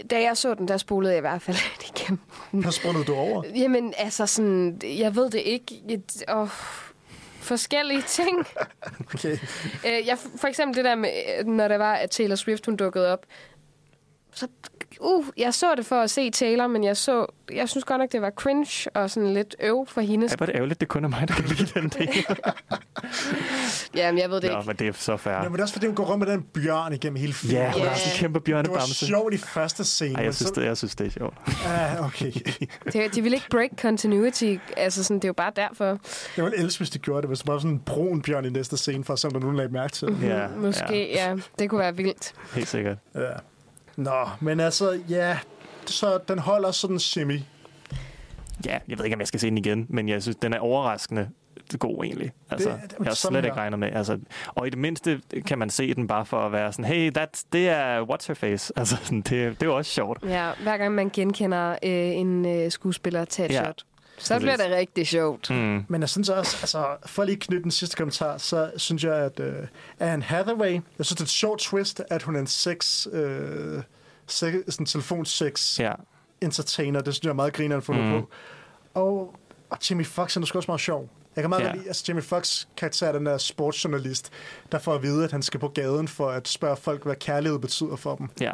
[SPEAKER 3] da jeg så den, der spolede jeg i hvert fald lidt igennem.
[SPEAKER 2] Hvad sprunget du over?
[SPEAKER 3] Jamen, altså sådan, jeg ved det ikke. Et, åh, forskellige ting.
[SPEAKER 2] Okay.
[SPEAKER 3] Øh, jeg, for eksempel det der med, når der var, at Taylor Swift hun dukkede op. Så, uh, jeg så det for at se Taylor, men jeg så, jeg synes godt nok, det var cringe og sådan lidt øv for hende.
[SPEAKER 4] Ej, hvor er det ærgerligt, det kun er mig, der kan lide den del.
[SPEAKER 3] Jamen, jeg ved det
[SPEAKER 4] Nå,
[SPEAKER 3] ikke.
[SPEAKER 4] men det er så fair.
[SPEAKER 2] Ja, men det er også fordi, hun går rundt med den bjørn igennem hele filmen.
[SPEAKER 4] Ja, hun
[SPEAKER 3] Ja.
[SPEAKER 4] har sådan en kæmpe
[SPEAKER 2] Det var
[SPEAKER 4] bjørnebamse.
[SPEAKER 2] sjovt i første scene.
[SPEAKER 4] Ej, jeg synes,
[SPEAKER 2] så-
[SPEAKER 4] det, jeg synes, det er sjovt.
[SPEAKER 2] Ja, okay.
[SPEAKER 3] Det, de vil ikke break continuity. Altså, sådan, det er jo bare derfor.
[SPEAKER 2] Jeg ville elske, hvis de gjorde det, hvis der var sådan en brun bjørn i næste scene, for at se, om der er nogen lagde mærke til det.
[SPEAKER 4] Ja,
[SPEAKER 3] Måske, ja. ja. Det kunne være vildt.
[SPEAKER 4] Helt sikkert.
[SPEAKER 2] Ja. Nå, men altså, ja, så den holder sådan semi.
[SPEAKER 4] Ja, jeg ved ikke, om jeg skal se den igen, men jeg synes, den er overraskende god egentlig. Altså,
[SPEAKER 2] Det- det-
[SPEAKER 4] jeg har slet ikke regnet med. Altså, og i det mindste kan man se den bare for at være sådan, hey, that, det er What's Her Face. Altså, sådan, det, det er jo også sjovt.
[SPEAKER 3] Ja, hver gang man genkender øh, en øh, skuespiller til et
[SPEAKER 4] Ja.
[SPEAKER 3] shot, så
[SPEAKER 4] Præcis.
[SPEAKER 3] bliver det rigtig sjovt.
[SPEAKER 4] Mm.
[SPEAKER 2] Men jeg synes også, altså, for lige at knytte den sidste kommentar, så synes jeg, at uh, Anne Hathaway, jeg synes, det er et sjovt twist, at hun er en sex, uh, sex sådan telefonsex
[SPEAKER 4] Ja.
[SPEAKER 2] entertainer. Det synes jeg er meget griner at få
[SPEAKER 4] Mhm.
[SPEAKER 2] på. Og, og Jimmy Fox han er sgu også meget sjov. Jeg kan meget
[SPEAKER 4] Ja.
[SPEAKER 2] lide, altså Jimmy Fox karakter er den der sportsjournalist, der får at vide, at han skal på gaden for at spørge folk, hvad kærlighed betyder for dem.
[SPEAKER 4] Ja,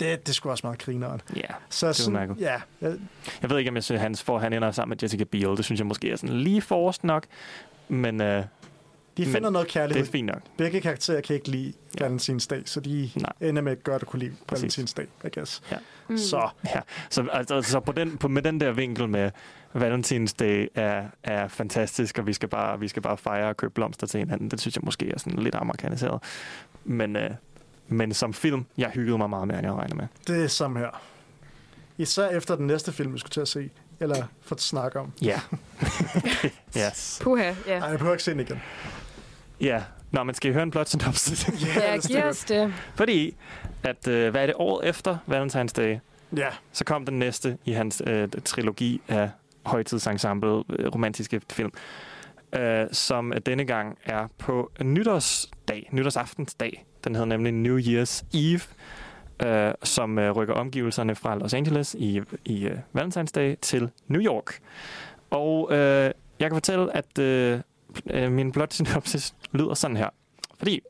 [SPEAKER 2] Det, det er sgu også meget grineren.
[SPEAKER 4] ja.
[SPEAKER 2] Så
[SPEAKER 4] Det
[SPEAKER 2] sådan, ja, jeg,
[SPEAKER 4] Jeg ved ikke, om jeg synes, han, får, han ender sammen med Jessica Biel. Det synes jeg måske er sådan lige forrest nok. Men uh,
[SPEAKER 2] de
[SPEAKER 4] Men
[SPEAKER 2] finder noget
[SPEAKER 4] det
[SPEAKER 2] kærlighed.
[SPEAKER 4] er fint nok.
[SPEAKER 2] Begge karakterer kan ikke lide
[SPEAKER 4] Ja.
[SPEAKER 2] Valentinsdag, så de
[SPEAKER 4] Nej.
[SPEAKER 2] ender med at gøre det kunne lide
[SPEAKER 4] Præcis.
[SPEAKER 2] Valentinsdag, I guess.
[SPEAKER 4] Ja.
[SPEAKER 3] Mm.
[SPEAKER 2] Så
[SPEAKER 4] Ja, så, altså, så på den, på, med den der vinkel med Valentine's Day er, er fantastisk, og vi skal, bare, vi skal bare fejre og købe blomster til hinanden. Det synes jeg måske er sådan lidt amerikaniseret. Men, øh, men som film, jeg hyggede mig meget mere, end jeg regner med.
[SPEAKER 2] det er samme her. Især efter den næste film, vi skulle til at se. Eller få snakke om.
[SPEAKER 4] Ja. yes.
[SPEAKER 3] Puha, ja.
[SPEAKER 2] Nej, jeg behøver ikke se den igen.
[SPEAKER 4] Ja. Nå, men skal I høre en plot synopsis?
[SPEAKER 3] Ja, giv os det.
[SPEAKER 4] Fordi, at, øh, hvad er det, året efter Valentine's Day,
[SPEAKER 2] Ja.
[SPEAKER 4] så kom den næste i hans øh, trilogi af højtidsensemble øh, romantiske film, øh, som denne gang er på nytårsdag, nytårsaftensdag. Den hedder nemlig New Year's Eve, øh, som øh, rykker omgivelserne fra Los Angeles i, i øh, Valentine's Day til New York. Og øh, jeg kan fortælle, at øh, øh, min blot synopsis lyder sådan her. Fordi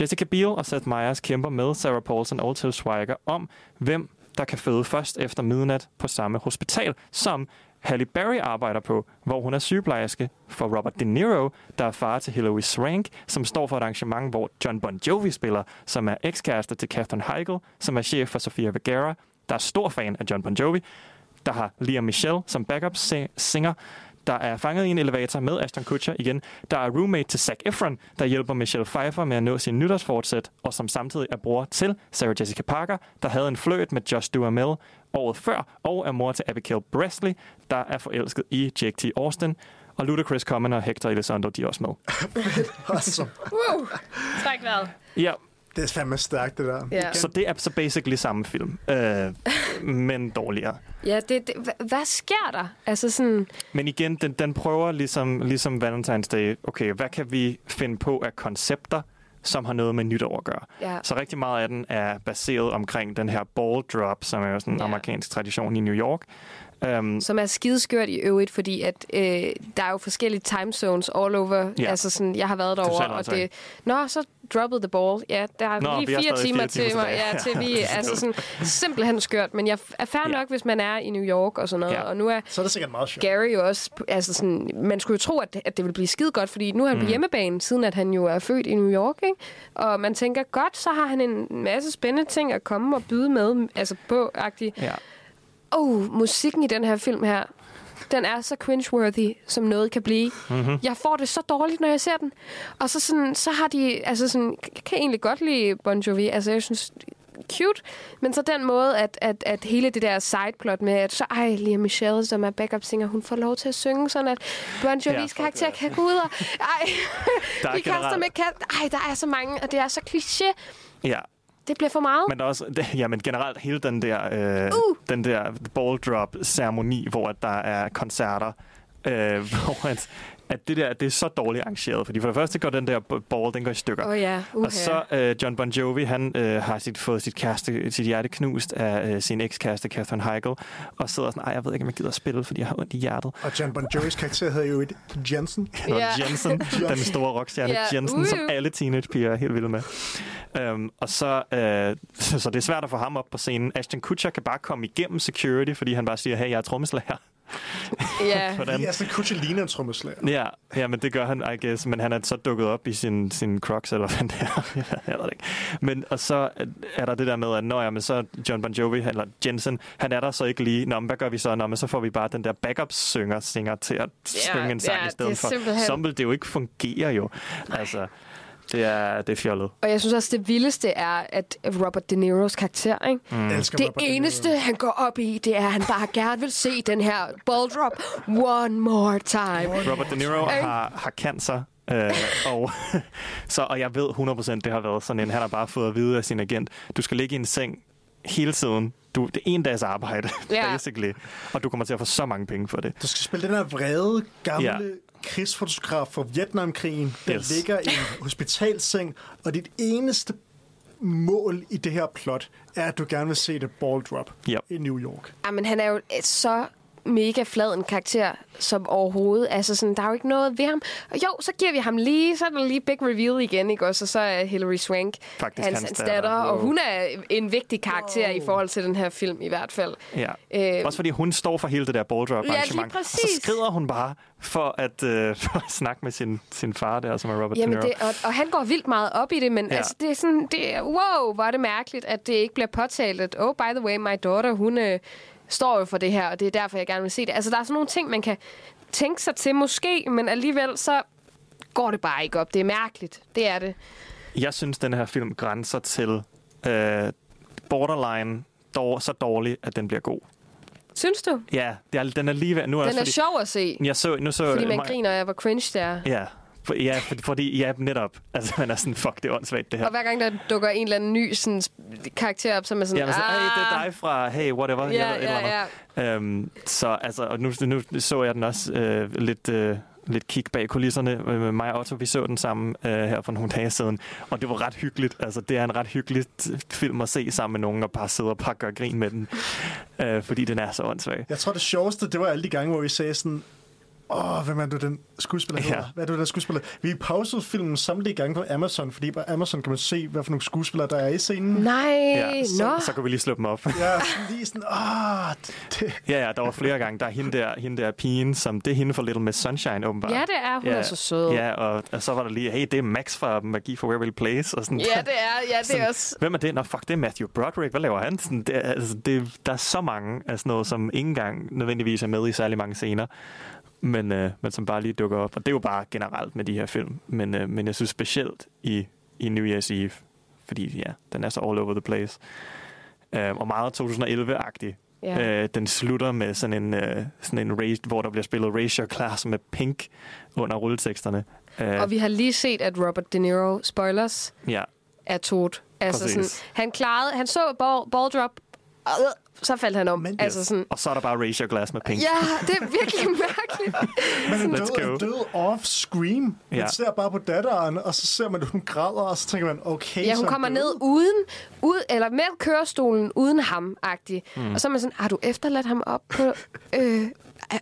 [SPEAKER 4] Jessica Biel og Seth Meyers kæmper med Sarah Paulson og Til Schweiger om, hvem der kan føde først efter midnat på samme hospital, som Halle Berry arbejder på, hvor hun er sygeplejerske for Robert De Niro, der er far til Hilary Swank, som står for et arrangement, hvor John Bon Jovi spiller, som er ekskæreste til Catherine Heigl, som er chef for Sofia Vergara, der er stor fan af John Bon Jovi, der har Liam Michelle som backup singer, der er fanget i en elevator med Ashton Kutcher igen. Der er roommate til Zac Efron, der hjælper Michelle Pfeiffer med at nå sin nytårsfortsæt, og som samtidig er bror til Sarah Jessica Parker, der havde en fløjt med Josh Duhamel året før, og er mor til Abigail Bresley, der er forelsket i Jake T. Austin. Og Ludacris Common og Hector Elizondo, de er også med.
[SPEAKER 2] Awesome.
[SPEAKER 3] Woo! Træk vejret.
[SPEAKER 4] Ja,
[SPEAKER 2] Det er fandme stærkt, det der.
[SPEAKER 3] Ja.
[SPEAKER 4] så det er så basically samme film, øh, men dårligere.
[SPEAKER 3] Ja, det, det, hva- hvad sker der? Altså sådan,
[SPEAKER 4] Men igen, den, den prøver ligesom, ligesom Valentine's Day, okay, hvad kan vi finde på af koncepter, som har noget med nytår at gøre?
[SPEAKER 3] ja.
[SPEAKER 4] Så rigtig meget af den er baseret omkring den her ball drop, som er jo sådan en
[SPEAKER 3] Ja.
[SPEAKER 4] amerikansk tradition i New York. Um,
[SPEAKER 3] Som er skideskørt i øvrigt, fordi at, øh, der er jo forskellige time zones all over.
[SPEAKER 4] Ja.
[SPEAKER 3] Altså sådan, jeg har været derovre,
[SPEAKER 4] Totalt
[SPEAKER 3] og
[SPEAKER 4] åndssvagt.
[SPEAKER 3] det... Nå, så droppede the ball. Ja, der er
[SPEAKER 4] Nå, vi
[SPEAKER 3] lige fire
[SPEAKER 4] stadig
[SPEAKER 3] timer
[SPEAKER 4] fire
[SPEAKER 3] til
[SPEAKER 4] timer
[SPEAKER 3] mig. Ja, til vi...
[SPEAKER 4] Er
[SPEAKER 3] altså sådan, simpelthen skørt. Men jeg er fair
[SPEAKER 4] Ja.
[SPEAKER 3] nok, hvis man er i New York og sådan noget.
[SPEAKER 4] Ja.
[SPEAKER 3] Og nu er
[SPEAKER 2] Så er det sikkert meget sjovt.
[SPEAKER 3] Gary jo også... Altså sådan, man skulle jo tro, at, at det ville blive skide godt, fordi nu er han mm. på hjemmebane, siden at han jo er født i New York. Ikke? Og man tænker, godt, så har han en masse spændende ting at komme og byde med, altså på -agtigt.
[SPEAKER 4] ja.
[SPEAKER 3] Oh, musikken i den her film her, den er så cringeworthy, som noget kan blive. Mm-hmm. Jeg får det så dårligt, når jeg ser den. Og så, sådan, så har de, altså sådan, jeg kan egentlig godt lide Bon Jovi. Altså, jeg synes, cute. Men så den måde, at, at, at hele det der sideplot med, at så, ej, Liam Michelle, som er backup singer, hun får lov til at synge, sådan at Bon Jovis
[SPEAKER 4] Ja,
[SPEAKER 3] karakter kan gå ud og... Ej,
[SPEAKER 4] Der
[SPEAKER 3] de kaster med kat... Ej, der er så mange, og det er så kliché.
[SPEAKER 4] ja.
[SPEAKER 3] Det bliver for meget.
[SPEAKER 4] Men der er også, det, ja, men generelt hele den der, øh,
[SPEAKER 3] Uh.
[SPEAKER 4] den der ball drop ceremoni, hvor at der er koncerter, øh, hvor at, at det der, det er så dårligt arrangeret. Fordi for det første går den der ball, den går i stykker.
[SPEAKER 3] Oh, ja, uh
[SPEAKER 4] Og så øh, John Bon Jovi, han øh, har sit, fået sit, kæreste, sit hjerte knust af øh, sin ekskæreste, Katherine Heigl, og sidder sådan, ej, jeg ved ikke, om jeg gider at spille, fordi jeg har ondt i hjertet.
[SPEAKER 2] Og John Bon Jovis karakter hedder jo et Jensen.
[SPEAKER 3] Ja.
[SPEAKER 4] Jensen, den store rockstjerne
[SPEAKER 3] Ja,
[SPEAKER 4] Jensen, som
[SPEAKER 3] uh.
[SPEAKER 4] alle teenagepiger er helt vilde med. Um, og så, øh, så, så det er svært at få ham op på scenen. Ashton Kutcher kan bare komme igennem security, fordi han bare siger, hey, jeg er trommeslager.
[SPEAKER 3] Ja.
[SPEAKER 4] Hvordan?
[SPEAKER 2] Ja, sådan Kutcher ligner en trommeslager.
[SPEAKER 4] Ja, ja, men det gør han, I guess. Men han er så dukket op i sin, sin crocs, eller hvad det er. jeg ved det ikke. Men, og så er der det der med, at når jeg, men så John Bon Jovi, eller Jensen, han er der så ikke lige. Nå, men hvad gør vi så? Nå, men så får vi bare den der backup-synger singer til at synge en sang
[SPEAKER 3] ja,
[SPEAKER 4] i stedet
[SPEAKER 3] det er
[SPEAKER 4] for.
[SPEAKER 3] simpelthen-
[SPEAKER 4] Sådan vil det jo ikke fungere jo. Altså, det er, det er fjollet.
[SPEAKER 3] Og jeg synes også, det vildeste er, at Robert De Niros karakter, ikke?
[SPEAKER 4] Mm.
[SPEAKER 2] Elsker
[SPEAKER 3] Det
[SPEAKER 2] Robert
[SPEAKER 3] eneste, han går op i, det er, at han bare gerne vil se den her ball drop one more time.
[SPEAKER 4] Robert De Niro har, har cancer, øh, og, så, og jeg ved 100% det har været sådan en, han har bare fået at vide af sin agent, du skal ligge i en seng hele tiden. Du, det er en dags arbejde,
[SPEAKER 3] Ja.
[SPEAKER 4] basically. Og du kommer til at få så mange penge for det.
[SPEAKER 2] Du skal spille den her vrede, gamle
[SPEAKER 4] Ja.
[SPEAKER 2] Krigsfotograf fra Vietnamkrigen, der
[SPEAKER 4] Yes.
[SPEAKER 2] ligger i en hospitalseng, og dit eneste mål i det her plot er, at du gerne vil se det ball drop
[SPEAKER 4] Ja.
[SPEAKER 2] i New York.
[SPEAKER 3] Ja, men han er jo så mega flad en karakter som overhovedet. Altså sådan, der er jo ikke noget ved ham. Og jo, så giver vi ham lige, så er der lige big reveal igen, ikke også? Og så er Hilary Swank
[SPEAKER 4] Faktisk
[SPEAKER 3] hans,
[SPEAKER 4] hans datter.
[SPEAKER 3] datter, og
[SPEAKER 4] Wow.
[SPEAKER 3] hun er en vigtig karakter i forhold til den her film i hvert fald.
[SPEAKER 4] Ja.
[SPEAKER 3] Øh,
[SPEAKER 4] Også fordi hun står for hele det der ball drop
[SPEAKER 3] Ja, lige
[SPEAKER 4] arrangement. og så skrider hun bare for at, øh, for at snakke med sin, sin far der, som er Robert
[SPEAKER 3] Jamen
[SPEAKER 4] De Niro.
[SPEAKER 3] det, og, og han går vildt meget op i det, men
[SPEAKER 4] Ja.
[SPEAKER 3] altså, det er sådan, det wow, hvor er det mærkeligt, at det ikke bliver påtalt, at, oh, by the way, my daughter, hun øh, står jo for det her, og det er derfor, jeg gerne vil se det. Altså, der er sådan nogle ting, man kan tænke sig til måske, men alligevel så går det bare ikke op. Det er mærkeligt. Det er det.
[SPEAKER 4] Jeg synes, den her film grænser til øh, borderline dår, så dårlig, at den bliver god.
[SPEAKER 3] Synes du?
[SPEAKER 4] Ja, det er, den er lige ved... Nu er
[SPEAKER 3] Den
[SPEAKER 4] også
[SPEAKER 3] er
[SPEAKER 4] fordi,
[SPEAKER 3] sjov at se,
[SPEAKER 4] Jeg så, nu så,
[SPEAKER 3] fordi man
[SPEAKER 4] mig-
[SPEAKER 3] griner af, hvor cringe det er.
[SPEAKER 4] Ja, for, ja for, fordi, ja, netop. Altså, man er sådan, fuck, det er åndssvagt, det her.
[SPEAKER 3] Og hver gang der dukker en eller anden ny sådan, karakter op, så er man sådan,
[SPEAKER 4] Ja, men så, hey, det er
[SPEAKER 3] "Ah."
[SPEAKER 4] dig fra, hey, whatever.
[SPEAKER 3] Ja,
[SPEAKER 4] jeg ved,
[SPEAKER 3] ja,
[SPEAKER 4] eller andet. Øhm, så altså, og nu, nu så jeg den også øh, lidt, øh, lidt kig bag kulisserne. Øh, med mig og Otto, vi så den sammen øh, her for nogle dage siden. Og det var ret hyggeligt. Altså, det er en ret hyggelig film at se sammen med nogen og bare sidde og bare gøre grin med den. Øh, fordi den er så åndssvag.
[SPEAKER 2] Jeg tror, det sjoveste, det var alle de gange, hvor vi sagde sådan, Åh, hvem er du den skuespiller
[SPEAKER 4] Ja.
[SPEAKER 2] hedder? Hvad er du den skuespiller? Vi pausede filmen samtlige gange på Amazon, fordi på Amazon kan man se, hvad for nogle skuespillere, der er i scenen.
[SPEAKER 3] Nej,
[SPEAKER 4] Ja, så,
[SPEAKER 3] nå.
[SPEAKER 4] så kunne vi lige slå dem op.
[SPEAKER 2] Ja, sådan lige sådan, åh, det,
[SPEAKER 4] Ja, ja, der var flere gange. Der er hende der, hende der pigen, som det er hende fra Little Miss Sunshine, åbenbart.
[SPEAKER 3] Ja, det er. Hun er så sød.
[SPEAKER 4] Ja, og, og så var der lige, hey, det er Max fra Magi for Waverly Place. Og sådan,
[SPEAKER 3] Ja, det er, ja, det er
[SPEAKER 4] sådan,
[SPEAKER 3] også...
[SPEAKER 4] Hvem er det? Nå, fuck, det er Matthew Broderick. Hvad laver han? Sådan, det, er, altså, det, der er så mange af sådan noget, som ikke engang nødvendigvis er med i særlig mange scener, men, øh, men som bare lige dukker op. Og det er jo bare generelt med de her film. Men, øh, men jeg synes specielt i, i New Year's Eve, fordi ja, den er så all over the place. Øh, og meget 2011-agtig.
[SPEAKER 3] Ja.
[SPEAKER 4] Øh, den slutter med sådan en, øh, sådan en race, hvor der bliver spillet Racial Class med Pink under rulleteksterne. Øh,
[SPEAKER 3] Og vi har lige set, at Robert De Niro, spoilers,
[SPEAKER 4] ja,
[SPEAKER 3] er tot. Altså
[SPEAKER 4] Præcis.
[SPEAKER 3] sådan, han klarede, han så ball, ball drop, så faldt han om. Men, altså sådan,
[SPEAKER 4] og så er der bare Racial Glass med Pink.
[SPEAKER 3] ja, det er virkelig mærkeligt.
[SPEAKER 2] Men
[SPEAKER 4] Let's
[SPEAKER 2] døde,
[SPEAKER 4] go.
[SPEAKER 2] døde off-screen. Man
[SPEAKER 4] Ja.
[SPEAKER 2] ser bare på datteren, og så ser man, at hun græder, og så tænker man, okay,
[SPEAKER 3] Ja,
[SPEAKER 2] så
[SPEAKER 3] hun
[SPEAKER 2] er
[SPEAKER 3] kommer
[SPEAKER 2] død.
[SPEAKER 3] ned uden, ud, eller med kørestolen uden ham agtig
[SPEAKER 2] Mm.
[SPEAKER 3] mm. Og så er man sådan, har du efterladt ham op på... Øh,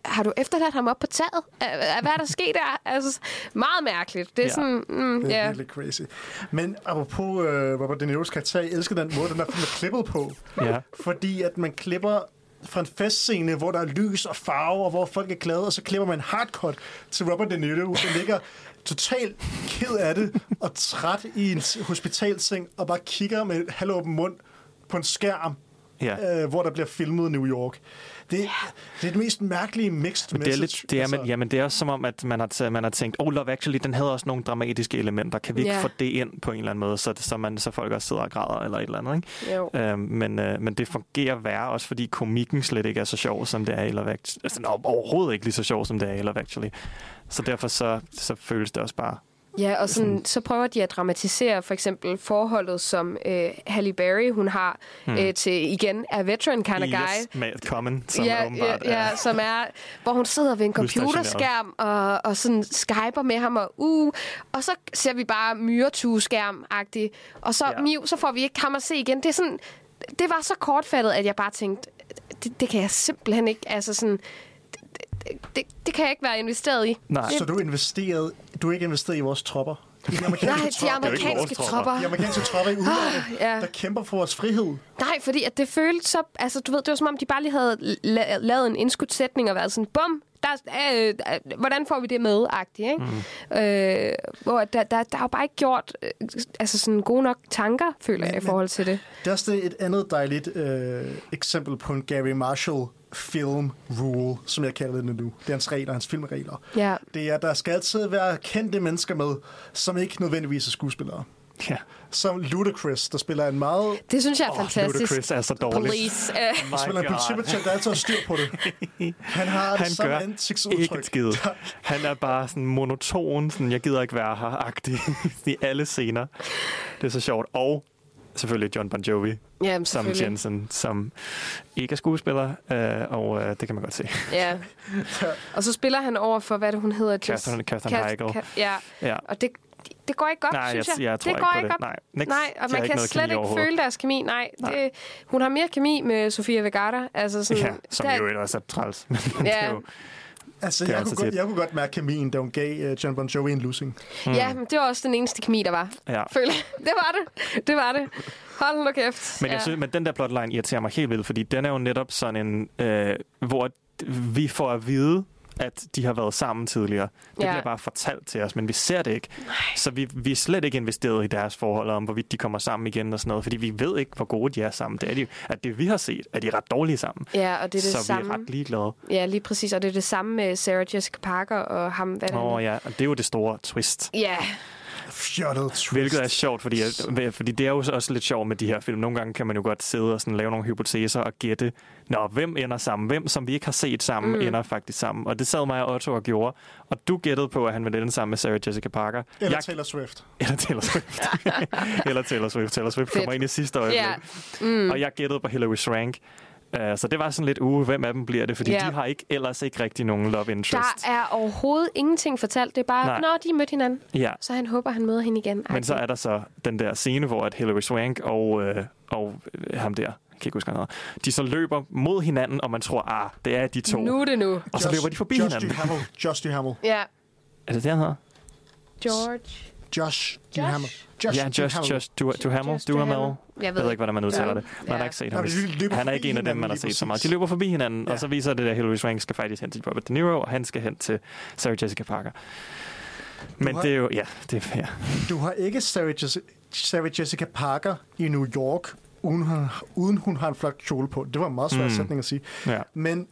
[SPEAKER 3] har du efterladt ham op på taget? Øh, Hvad er der sket der? Altså, meget mærkeligt. Det er
[SPEAKER 2] Ja.
[SPEAKER 3] sådan, mm,
[SPEAKER 2] Det er
[SPEAKER 3] ja.
[SPEAKER 2] virkelig crazy. Men apropos uh, Robert De Niro's karakter, jeg elsker den måde, den der film er klippet på.
[SPEAKER 4] Ja.
[SPEAKER 2] Fordi at man klipper fra en festscene, hvor der er lys og farve, og hvor folk er glade, og så klipper man hardcut til Robert De Niro, der ligger totalt ked af det og træt i en hospitalseng, og bare kigger med halvåben mund på en skærm,
[SPEAKER 4] Ja.
[SPEAKER 2] øh, hvor der bliver filmet i New York. Det, det er det mest mærkelige mixed
[SPEAKER 4] Men det er,
[SPEAKER 2] message.
[SPEAKER 4] lidt, det er,
[SPEAKER 2] altså.
[SPEAKER 4] men, jamen, det er også som om, at man har, t- man har tænkt, oh, Love Actually, den havde også nogle dramatiske elementer. Kan vi ikke
[SPEAKER 3] Ja.
[SPEAKER 4] få det ind på en eller anden måde, så, så, man, så folk også sidder og græder eller et eller andet, ikke?
[SPEAKER 3] Jo.
[SPEAKER 4] Øhm, men, øh, men det fungerer værre, også fordi komikken slet ikke er så sjov, som det er i Love Actually. Altså, er overhovedet ikke lige så sjov, som det er i Love Actually. Så derfor så, så føles det også bare...
[SPEAKER 3] Ja, og sådan, så prøver de at dramatisere for eksempel forholdet, som øh, Halle Berry, hun har
[SPEAKER 4] Hmm.
[SPEAKER 3] øh, til, igen, er veteran kind of guy.
[SPEAKER 4] Yes, med Common, som
[SPEAKER 3] ja,
[SPEAKER 4] åbenbart
[SPEAKER 3] ja, ja,
[SPEAKER 4] er...
[SPEAKER 3] som er, hvor hun sidder ved en computerskærm og, og sådan skyper med ham, og uh, og så ser vi bare myretue-skærm-agtigt, og så,
[SPEAKER 4] Ja.
[SPEAKER 3] Miu, så får vi ikke ham at se igen. Det, er sådan, det var så kortfattet, at jeg bare tænkte, det, det kan jeg simpelthen ikke, altså sådan, det, det, det kan jeg ikke være investeret i.
[SPEAKER 2] Nej.
[SPEAKER 3] Det,
[SPEAKER 2] Så du er, investeret, du er ikke investeret i vores tropper? I de amerikanske
[SPEAKER 3] Nej, de
[SPEAKER 2] tropper.
[SPEAKER 3] amerikanske tropper.
[SPEAKER 2] De amerikanske tropper i udlandet,
[SPEAKER 3] ja.
[SPEAKER 2] der kæmper for vores frihed.
[SPEAKER 3] Nej, fordi at det føltes så... Altså, du ved, det var som om, de bare lige havde la- lavet en indskudt sætning og været sådan, bum, der, er, øh, øh, hvordan får vi det med, agtigt, ikke? Mm. Øh, hvor der, der, der er jo bare ikke gjort øh, altså sådan gode nok tanker, føler jeg, i forhold til det.
[SPEAKER 2] Det er også et andet dejligt øh, eksempel på en Gary Marshall film rule, som jeg kalder det nu. Det er hans regler, hans filmregler.
[SPEAKER 3] Ja.
[SPEAKER 2] Det er, at der skal altid være kendte mennesker med, som ikke nødvendigvis er skuespillere.
[SPEAKER 4] Ja.
[SPEAKER 2] Som Ludacris, der spiller en meget...
[SPEAKER 3] Det synes jeg er
[SPEAKER 4] Åh,
[SPEAKER 3] fantastisk.
[SPEAKER 4] Ludacris er så dårlig.
[SPEAKER 3] Police. Øh.
[SPEAKER 2] Der spiller en politibetjent, der altid har styr på det. Han har det
[SPEAKER 4] han
[SPEAKER 2] samme
[SPEAKER 4] gør
[SPEAKER 2] ansigtsudtryk.
[SPEAKER 4] ikke et skid. Han er bare sådan monoton, sådan, jeg gider ikke være her-agtig i alle scener. Det er så sjovt. Og selvfølgelig John Bon Jovi
[SPEAKER 3] Jamen,
[SPEAKER 4] som. Jensen, som ikke er skuespiller, øh, og øh, det kan man godt se.
[SPEAKER 3] Ja. Og så spiller han over for, hvad det hun hedder? Jess-
[SPEAKER 4] Catherine- Catherine
[SPEAKER 3] Kat-
[SPEAKER 4] Heigl.
[SPEAKER 3] Ka- ja.
[SPEAKER 4] Ja.
[SPEAKER 3] Og det, det går ikke godt,
[SPEAKER 4] Nej,
[SPEAKER 3] synes
[SPEAKER 4] jeg-
[SPEAKER 3] jeg.
[SPEAKER 4] jeg tror
[SPEAKER 3] det
[SPEAKER 4] ikke
[SPEAKER 3] går
[SPEAKER 4] på
[SPEAKER 3] ikke
[SPEAKER 4] det.
[SPEAKER 3] godt.
[SPEAKER 4] Nej, Next,
[SPEAKER 3] Nej, og man
[SPEAKER 4] ikke
[SPEAKER 3] kan
[SPEAKER 4] noget
[SPEAKER 3] slet ikke føle deres kemi. Nej,
[SPEAKER 4] Nej.
[SPEAKER 3] det, hun har mere kemi med Sofia Vergara. Altså sådan,
[SPEAKER 4] Ja, som
[SPEAKER 3] der-
[SPEAKER 4] jo også er træls. Men det
[SPEAKER 3] Ja.
[SPEAKER 4] er jo,
[SPEAKER 2] Altså,
[SPEAKER 4] er
[SPEAKER 2] jeg
[SPEAKER 4] også
[SPEAKER 2] kunne, godt, jeg kunne godt mærke kemien, da hun gav uh, John Bon Jovi en losing.
[SPEAKER 3] Ja, men det var også den eneste kemi, der var.
[SPEAKER 4] Ja.
[SPEAKER 3] Føler. Det var det. Det var det. Hold nu kæft.
[SPEAKER 4] Men jeg synes, men den der plotline irriterer mig helt vildt, fordi den er jo netop sådan en, øh, hvor vi får at vide, at de har været sammen tidligere. Det
[SPEAKER 3] Ja.
[SPEAKER 4] bliver bare fortalt til os, men vi ser det ikke. Så vi, vi er slet ikke investeret i deres forhold, om hvorvidt de kommer sammen igen og sådan noget, fordi vi ved ikke, hvor gode de er sammen. Det er de, at det vi har set, at de er ret dårlige sammen.
[SPEAKER 3] Ja, og det er det
[SPEAKER 4] så
[SPEAKER 3] samme.
[SPEAKER 4] vi er ret ligeglade.
[SPEAKER 3] Ja, lige præcis. Og det er det samme med Sarah Jessica Parker og ham. Hvad
[SPEAKER 4] Åh oh, ja, og det er jo det store twist.
[SPEAKER 3] Ja,
[SPEAKER 2] Fjollet twist.
[SPEAKER 4] Hvilket er sjovt, fordi, fordi det er jo også lidt sjovt med de her film. Nogle gange kan man jo godt sidde og sådan lave nogle hypoteser og gætte, Nå, hvem ender sammen? Hvem, som vi ikke har set sammen,
[SPEAKER 2] Mm.
[SPEAKER 4] ender faktisk sammen. Og det sad mig og Otto og gjorde. Og du gættede på, at han ville ende sammen med Sarah Jessica Parker.
[SPEAKER 2] Eller
[SPEAKER 4] Jeg-
[SPEAKER 2] Taylor Swift.
[SPEAKER 4] Eller Taylor Swift. Eller Taylor Swift. Taylor Swift
[SPEAKER 3] Fedt.
[SPEAKER 4] kommer ind i sidste øjeblik.
[SPEAKER 3] Ja. Mm.
[SPEAKER 4] Og jeg gættede på Hilary Swank. Uh, så det var sådan lidt, uh, hvem af dem bliver det? Fordi
[SPEAKER 3] Ja.
[SPEAKER 4] de har ikke ellers ikke rigtig nogen love interest.
[SPEAKER 3] der er overhovedet ingenting fortalt. Det er bare,
[SPEAKER 4] Nej.
[SPEAKER 3] når de mødte hinanden.
[SPEAKER 4] Ja.
[SPEAKER 3] Så han håber, han møder hende igen.
[SPEAKER 4] Men så er der så den der scene, hvor at Hilary Swank og, øh, og øh, ham der, jeg kan ikke huske, hedder, de så løber mod hinanden, og man tror, ah, det er de to.
[SPEAKER 3] Nu er det nu.
[SPEAKER 4] Og så løber de forbi
[SPEAKER 2] Josh
[SPEAKER 4] hinanden.
[SPEAKER 2] Duhamel. Josh Duhamel.
[SPEAKER 3] Ja.
[SPEAKER 4] Er det det, han hedder?
[SPEAKER 3] George.
[SPEAKER 2] Josh Duhamel. Josh
[SPEAKER 4] ja, Just,
[SPEAKER 2] Duhamel.
[SPEAKER 4] Just, du, Duhamel,
[SPEAKER 3] Just
[SPEAKER 4] Duhamel.
[SPEAKER 3] Duhamel. Jeg
[SPEAKER 4] Jeg
[SPEAKER 3] ved
[SPEAKER 4] ved ikke, hvordan man udtaler
[SPEAKER 3] Ja.
[SPEAKER 4] det. Man har
[SPEAKER 3] Ja.
[SPEAKER 4] ikke set
[SPEAKER 2] Nå,
[SPEAKER 4] ham.
[SPEAKER 2] løber
[SPEAKER 4] Han er ikke en af dem, man har set så meget. De løber forbi hinanden,
[SPEAKER 2] Ja.
[SPEAKER 4] og så viser det, at Hilary Swank skal faktisk hen til Robert De Niro, og han skal hen til Sarah Jessica Parker. Men
[SPEAKER 2] har-
[SPEAKER 4] det er jo, ja, det er, ja.
[SPEAKER 2] Du har ikke Sarah, Jessica, Sarah Jessica Parker i New York, uden hun, uden hun har en flot kjole på. Det var en meget svær
[SPEAKER 4] mm.
[SPEAKER 2] sætning at sige.
[SPEAKER 4] ja.
[SPEAKER 2] Men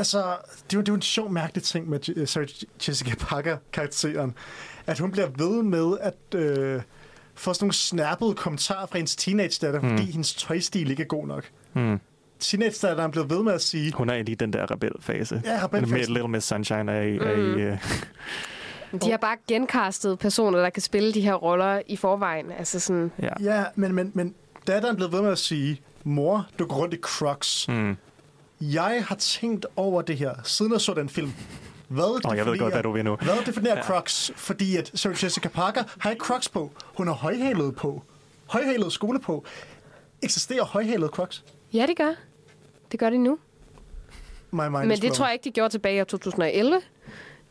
[SPEAKER 2] altså, det er, jo, det er jo en sjov, mærkelig ting med Sarah Jessica Parker-karakteren. At hun bliver ved med at øh, få sådan nogle snappede kommentarer fra hendes teenage-datter,
[SPEAKER 4] Mm.
[SPEAKER 2] fordi hendes tøjstil ikke er god nok.
[SPEAKER 4] Mm.
[SPEAKER 2] Teenage-datteren bliver ved med at sige,
[SPEAKER 4] Hun er i lige den der rebelfase.
[SPEAKER 2] Ja, rebelfasen.
[SPEAKER 4] Med Little Miss Sunshine er i, er i
[SPEAKER 3] Mm.
[SPEAKER 4] øh,
[SPEAKER 3] De har bare genkastet personer, der kan spille de her roller i forvejen. Altså sådan,
[SPEAKER 4] ja.
[SPEAKER 2] ja, men, men, men datteren bliver ved med at sige, mor, du går rundt i crocs.
[SPEAKER 4] Mm.
[SPEAKER 2] Jeg har tænkt over det her, siden jeg så den film. Hvad
[SPEAKER 4] Åh, jeg ved godt, hvad du vil nu.
[SPEAKER 2] Hvad definerer
[SPEAKER 4] Ja.
[SPEAKER 2] Crocs? Fordi at Sarah Jessica Parker har ikke Crocs på. Hun har højhælede på. Højhælede skole på. Eksisterer højhælede Crocs?
[SPEAKER 3] ja, det gør. Det gør de nu.
[SPEAKER 2] My mind
[SPEAKER 3] Men det
[SPEAKER 2] blown.
[SPEAKER 3] tror jeg ikke, de gjorde tilbage i år 2011.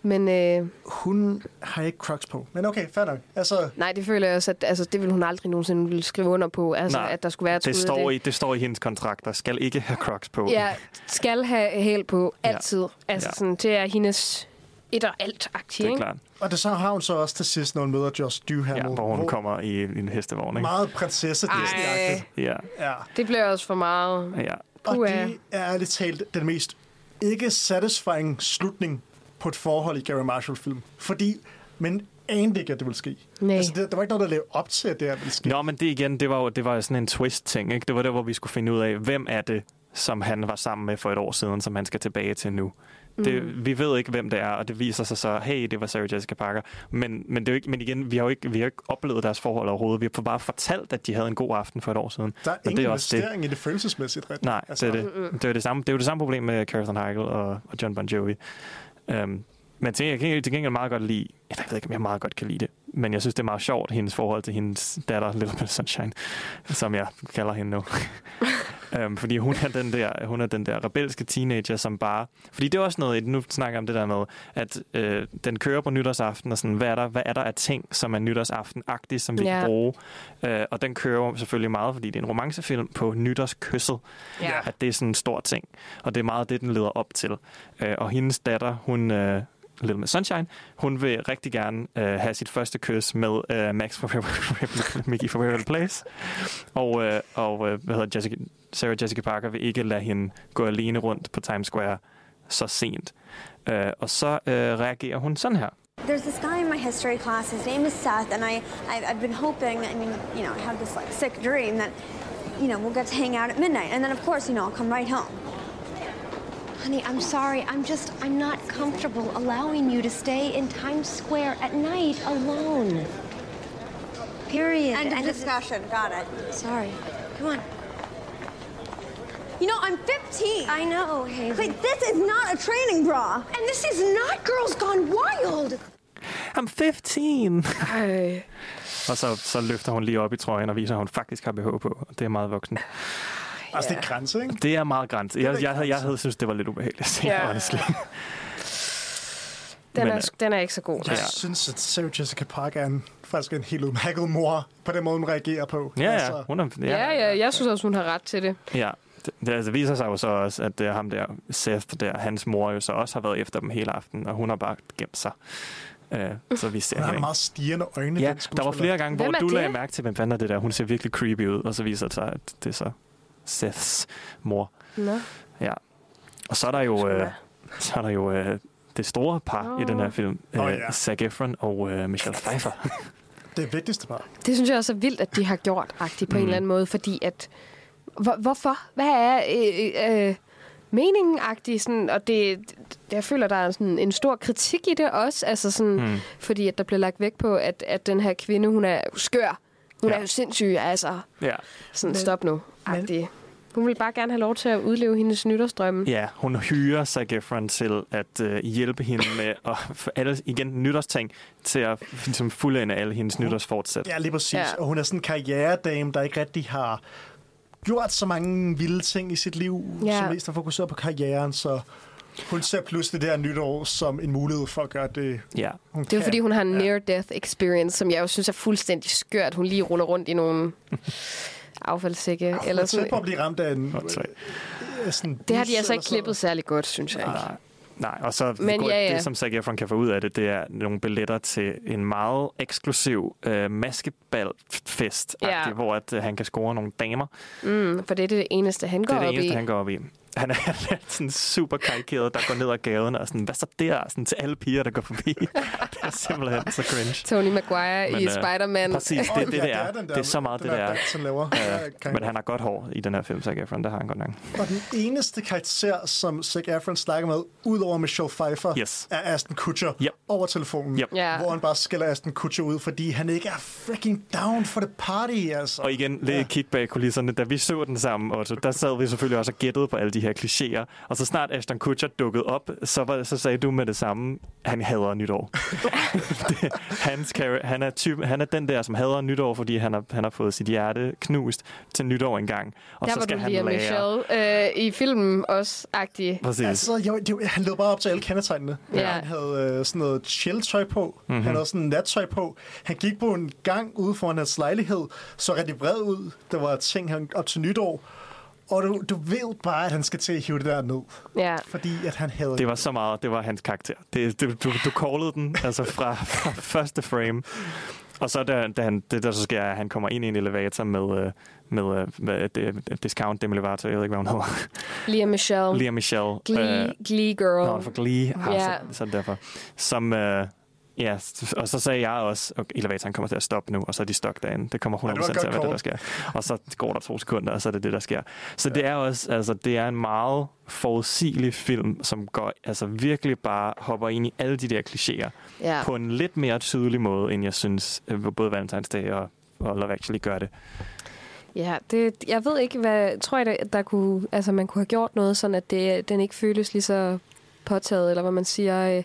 [SPEAKER 3] Men øh,
[SPEAKER 2] Hun har ikke Crocs på. Men okay, fair nok. Altså,
[SPEAKER 3] nej, det føler jeg også, at altså, det vil hun aldrig nogensinde ville skrive under på. Altså,
[SPEAKER 4] Nej,
[SPEAKER 3] at der skulle være et
[SPEAKER 4] det står,
[SPEAKER 3] det.
[SPEAKER 4] i, det står i hendes kontrakt, der skal ikke have Crocs på.
[SPEAKER 3] Ja, skal have hæl på altid. Altså
[SPEAKER 4] Ja.
[SPEAKER 3] sådan, det er hendes et og alt aktie,
[SPEAKER 4] Det er klart.
[SPEAKER 2] og det så har hun så også til sidst, når hun møder Josh Duhamel.
[SPEAKER 4] Ja, hvor hun kommer i, i en hestevogn, ikke?
[SPEAKER 2] Meget prinsesse
[SPEAKER 3] Ej,
[SPEAKER 4] Ja,
[SPEAKER 2] Ja.
[SPEAKER 3] det bliver også for meget.
[SPEAKER 4] ja.
[SPEAKER 2] Og det er ærligt talt den mest ikke satisfying slutning på et forhold i Gary Marshall-film. Fordi, men anede ikke, at det ville ske.
[SPEAKER 3] Nej.
[SPEAKER 2] Altså, det, der var ikke noget, der lavede op til, at det her ville ske.
[SPEAKER 4] Nå, men det igen, det var jo det var jo sådan en twist-ting, ikke? Det var der, hvor vi skulle finde ud af, hvem er det, som han var sammen med for et år siden, som han skal tilbage til nu. Det,
[SPEAKER 3] Mm.
[SPEAKER 4] Vi ved ikke, hvem det er, og det viser sig så, hey, det var Sarah Jessica Parker. Men, men, det er jo ikke, men igen, vi har jo ikke, vi har ikke oplevet deres forhold overhovedet. Vi har bare fortalt, at de havde en god aften for et år siden.
[SPEAKER 2] Der er
[SPEAKER 4] og
[SPEAKER 2] ingen
[SPEAKER 4] det er også det.
[SPEAKER 2] investering i det følelsesmæssigt. Ret?
[SPEAKER 4] Nej,
[SPEAKER 2] altså,
[SPEAKER 4] det er det. Det er, det, samme, det er jo det samme problem med Carson Heigl og, og John Bon Jovi. Øhm, men til, jeg kan til gengæld meget godt lide, jeg ved ikke, om jeg meget godt kan lide det, men jeg synes, det er meget sjovt, hendes forhold til hendes datter, Little Miss Sunshine, som jeg kalder hende nu. um, fordi hun er, den der, hun er den der rebelske teenager, som bare... Fordi det er også noget, nu snakker om det der med, at øh, den kører på nytårsaften, og sådan, hvad er der, hvad er der af ting, som er nytårsaften-agtigt, som vi
[SPEAKER 3] Ja.
[SPEAKER 4] kan bruge? Uh, og den kører selvfølgelig meget, fordi det er en romancefilm på nytårskysset
[SPEAKER 3] Ja.
[SPEAKER 4] at det er sådan en stor ting. Og det er meget det, den leder op til. Øh, og hendes datter, hun... Øh, Little Miss Sunshine, hun vil rigtig gerne øh, have sit første kys med øh, Max fra Mickey fra Waverly Place. Og, øh, og øh, hvad hedder Jessica, Sarah Jessica Parker vil ikke lade hende gå alene rundt på Times Square så sent. Øh, og så øh, reagerer hun sådan her.
[SPEAKER 13] There's this guy in my history class. His name is Seth, and I, I I've been hoping. I mean, you know, I have this like sick dream that, you know, we'll get to hang out at midnight, and then of course, you know, I'll come right home.
[SPEAKER 9] Honey, I'm sorry. I'm just, I'm not comfortable allowing you to stay in Times Square at night alone. Period.
[SPEAKER 13] End of
[SPEAKER 9] And-
[SPEAKER 13] discussion. Got it.
[SPEAKER 9] Sorry. Come on.
[SPEAKER 13] You know, I'm 15.
[SPEAKER 9] I know, Hazel.
[SPEAKER 13] Like, this is not a training bra.
[SPEAKER 9] And this is not Girls Gone Wild.
[SPEAKER 4] I'm 15!
[SPEAKER 3] Ej.
[SPEAKER 4] Og så, så løfter hun lige op i trøjen og viser, at hun faktisk har BH på. Og det er meget voksen.
[SPEAKER 2] Altså, det er grænse, ikke?
[SPEAKER 4] Det er meget grænse. Jeg, jeg, jeg, jeg havde synes, det var lidt ubehageligt at se,
[SPEAKER 3] Ja.
[SPEAKER 4] honestly.
[SPEAKER 3] Den,
[SPEAKER 4] Men,
[SPEAKER 3] er,
[SPEAKER 4] øh,
[SPEAKER 3] den er ikke så god.
[SPEAKER 2] Jeg synes, at Sarah Jessica Parker er en, faktisk en helt udmærket mor, på den måde, hun reagerer på.
[SPEAKER 4] Ja,
[SPEAKER 2] Altså,
[SPEAKER 4] ja. Hun er, ja,
[SPEAKER 3] Ja, ja, jeg synes også, hun har ret til det.
[SPEAKER 4] Ja, det, det altså, viser sig jo så også, at det er ham der, Seth, der, hans mor jo så også har været efter dem hele aften, og hun har bare gemt sig. Uh, så vi ser
[SPEAKER 2] Hun har
[SPEAKER 4] hende
[SPEAKER 2] meget stigende øjne,
[SPEAKER 4] Ja, der var flere gange, hvor du
[SPEAKER 3] det?
[SPEAKER 4] lagde mærke til, hvem fanden er det der. Hun ser virkelig creepy ud, og så viser det sig, at det er så Seths mor.
[SPEAKER 3] Nå.
[SPEAKER 4] Ja. Og så er der jo, øh, så er der jo øh, det store par
[SPEAKER 3] Åh.
[SPEAKER 4] i den her film. Øh,
[SPEAKER 2] ja.
[SPEAKER 4] Zac Efron og øh, Michelle Pfeiffer.
[SPEAKER 2] Det vigtigste bare.
[SPEAKER 3] Det synes jeg også er vildt, at de har gjort agtigt på mm. en
[SPEAKER 4] Mm.
[SPEAKER 3] eller anden måde, fordi at... Hvor, hvorfor? Hvad er øh, øh, meningen agtigt? Sådan, og det, det, jeg føler, der er sådan en stor kritik i det også, altså sådan, mm. Fordi at der bliver lagt vægt på, at, at den her kvinde, hun er skør. Hun
[SPEAKER 4] Ja.
[SPEAKER 3] er jo sindssyg, altså.
[SPEAKER 4] Ja.
[SPEAKER 3] Sådan,
[SPEAKER 2] Men-
[SPEAKER 3] stop nu. Agtigt. Hun vil bare gerne have lov til at udleve hendes nytårsdrømme.
[SPEAKER 4] Ja, hun hyrer Zac Efron til at øh, hjælpe hende med at få alle, igen, nytårsting til at ligesom, fuldende alle hendes nytårsfortsæt.
[SPEAKER 2] Ja, lige præcis.
[SPEAKER 3] Ja.
[SPEAKER 2] Og hun er sådan en karrieredame, der ikke rigtig har gjort så mange vilde ting i sit liv,
[SPEAKER 3] Ja.
[SPEAKER 2] som mest har fokuseret på karrieren, så hun ser pludselig det her nytår som en mulighed for at gøre det,
[SPEAKER 4] Ja.
[SPEAKER 2] hun
[SPEAKER 3] Det er jo
[SPEAKER 2] kan.
[SPEAKER 3] fordi, hun har en near-death experience, som jeg jo synes er fuldstændig skørt. Hun lige ruller rundt i nogle affaldssække.
[SPEAKER 2] Eller
[SPEAKER 3] eller
[SPEAKER 2] sådan, på at blive ramt af en... Øh, sådan
[SPEAKER 3] Det har de altså ikke klippet særlig godt, synes jeg ikke.
[SPEAKER 4] Nej. Nej, og så
[SPEAKER 3] Men
[SPEAKER 4] går,
[SPEAKER 3] ja, ja.
[SPEAKER 4] det, som Zac Efron kan få ud af det, det er nogle billetter til en meget eksklusiv øh, maskeballfest,
[SPEAKER 3] Ja.
[SPEAKER 4] hvor at, øh, han kan score nogle damer.
[SPEAKER 3] Mm, for det er det eneste, han går
[SPEAKER 4] Det er det
[SPEAKER 3] op
[SPEAKER 4] eneste,
[SPEAKER 3] i.
[SPEAKER 4] han går op i. Han er lidt sådan super karikeret, der går ned ad gaden og sådan, hvad så der? Sådan til alle piger, der går forbi. det er simpelthen så cringe.
[SPEAKER 3] Tony Maguire
[SPEAKER 4] Men,
[SPEAKER 3] i
[SPEAKER 4] øh,
[SPEAKER 3] Spider-Man.
[SPEAKER 4] Præcis, det er det, det er.
[SPEAKER 2] den der-
[SPEAKER 4] Det er så meget det,
[SPEAKER 2] der
[SPEAKER 4] det er.
[SPEAKER 2] dans, han laver.
[SPEAKER 4] Øh, men han har godt hår i den her film, Zac Efron. Det har han godt nok.
[SPEAKER 2] Og den eneste karakter, som Zac Efron snakker med, udover Michelle Pfeiffer,
[SPEAKER 4] Yes.
[SPEAKER 2] er Aston Kutcher
[SPEAKER 4] Yep.
[SPEAKER 2] over telefonen.
[SPEAKER 4] Yep.
[SPEAKER 3] Ja.
[SPEAKER 2] Hvor han bare skælder Aston Kutcher ud, fordi han ikke er freaking down for the party, altså.
[SPEAKER 4] Og igen, lidt ja. kig bag kulisserne. Da vi så den sammen, Otto, der sad vi selvfølgelig også og gættede på alle de her klichéer. Og så snart Ashton Kutcher dukkede op, så, var, så sagde du med det samme, han hader nytår. det, hans han, er type, han er den der, som hader nytår, fordi han har, han har fået sit hjerte knust til nytår engang. Og
[SPEAKER 3] Der
[SPEAKER 4] så skal han lære.
[SPEAKER 3] Michelle øh, i filmen også, agtig.
[SPEAKER 4] Præcis.
[SPEAKER 2] Altså, jo, det, han lød bare op til alle kendetegnene.
[SPEAKER 3] Ja.
[SPEAKER 2] Han havde øh, sådan noget chill-tøj på.
[SPEAKER 4] Mhm.
[SPEAKER 2] Mm-hmm. Han havde sådan nattøj på. Han gik på en gang ude foran hans lejlighed, så rigtig vred ud. Der var ting han op til nytår. Og du, du ved bare, at han skal til at hive det der ned.
[SPEAKER 3] Ja.
[SPEAKER 2] Fordi at han havde...
[SPEAKER 4] Det var så meget, det var hans karakter. Det, det, du, du callede den altså fra, fra første frame. Og så da, da han, det der så sker, er, at han kommer ind i en elevator med, øh, med, øh, med det, discount Demi Lovato, jeg ved ikke, hvad hun hedder.
[SPEAKER 3] Lea Michelle.
[SPEAKER 4] Lea Michelle.
[SPEAKER 3] Glee,
[SPEAKER 4] øh,
[SPEAKER 3] Glee Girl.
[SPEAKER 4] Nå, for Glee. Ah,
[SPEAKER 3] Ja.
[SPEAKER 4] så, så er derfor. Som, øh, ja, og så sagde jeg også, at elevatoren kommer til at stoppe nu, og så er de stok derinde. Det kommer 100%
[SPEAKER 2] Ja, det var
[SPEAKER 4] til at være det, der sker. Og så går der to sekunder, og så er det det, der sker. Så det er også, altså, det er en meget forudsigelig film, som går, altså virkelig bare hopper ind i alle de der klichéer
[SPEAKER 3] Ja.
[SPEAKER 4] på en lidt mere tydelig måde, end jeg synes, øh, både Valentine's Day og, og Love Actually gør det.
[SPEAKER 3] Ja, det, jeg ved ikke, hvad... Tror jeg, der, der kunne, altså, man kunne have gjort noget, sådan at det, den ikke føles lige så påtaget, eller hvad man siger. Øh,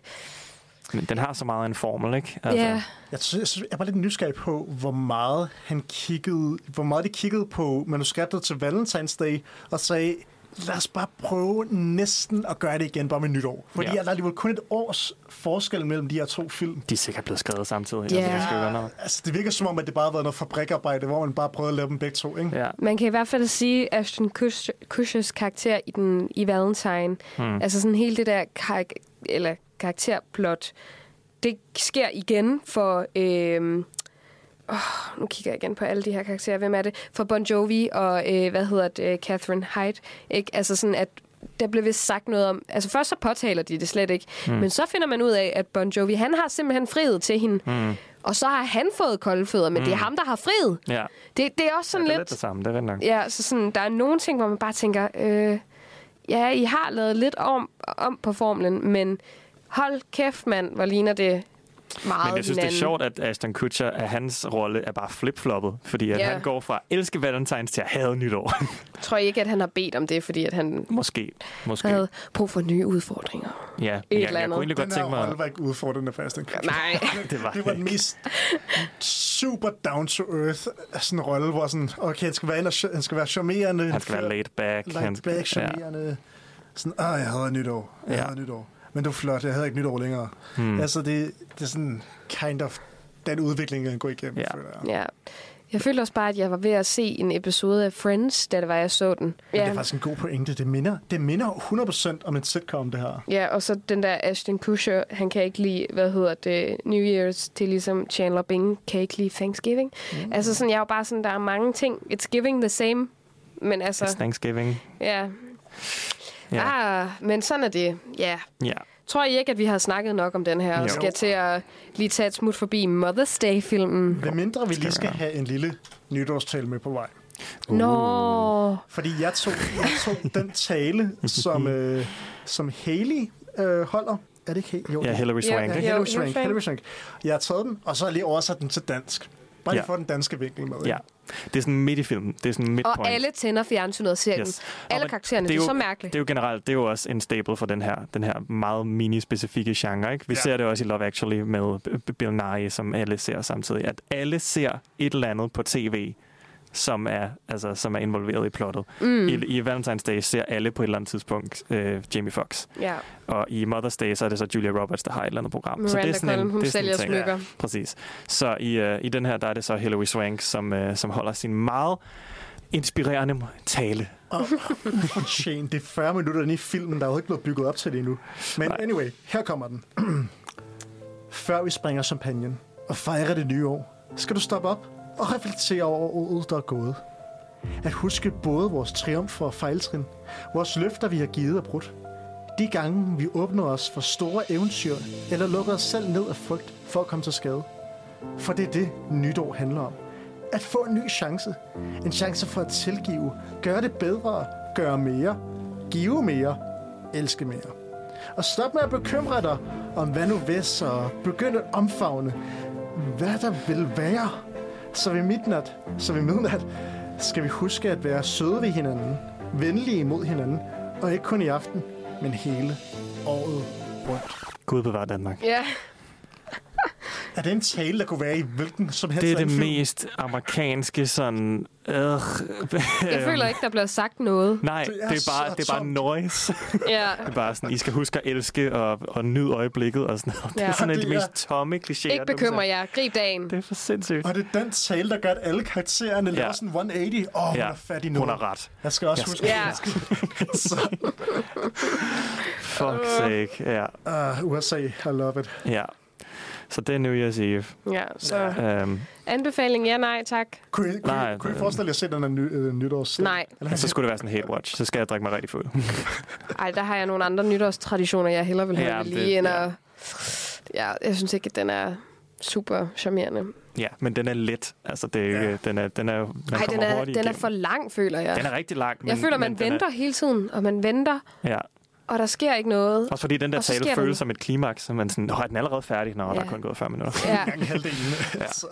[SPEAKER 4] Men den har så meget en formel, ikke?
[SPEAKER 3] Altså. Ja.
[SPEAKER 2] Jeg, synes, jeg, jeg var lidt nysgerrig på, hvor meget han kiggede, hvor meget de kiggede på manuskriptet til Valentine's Day, og sagde, lad os bare prøve næsten at gøre det igen, bare med nytår. Fordi
[SPEAKER 4] Ja.
[SPEAKER 2] der er alligevel kun et års forskel mellem de her to film.
[SPEAKER 4] De er sikkert blevet skrevet samtidig.
[SPEAKER 3] Ja.
[SPEAKER 4] Altså, være noget.
[SPEAKER 2] Altså, det virker som om, at det bare har været noget fabrikarbejde, hvor man bare prøvede at lave dem begge to, ikke?
[SPEAKER 4] Ja.
[SPEAKER 3] Man kan i hvert fald sige, at Ashton Kutcher- Kutchers karakter i, den, i Valentine,
[SPEAKER 4] Hmm.
[SPEAKER 3] altså sådan hele det der kar- eller karakterplot, det sker igen for... Øh, Oh, nu kigger jeg igen på alle de her karakterer. Hvem er det? For Bon Jovi og, øh, hvad hedder det, Catherine Hyde. Ikke? Altså sådan, at der blev vist sagt noget om... Altså først så påtaler de det slet ikke.
[SPEAKER 4] Mm.
[SPEAKER 3] Men så finder man ud af, at Bon Jovi, han har simpelthen friet til hende.
[SPEAKER 4] Mm.
[SPEAKER 3] Og så har han fået kolde fødder, men mm. det er
[SPEAKER 4] Mm.
[SPEAKER 3] ham, der har friet.
[SPEAKER 4] Ja.
[SPEAKER 3] Det, det er også sådan
[SPEAKER 4] ja, det er
[SPEAKER 3] lidt...
[SPEAKER 4] lidt det samme, det er rent nok.
[SPEAKER 3] Ja, så sådan, der er nogle ting, hvor man bare tænker, øh, ja, I har lavet lidt om, om på formlen, men hold kæft, mand, hvor ligner det meget
[SPEAKER 4] Men jeg synes,
[SPEAKER 3] hinanden.
[SPEAKER 4] det er sjovt, at Ashton Kutcher, at hans rolle er bare flip-floppet. Fordi at
[SPEAKER 3] Ja.
[SPEAKER 4] han går fra at elske Valentines til at have nytår.
[SPEAKER 3] Tror jeg ikke, at han har bedt om det, fordi at han
[SPEAKER 4] Måske. Måske.
[SPEAKER 3] havde brug for nye udfordringer.
[SPEAKER 4] Ja,
[SPEAKER 3] Et
[SPEAKER 4] jeg,
[SPEAKER 3] eller
[SPEAKER 4] jeg, jeg
[SPEAKER 3] andet.
[SPEAKER 4] kunne egentlig godt
[SPEAKER 2] Den her
[SPEAKER 4] tænke mig...
[SPEAKER 2] rolle var ikke udfordrende for Aston Kutcher.
[SPEAKER 3] Nej.
[SPEAKER 4] det var,
[SPEAKER 2] det var den mest super down-to-earth sådan en rolle, hvor sådan, okay, han skal være, han skal være charmerende.
[SPEAKER 4] Han skal være laid back.
[SPEAKER 2] Laid
[SPEAKER 4] Han skal-
[SPEAKER 2] back, charmerende. Sådan, åh, jeg havde nytår. Jeg
[SPEAKER 4] Ja.
[SPEAKER 2] havde nytår. Men du er flot, jeg havde ikke nytår længere.
[SPEAKER 4] Hmm.
[SPEAKER 2] Altså, det, det er sådan kind of den udvikling, han går igennem,
[SPEAKER 4] Ja.
[SPEAKER 2] føler jeg.
[SPEAKER 3] Ja. Jeg følte også bare, at jeg var ved at se en episode af Friends, da det var, jeg så den.
[SPEAKER 2] Men det er faktisk en god pointe. Det minder, det minder 100% om en sitcom, det her.
[SPEAKER 3] Ja, og så den der Ashton Kutcher, han kan ikke lide, hvad hedder det, New Year's, til ligesom Chandler Bing kan ikke lide Thanksgiving. Mm. Altså sådan, jeg er jo bare sådan, der er mange ting. It's giving the same. Men altså,
[SPEAKER 4] It's Thanksgiving.
[SPEAKER 3] ja.
[SPEAKER 4] Ja.
[SPEAKER 3] Ah, men sådan er det. Ja.
[SPEAKER 4] Ja.
[SPEAKER 3] Tror I ikke, at vi har snakket nok om den her, og skal til at lige tage et smut forbi Mother's Day-filmen?
[SPEAKER 2] Hvad mindre vi lige skal have en lille nytårstale med på vej.
[SPEAKER 3] Nå.
[SPEAKER 2] Fordi jeg tog, jeg tog den tale, som, øh, som Haley øh, holder. Er det ikke Haley? Jo,
[SPEAKER 4] Ja,
[SPEAKER 2] det-
[SPEAKER 4] Hilary Swank,
[SPEAKER 2] Ja,
[SPEAKER 3] Jo,
[SPEAKER 2] Swank.
[SPEAKER 3] Hilary
[SPEAKER 2] Swank. Jeg har taget den, og så har jeg lige oversat den til dansk. Bare lige
[SPEAKER 4] Ja.
[SPEAKER 2] for den danske vinkel med. ikke?
[SPEAKER 4] Ja. Det er sådan midt i filmen. Det er sådan midtpoint.
[SPEAKER 3] Og alle tænder fjernsynet og ser yes. Alle
[SPEAKER 4] Og
[SPEAKER 3] karaktererne, det er,
[SPEAKER 4] jo,
[SPEAKER 3] så mærkeligt.
[SPEAKER 4] Det er jo generelt, det er jo også en staple for den her, den her meget mini-specifikke genre. Ikke? Vi
[SPEAKER 2] Ja.
[SPEAKER 4] ser det også i Love Actually med Bill Nye, som alle ser samtidig. At alle ser et eller andet på tv, som er, altså, som er involveret i plottet.
[SPEAKER 3] Mm.
[SPEAKER 4] I, I Valentine's Day ser alle på et eller andet tidspunkt øh, Jamie Foxx.
[SPEAKER 3] Ja.
[SPEAKER 4] Og i Mother's Day, så er det så Julia Roberts, der har et eller andet program. så det
[SPEAKER 3] Miranda
[SPEAKER 4] er sådan
[SPEAKER 3] Collin, hun
[SPEAKER 4] det er sådan
[SPEAKER 3] sælger
[SPEAKER 4] en ting.
[SPEAKER 3] smykker.
[SPEAKER 4] Præcis. Så i, øh, i den her, der er det så Hilary Swank, som, øh, som holder sin meget inspirerende tale.
[SPEAKER 2] Og ufortjent. Det er 40 minutter inde i filmen, der er jo ikke blevet bygget op til det endnu. Men
[SPEAKER 4] Nej.
[SPEAKER 2] anyway, her kommer den. Før vi springer champagnen og fejrer det nye år, skal du stoppe op og reflektere over året, der er gået. At huske både vores triumfer og fejltrin, vores løfter, vi har givet og brudt. De gange, vi åbner os for store eventyr, eller lukker os selv ned af frygt for at komme til skade. For det er det, nytår handler om. At få en ny chance. En chance for at tilgive, gøre det bedre, gøre mere, give mere, elske mere. Og stop med at bekymre dig om hvad nu hvis, og begynd at omfavne, hvad der vil være. Så ved midnat, så ved midnat, skal vi huske at være søde ved hinanden, venlige mod hinanden, og ikke kun i aften, men hele året rundt.
[SPEAKER 4] Gud bevarer Danmark.
[SPEAKER 3] Ja.
[SPEAKER 2] Er det en tale, der kunne være i hvilken som helst
[SPEAKER 4] Det er det
[SPEAKER 2] film?
[SPEAKER 4] mest amerikanske sådan... Øh,
[SPEAKER 3] Jeg føler ikke, der bliver sagt noget.
[SPEAKER 4] Nej,
[SPEAKER 2] Det
[SPEAKER 4] det
[SPEAKER 2] er
[SPEAKER 4] det er bare,
[SPEAKER 2] så
[SPEAKER 4] det er bare noise.
[SPEAKER 3] Ja.
[SPEAKER 4] det er bare sådan, I skal huske at elske og, og nyde øjeblikket og sådan noget. Det
[SPEAKER 3] Ja.
[SPEAKER 4] er sådan et af de
[SPEAKER 2] Det
[SPEAKER 4] mest tomme klichéer.
[SPEAKER 3] Ikke bekymre jer. Grib dagen.
[SPEAKER 4] Det er for sindssygt.
[SPEAKER 2] Og det er den tale, der gør, at alle karaktererne ja. laver sådan 180. Åh, oh, hun
[SPEAKER 4] Ja,
[SPEAKER 2] er fat i noget.
[SPEAKER 4] hun har ret.
[SPEAKER 2] Jeg skal også
[SPEAKER 4] Jeg
[SPEAKER 2] huske,
[SPEAKER 3] Ja.
[SPEAKER 2] at jeg skal...
[SPEAKER 4] Fuck's sake. Ja,
[SPEAKER 2] Uh, USA, I love it.
[SPEAKER 4] ja. Så det er New Year's Eve.
[SPEAKER 3] Ja, så
[SPEAKER 4] Um,
[SPEAKER 3] anbefaling, ja, nej, tak.
[SPEAKER 2] Kunne I, kunne,
[SPEAKER 4] Nej,
[SPEAKER 2] I, kunne I
[SPEAKER 4] det-
[SPEAKER 2] forestille jer at se den her ny, øh, nytårs...
[SPEAKER 3] Nej.
[SPEAKER 4] og så skulle det være sådan en hate watch. Så skal jeg drikke mig rigtig fuld.
[SPEAKER 3] Ej, der har jeg nogle andre nytårstraditioner, jeg hellere vil have
[SPEAKER 4] Ja,
[SPEAKER 3] ja,
[SPEAKER 4] det-
[SPEAKER 3] lige end
[SPEAKER 4] ja.
[SPEAKER 3] at... Ja, jeg synes ikke, at den er super charmerende.
[SPEAKER 4] ja, men den er let. Altså, det er, ikke-
[SPEAKER 2] Ja.
[SPEAKER 4] den er, den er, man
[SPEAKER 3] Ej, den er, den er
[SPEAKER 4] igennem.
[SPEAKER 3] for lang, føler jeg.
[SPEAKER 4] Den er rigtig lang. Men,
[SPEAKER 3] jeg føler, man venter hele tiden, og man venter,
[SPEAKER 4] Er, ja.
[SPEAKER 3] Og der sker ikke noget.
[SPEAKER 4] Også fordi den der tale føles
[SPEAKER 3] noget.
[SPEAKER 4] som et klimaks, så man sådan, er den allerede færdig? Nå, ja. der er
[SPEAKER 3] Ja.
[SPEAKER 4] kun gået 40 minutter.
[SPEAKER 3] Ja,
[SPEAKER 2] Gang halvdelen.
[SPEAKER 4] Ja.
[SPEAKER 2] Så,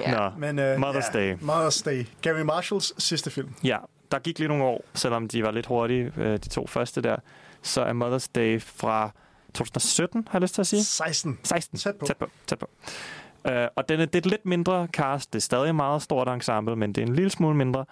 [SPEAKER 3] ja.
[SPEAKER 4] Nå,
[SPEAKER 2] men, uh,
[SPEAKER 4] Mother's Day.
[SPEAKER 2] Mother's Day. Gary Marshalls sidste film.
[SPEAKER 4] Ja, der gik lige nogle år, selvom de var lidt hurtige, øh, de to første der. Så er Mother's Day fra 2017, har jeg lyst til at sige.
[SPEAKER 2] 16.
[SPEAKER 4] 16.
[SPEAKER 2] Tæt på.
[SPEAKER 4] Tæt på. Tæt på. Uh, og den er, det er et lidt mindre cast. Det er stadig et meget stort ensemble, men det er en lille smule mindre.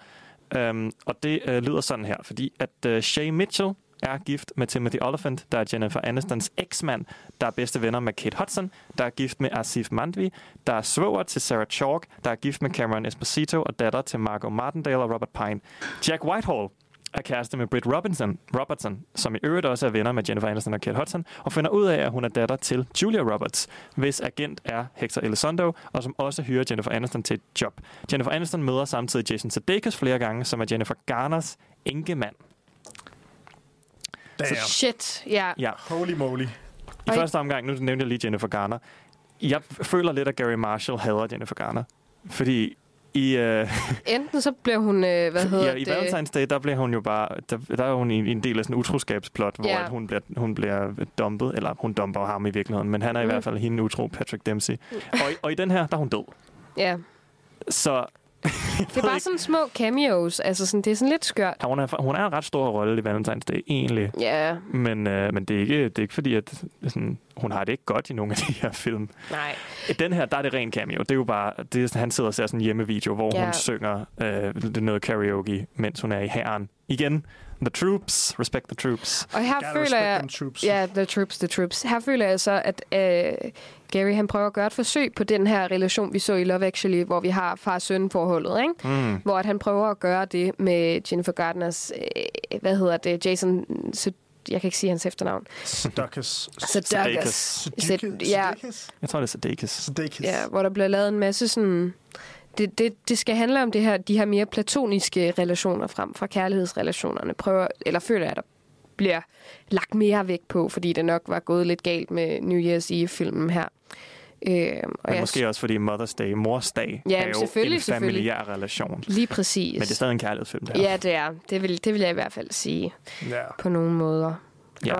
[SPEAKER 4] Um, og det uh, lyder sådan her, fordi at uh, Shay Mitchell er gift med Timothy Oliphant, der er Jennifer Anistons eksmand, der er bedste venner med Kate Hudson, der er gift med Asif Mandvi, der er svoger til Sarah Chalk, der er gift med Cameron Esposito og datter til Margot Martindale og Robert Pine. Jack Whitehall er kæreste med Britt Robinson, Robertson, som i øvrigt også er venner med Jennifer Aniston og Kate Hudson, og finder ud af, at hun er datter til Julia Roberts, hvis agent er Hector Elizondo, og som også hyrer Jennifer Aniston til et job. Jennifer Aniston møder samtidig Jason Sudeikis flere gange, som er Jennifer Garners enkemand.
[SPEAKER 2] Damn.
[SPEAKER 3] Shit, ja.
[SPEAKER 4] Ja,
[SPEAKER 2] Holy moly.
[SPEAKER 4] i
[SPEAKER 3] Og-
[SPEAKER 4] første omgang, nu nævnte jeg lige Jennifer Garner. Jeg føler lidt, at Gary Marshall hader Jennifer Garner. Fordi I, øh,
[SPEAKER 3] Enten så bliver hun, øh, hvad hedder
[SPEAKER 4] ja, i
[SPEAKER 3] det?
[SPEAKER 4] Valentine's Day, der bliver hun jo bare, der, der er hun en, en del af sådan en utroskabsplot, hvor
[SPEAKER 3] Ja.
[SPEAKER 4] at hun, bliver, hun bliver dumpet, eller hun dumper ham i virkeligheden, men han er i
[SPEAKER 3] Mm.
[SPEAKER 4] hvert fald hende utro, Patrick Dempsey. Og, i- og i den her, der er hun død.
[SPEAKER 3] Ja,
[SPEAKER 4] Så
[SPEAKER 3] det er bare sådan små cameos. Altså, sådan, det er sådan lidt skørt.
[SPEAKER 4] ja, hun, er, hun er en ret stor rolle i Valentine's Day, egentlig.
[SPEAKER 3] Ja,
[SPEAKER 4] Men, øh, men det, er ikke, det er ikke fordi, at sådan, hun har det ikke godt i nogle af de her film.
[SPEAKER 3] nej.
[SPEAKER 4] I Den her, der er det ren cameo. Det er jo bare, det er, sådan, han sidder og ser sådan en hjemmevideo, hvor
[SPEAKER 3] Ja.
[SPEAKER 4] hun synger øh, det er noget karaoke, mens hun er i hæren. Igen, the troops, respect the troops.
[SPEAKER 3] Og her
[SPEAKER 2] Gotta
[SPEAKER 3] føler jeg...
[SPEAKER 2] troops.
[SPEAKER 3] Ja, the troops, the troops. Her føler jeg så, at øh, Gary han prøver at gøre et forsøg på den her relation, vi så i Love Actually, hvor vi har far-søn-forholdet, ikke?
[SPEAKER 4] Mm.
[SPEAKER 3] Hvor at han prøver at gøre det med Jennifer Gardners, øh, hvad hedder det, Jason... Sud- jeg kan ikke sige hans efternavn.
[SPEAKER 2] Sudeikis.
[SPEAKER 3] Sudeikis.
[SPEAKER 2] Sudeikis.
[SPEAKER 3] Ja?
[SPEAKER 4] Jeg tror, det er Sudeikis.
[SPEAKER 2] Sudeikis.
[SPEAKER 3] ja, hvor der bliver lavet en masse sådan... Det, det, det skal handle om det her, de her mere platoniske relationer frem fra kærlighedsrelationerne. Prøver, eller føler jeg, der bliver lagt mere vægt på, fordi det nok var gået lidt galt med New Year's Eve-filmen her. Øh, og
[SPEAKER 4] Men
[SPEAKER 3] jeg,
[SPEAKER 4] måske også fordi Mother's Day, Mors Dag,
[SPEAKER 3] Ja,
[SPEAKER 4] er jo
[SPEAKER 3] selvfølgelig,
[SPEAKER 4] en familiær relation.
[SPEAKER 3] Lige præcis.
[SPEAKER 4] Men det er stadig en kærlighedsfilm, det her.
[SPEAKER 3] Ja, det er. Det vil, det vil jeg i hvert fald sige
[SPEAKER 2] Ja.
[SPEAKER 3] på nogle måder.
[SPEAKER 4] Ja.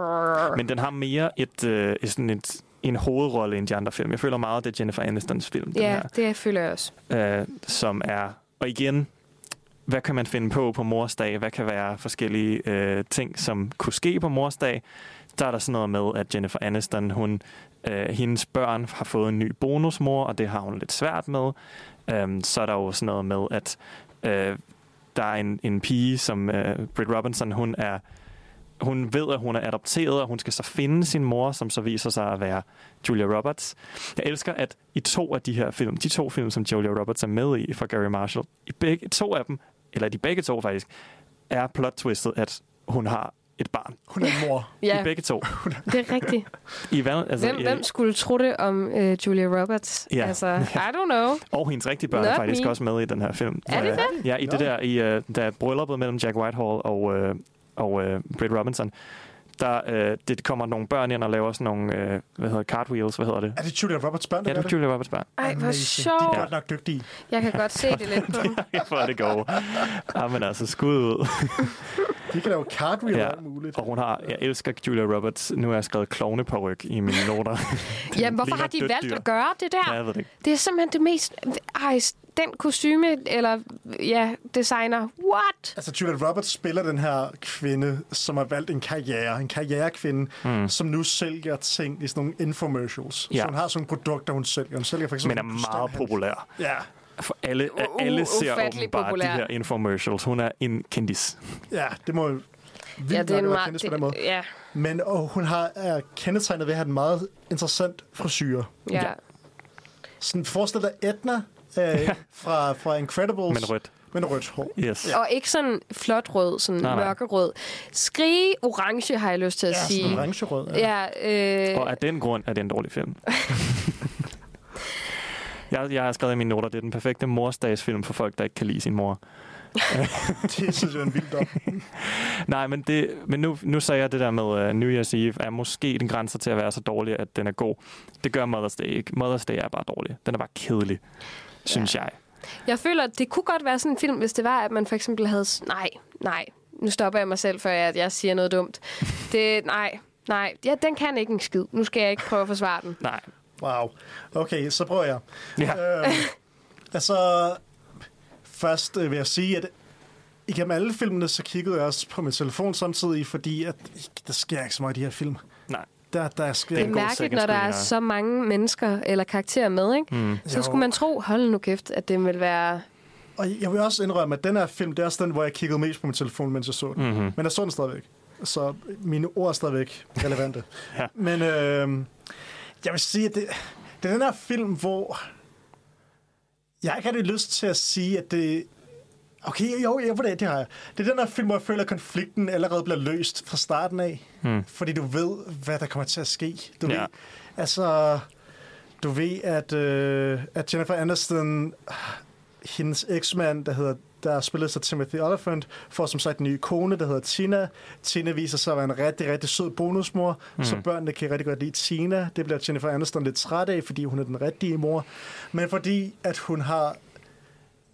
[SPEAKER 4] Men den har mere et, øh, sådan et, en hovedrolle end de andre film. Jeg føler meget, det er Jennifer Anistons film, den
[SPEAKER 3] Ja,
[SPEAKER 4] her.
[SPEAKER 3] det føler jeg også.
[SPEAKER 4] øh, som er... Og igen, hvad kan man finde på på morsdag? Hvad kan være forskellige øh, ting, som kunne ske på morsdag? Der er der sådan noget med, at Jennifer Aniston, hun, øh, hendes børn har fået en ny bonusmor, og det har hun lidt svært med. Øhm, så er der jo sådan noget med, at øh, der er en, en pige, som øh, Britt Robinson, hun er hun ved, at hun er adopteret, og hun skal så finde sin mor, som så viser sig at være Julia Roberts. Jeg elsker, at i to af de her film, de to film, som Julia Roberts er med i fra Gary Marshall, i begge, to af dem, eller de begge to faktisk, er plot twistet, at hun har et barn.
[SPEAKER 2] Hun er en mor.
[SPEAKER 3] Ja,
[SPEAKER 4] I begge to.
[SPEAKER 3] det er rigtigt.
[SPEAKER 4] I, hvad, altså,
[SPEAKER 3] Hvem,
[SPEAKER 4] i,
[SPEAKER 3] hvem skulle tro det om uh, Julia Roberts?
[SPEAKER 4] Ja.
[SPEAKER 3] Altså, I don't know.
[SPEAKER 4] Og hendes rigtige børn
[SPEAKER 3] Not
[SPEAKER 4] er faktisk
[SPEAKER 3] me.
[SPEAKER 4] også med i den her film.
[SPEAKER 3] Er det det?
[SPEAKER 4] Ja, i det
[SPEAKER 2] Nå.
[SPEAKER 4] der, i, uh, der er brylluppet mellem Jack Whitehall og, uh, og uh, Britt Robinson. Der uh, det kommer nogle børn ind og laver sådan nogle, uh, hvad hedder cartwheels, hvad hedder det?
[SPEAKER 2] Er det Julia Roberts børn, der
[SPEAKER 4] Ja, det er Julia Roberts børn.
[SPEAKER 3] Ej, hvor sjovt.
[SPEAKER 2] De er godt nok dygtige.
[SPEAKER 3] Jeg kan godt se det lidt på dem.
[SPEAKER 4] Hvor er det går. Ja, men altså, skud ud.
[SPEAKER 2] De kan lave cartwheel
[SPEAKER 4] Ja.
[SPEAKER 2] muligt.
[SPEAKER 4] Og hun har, jeg elsker Julia Roberts. Nu har jeg skrevet klovneparyk i mine noter.
[SPEAKER 3] Jamen, hvorfor har de valgt
[SPEAKER 4] dyr.
[SPEAKER 3] at gøre det der?
[SPEAKER 4] Ja, jeg ved det ikke.
[SPEAKER 3] Det er simpelthen det mest... Ej, den kostyme, eller ja, designer. What?
[SPEAKER 2] Altså, Julia Roberts spiller den her kvinde, som har valgt en karriere. En karrierekvinde, mm. som nu sælger ting i sådan nogle infomercials.
[SPEAKER 4] Ja.
[SPEAKER 2] Så hun har sådan nogle produkter, hun sælger. Hun sælger for
[SPEAKER 4] Men
[SPEAKER 2] eksempel
[SPEAKER 4] er
[SPEAKER 2] en
[SPEAKER 4] meget populær.
[SPEAKER 2] Ja,
[SPEAKER 4] For alle,
[SPEAKER 3] U-
[SPEAKER 4] alle ser åbenbart
[SPEAKER 3] populær.
[SPEAKER 4] de her infomercials. Hun er en kendis.
[SPEAKER 2] ja, det må jo vildt
[SPEAKER 3] Ja, det er en
[SPEAKER 2] nok
[SPEAKER 3] meget...
[SPEAKER 2] kendes på den måde.
[SPEAKER 3] Ja,
[SPEAKER 2] Men og hun har, er kendetegnet ved at have en meget interessant frisyr.
[SPEAKER 3] ja.
[SPEAKER 4] Ja.
[SPEAKER 2] Sådan, forestil dig Edna øh, fra, fra Incredibles.
[SPEAKER 4] Men rødt.
[SPEAKER 2] Men rødt hår.
[SPEAKER 4] Yes.
[SPEAKER 3] Og ikke sådan flot rød, sådan
[SPEAKER 4] Nej, nej.
[SPEAKER 3] mørkerød. Skrige orange, har jeg lyst til at
[SPEAKER 2] Ja,
[SPEAKER 3] sige.
[SPEAKER 2] sådan orange-rød. Ja.
[SPEAKER 3] Ja, øh,
[SPEAKER 4] Og af den grund er det en dårlig film. jeg, jeg har skrevet i mine noter, det er den perfekte morsdagsfilm for folk, der ikke kan lide sin mor.
[SPEAKER 2] det synes jeg er en vild dom.
[SPEAKER 4] Nej, men, det, men nu, nu sagde jeg det der med uh, New Year's Eve, er måske den grænser til at være så dårlig, at den er god. Det gør Mother's Day ikke. Mother's Day er bare dårlig. Den er bare kedelig, synes jeg.
[SPEAKER 3] Jeg føler, at det kunne godt være sådan en film, hvis det var, at man for eksempel havde... Nej, nej. Nu stopper jeg mig selv, før jeg, jeg siger noget dumt. Det, nej, nej. Ja, den kan ikke en skid. Nu skal jeg ikke prøve at forsvare den.
[SPEAKER 4] Nej.
[SPEAKER 2] Wow. Okay, så prøver jeg.
[SPEAKER 4] Ja.
[SPEAKER 2] Øh, altså, først øh, vil jeg sige, at igennem alle filmene, så kiggede jeg også på min telefon samtidig, fordi at, der sker ikke så meget i de her film. Der, der sker
[SPEAKER 3] Det er mærkeligt, når der er så mange mennesker eller karakterer med, ikke?
[SPEAKER 4] Mm.
[SPEAKER 3] Så
[SPEAKER 2] Jo.
[SPEAKER 3] skulle man tro, hold nu kæft, at det vil være...
[SPEAKER 2] Og jeg vil også indrømme, at den her film, det er også den, hvor jeg kiggede mest på min telefon, mens jeg så den.
[SPEAKER 4] Mm-hmm.
[SPEAKER 2] Men jeg så den stadigvæk. Så mine ord er stadigvæk relevante.
[SPEAKER 4] Ja.
[SPEAKER 2] Men øh, jeg vil sige, at det, det er den her film, hvor jeg ikke har det lyst til at sige, at det... Okay, jo, jo, det, det har jeg. Det er den her film, hvor jeg føler, at konflikten allerede bliver løst fra starten af.
[SPEAKER 4] Mm.
[SPEAKER 2] Fordi du ved, hvad der kommer til at ske. Du
[SPEAKER 4] Ja.
[SPEAKER 2] ved, altså, du ved, at, øh, at Jennifer Aniston, hendes eksmand, der hedder der spiller sig Timothy Oliphant, får som sagt en ny kone, der hedder Tina. Tina viser sig at være en rigtig, rigtig sød bonusmor, mm. så børnene kan rigtig godt lide Tina. Det bliver Jennifer Aniston lidt træt af, fordi hun er den rigtige mor. Men fordi, at hun har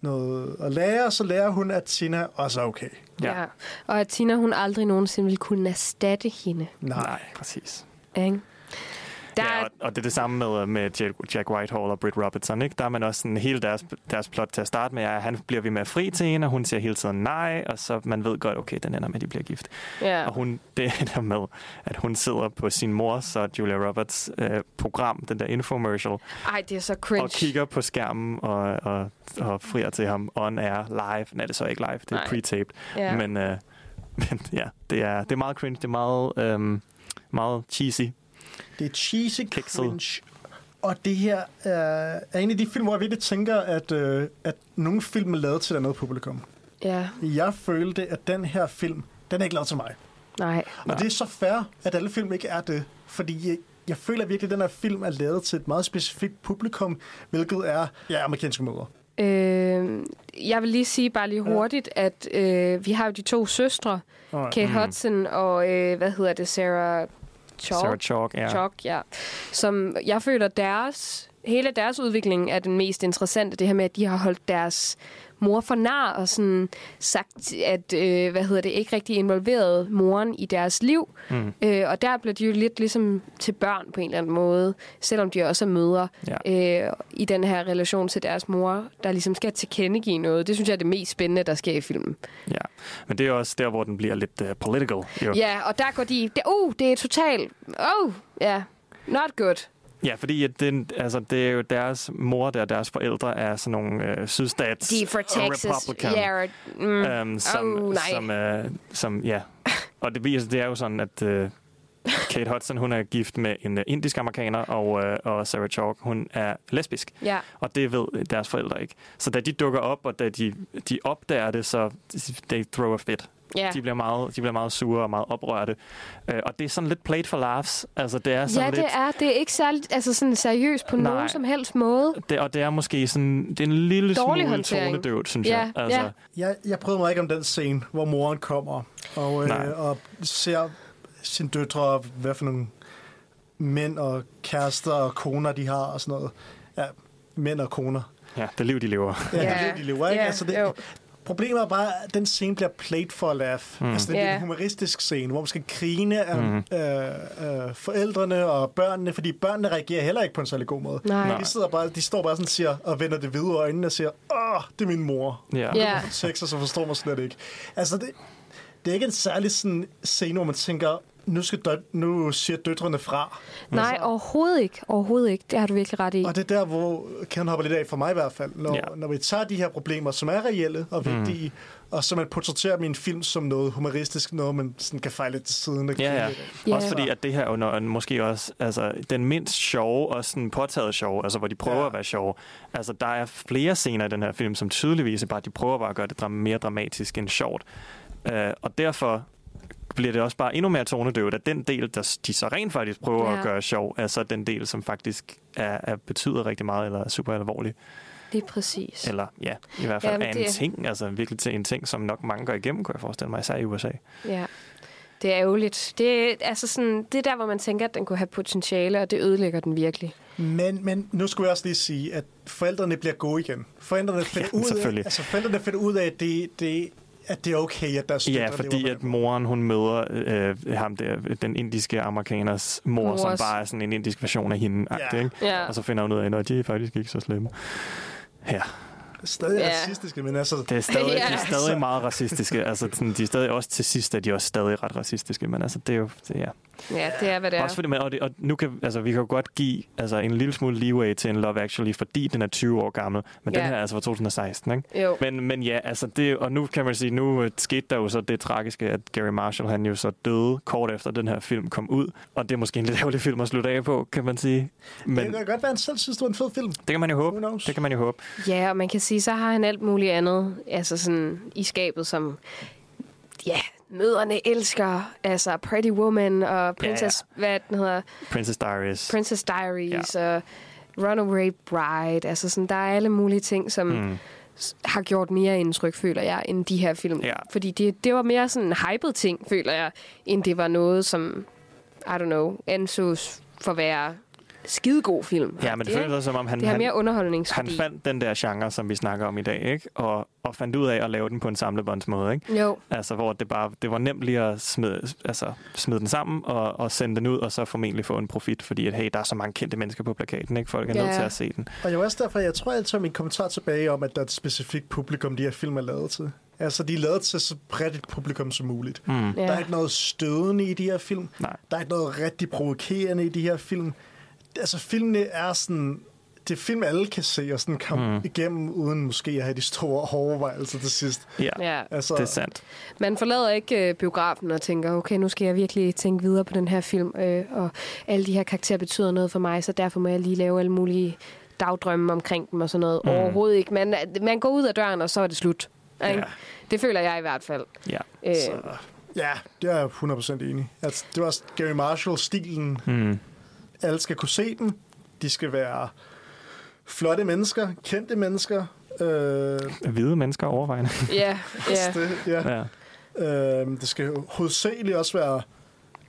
[SPEAKER 2] noget at lære, så lærer hun, at Tina også er okay.
[SPEAKER 3] Ja. ja. Og at Tina, hun aldrig nogensinde vil kunne erstatte hende.
[SPEAKER 2] Nej,
[SPEAKER 4] Nej præcis.
[SPEAKER 3] Ikke? Der
[SPEAKER 4] Ja, og, og det er det samme med, med Jack, Whitehall og Britt Robertson. Ikke? Der er man også sådan, hele deres, deres plot til at starte med, at han bliver ved med at fri til hende, og hun siger hele tiden nej, og så man ved godt, okay, den ender med, at de bliver gift.
[SPEAKER 3] ja.
[SPEAKER 4] Og hun, det ender med, at hun sidder på sin mors og Julia Roberts øh, program, den der infomercial,
[SPEAKER 3] Ej, det er så cringe.
[SPEAKER 4] og kigger på skærmen og, og, og frier til ham on air live. Nej, det er så ikke live, det er pre-taped.
[SPEAKER 3] Ja.
[SPEAKER 4] Men, øh, men ja, det er, det er meget cringe, det er meget, øh, meget cheesy.
[SPEAKER 2] Det er cheesy
[SPEAKER 4] Kikset.
[SPEAKER 2] cringe. Og det her er, er en af de film, hvor jeg virkelig tænker, at, øh, at nogle film er lavet til et andet publikum.
[SPEAKER 3] Ja,
[SPEAKER 2] Jeg følte, at den her film, den er ikke lavet til mig.
[SPEAKER 3] nej.
[SPEAKER 2] Og det er så fair, at alle film ikke er det. Fordi jeg, jeg føler virkelig, at den her film er lavet til et meget specifikt publikum, hvilket er ja, amerikanske mødre.
[SPEAKER 3] Øh, jeg vil lige sige bare lige hurtigt, at øh, vi har jo de to søstre,
[SPEAKER 2] Og,
[SPEAKER 3] Kate
[SPEAKER 4] Mm.
[SPEAKER 3] Hudson og, øh, hvad hedder det, Sarah Chalk?
[SPEAKER 4] Sarah Chalk, ja.
[SPEAKER 3] Chalk, ja. Som jeg føler, deres, hele deres udvikling er den mest interessante. Det her med, at de har holdt deres mor for nar og sådan sagt, at øh, hvad hedder det, ikke rigtig involveret moren i deres liv.
[SPEAKER 4] Mm.
[SPEAKER 3] Øh, og der bliver de jo lidt ligesom til børn på en eller anden måde, selvom de også er mødre
[SPEAKER 4] Ja.
[SPEAKER 3] øh, i den her relation til deres mor, der ligesom skal tilkendegive noget. Det synes jeg er det mest spændende, der sker i filmen.
[SPEAKER 4] Ja, men det er også der, hvor den bliver lidt uh, political. Jo.
[SPEAKER 3] Ja, og der går de... Det, uh, det er totalt... Oh, ja. Yeah, not good.
[SPEAKER 4] Ja, fordi at den, altså, det er jo deres mor, der deres forældre er sådan nogle øh, sydstats
[SPEAKER 3] De er fra Texas.
[SPEAKER 4] Republican,
[SPEAKER 3] Yeah, mm.
[SPEAKER 4] øhm, som,
[SPEAKER 3] oh, nej.
[SPEAKER 4] som, øh, som, ja. Og det viser, det er jo sådan, at øh, Kate Hudson, hun er gift med en øh, indisk amerikaner, og, øh, og Sarah Chalk, hun er lesbisk.
[SPEAKER 3] Ja.
[SPEAKER 4] Og det ved deres forældre ikke. Så da de dukker op, og da de, de opdager det, så they throw a fit.
[SPEAKER 3] Ja.
[SPEAKER 4] De, bliver meget, de bliver meget sure og meget oprørte. Øh, og det er sådan lidt played for laughs. Altså, det er sådan
[SPEAKER 3] Ja,
[SPEAKER 4] lidt,
[SPEAKER 3] det er. Det er ikke særlig altså sådan seriøst på
[SPEAKER 4] Nej.
[SPEAKER 3] nogen som helst måde.
[SPEAKER 4] Det, og det er måske sådan, det er en lille
[SPEAKER 3] Dårlig
[SPEAKER 4] smule
[SPEAKER 3] håndtering.
[SPEAKER 4] tonedøvt, synes
[SPEAKER 3] Ja,
[SPEAKER 4] jeg. Altså,
[SPEAKER 3] ja.
[SPEAKER 2] Jeg, jeg prøvede mig ikke om den scene, hvor moren kommer og,
[SPEAKER 4] Nej.
[SPEAKER 2] øh, og ser sine døtre, og hvad for nogle mænd og kærester og koner, de har og sådan noget. Ja, mænd og koner.
[SPEAKER 4] ja, det liv, de lever.
[SPEAKER 2] Ja,
[SPEAKER 3] Ja.
[SPEAKER 2] det det, de lever, ikke?
[SPEAKER 3] Ja,
[SPEAKER 2] altså, det,
[SPEAKER 3] jo.
[SPEAKER 2] Problemet er bare, at den scene bliver played for a laugh. Mm. Altså, det er
[SPEAKER 3] Ja.
[SPEAKER 2] en humoristisk scene, hvor man skal grine af mm. øh, øh, forældrene og børnene, fordi børnene reagerer heller ikke på en særlig god måde.
[SPEAKER 3] Nej.
[SPEAKER 2] De, sidder bare, de står bare sådan og, siger, og vender det hvide øjnene og siger, åh, det er min mor.
[SPEAKER 4] Ja.
[SPEAKER 3] Ja.
[SPEAKER 2] Ja. Texas, så forstår man slet ikke. Altså, det, det er ikke en særlig sådan scene, hvor man tænker, nu, skal dø- nu siger døtrene fra.
[SPEAKER 3] Nej, overhovedet ikke. Overhovedet ikke. Det har du virkelig ret i.
[SPEAKER 2] Og det er der, hvor kæden hopper lidt af, for mig i hvert fald. Når,
[SPEAKER 4] Ja.
[SPEAKER 2] når vi tager de her problemer, som er reelle og vigtige, mm. og så man portrætterer en film som noget humoristisk, noget man sådan kan fejle lidt til siden. og
[SPEAKER 4] Ja, ja.
[SPEAKER 3] Ja.
[SPEAKER 4] Også fordi, at det her er jo når- måske også altså, den mindst sjove og sådan påtaget sjove, altså hvor de prøver
[SPEAKER 2] Ja.
[SPEAKER 4] at være sjove. Altså, der er flere scener i den her film, som tydeligvis er bare, at de prøver bare at gøre det mere dramatisk end sjovt. Uh, og derfor bliver det også bare endnu mere tonedøvt, at den del, der de så rent faktisk prøver
[SPEAKER 3] Ja.
[SPEAKER 4] at gøre sjov, er så den del, som faktisk er, er betyder rigtig meget, eller er super alvorlig.
[SPEAKER 3] Det er præcis.
[SPEAKER 4] Eller ja, i hvert fald
[SPEAKER 3] Jamen,
[SPEAKER 4] er en
[SPEAKER 3] det-
[SPEAKER 4] ting, altså virkelig til en ting, som nok mange går igennem, kunne jeg forestille mig, især i USA.
[SPEAKER 3] Ja. Det er ærgerligt. Det er, altså sådan, det er der, hvor man tænker, at den kunne have potentiale, og det ødelægger den virkelig.
[SPEAKER 2] Men, men nu skulle jeg også lige sige, at forældrene bliver gode igen. Forældrene finder,
[SPEAKER 4] Ja,
[SPEAKER 2] ud, af,
[SPEAKER 4] selvfølgelig.
[SPEAKER 2] altså, forældrene finder ud af, at det, det, at det er okay, at deres
[SPEAKER 4] Ja,
[SPEAKER 2] døtre
[SPEAKER 4] fordi at moren, hun møder øh, ham der, den indiske amerikaners mor,
[SPEAKER 3] Mors.
[SPEAKER 4] som bare er sådan en indisk version af hende.
[SPEAKER 2] Ja.
[SPEAKER 4] Ikke?
[SPEAKER 3] Ja.
[SPEAKER 4] Og så finder hun ud af, at de er faktisk ikke så slemme. Ja,
[SPEAKER 2] stadig
[SPEAKER 3] Ja.
[SPEAKER 2] racistiske, men altså...
[SPEAKER 4] det er stadig,
[SPEAKER 3] Ja.
[SPEAKER 4] de er stadig meget racistiske. Altså, sådan, de er stadig også til sidst, er de også stadig ret racistiske. Men altså, det er jo... Det, ja.
[SPEAKER 3] Ja, det er, hvad det er.
[SPEAKER 4] Også fordi, man, og, det, og nu kan, altså, vi kan jo godt give altså, en lille smule leeway til en Love Actually, fordi den er 20 år gammel. Men
[SPEAKER 3] Ja.
[SPEAKER 4] den her er altså fra 2016, ikke?
[SPEAKER 3] Jo.
[SPEAKER 4] Men, men ja, altså det, og nu kan man sige, nu øh, skete der jo så det tragiske, at Gary Marshall, han jo så døde kort efter den her film kom ud. Og det er måske en lidt ærgerlig film at slutte af på, kan man sige. Men
[SPEAKER 2] Det kan godt være, at han selv synes, det var en fed film.
[SPEAKER 4] det kan man jo håbe. Det kan man jo håbe.
[SPEAKER 3] Ja, og man kan sige, så har han alt muligt andet altså sådan, i skabet, som ja, møderne elsker. Altså Pretty Woman og Princess, ja, ja. hvad den hedder,
[SPEAKER 4] Princess Diaries.
[SPEAKER 3] Princess Diaries ja. og Runaway Bride. Altså sådan, der er alle mulige ting, som mm. har gjort mere indtryk, føler jeg, end de her film.
[SPEAKER 4] Ja.
[SPEAKER 3] Fordi det, det var mere sådan en hyped ting, føler jeg, end det var noget, som, I don't know, ansås for at være skidegod film.
[SPEAKER 4] Ja, men det
[SPEAKER 3] ikke?
[SPEAKER 4] føles også, som om han,
[SPEAKER 3] Det har
[SPEAKER 4] han,
[SPEAKER 3] mere
[SPEAKER 4] han
[SPEAKER 3] underholdningsværdi.
[SPEAKER 4] fandt den der genre, som vi snakker om i dag, ikke? Og, og fandt ud af at lave den på en samlebåndsmåde. Ikke?
[SPEAKER 3] Jo.
[SPEAKER 4] Altså, hvor det bare det var nemt lige at smide, altså, smide den sammen og, og sende den ud, og så formentlig få en profit, fordi at, hey, der er så mange kendte mennesker på plakaten, ikke? Folk er
[SPEAKER 2] Ja.
[SPEAKER 4] nødt til at se den.
[SPEAKER 2] Og jeg var også derfor, jeg tror, jeg tager min kommentar tilbage om, at der er et specifikt publikum, de her film er lavet til. Altså, de er lavet til så bredt et publikum som muligt.
[SPEAKER 4] Mm.
[SPEAKER 2] Der
[SPEAKER 4] Ja.
[SPEAKER 2] er ikke noget stødende i de her film.
[SPEAKER 4] Nej.
[SPEAKER 2] Der er ikke noget rigtig provokerende i de her film. Altså, filmene er sådan... Det film, alle kan se og sådan komme
[SPEAKER 4] Mm.
[SPEAKER 2] igennem, uden måske at have de store overvejelser til sidst.
[SPEAKER 4] Ja,
[SPEAKER 3] Ja.
[SPEAKER 2] Altså,
[SPEAKER 4] det er sandt.
[SPEAKER 3] Man forlader ikke øh, biografen og tænker, okay, nu skal jeg virkelig tænke videre på den her film, øh, og alle de her karakterer betyder noget for mig, så derfor må jeg lige lave alle mulige dagdrømme omkring dem og sådan noget.
[SPEAKER 4] Mm.
[SPEAKER 3] Overhovedet ikke. Man, man går ud af døren, og så er det slut. Ikke?
[SPEAKER 2] Ja.
[SPEAKER 3] Det føler jeg i hvert fald.
[SPEAKER 4] Ja.
[SPEAKER 3] Øh,
[SPEAKER 2] Så, ja, det er jeg 100% enig. Altså, det var Gary Marshall-stilen.
[SPEAKER 4] Mm.
[SPEAKER 2] Alle skal kunne se dem. De skal være flotte mennesker, kendte mennesker. Øh,
[SPEAKER 4] Hvide mennesker overvejende.
[SPEAKER 3] Ja, ja.
[SPEAKER 2] Det, ja.
[SPEAKER 4] ja.
[SPEAKER 2] Øh, det skal hovedsageligt også være,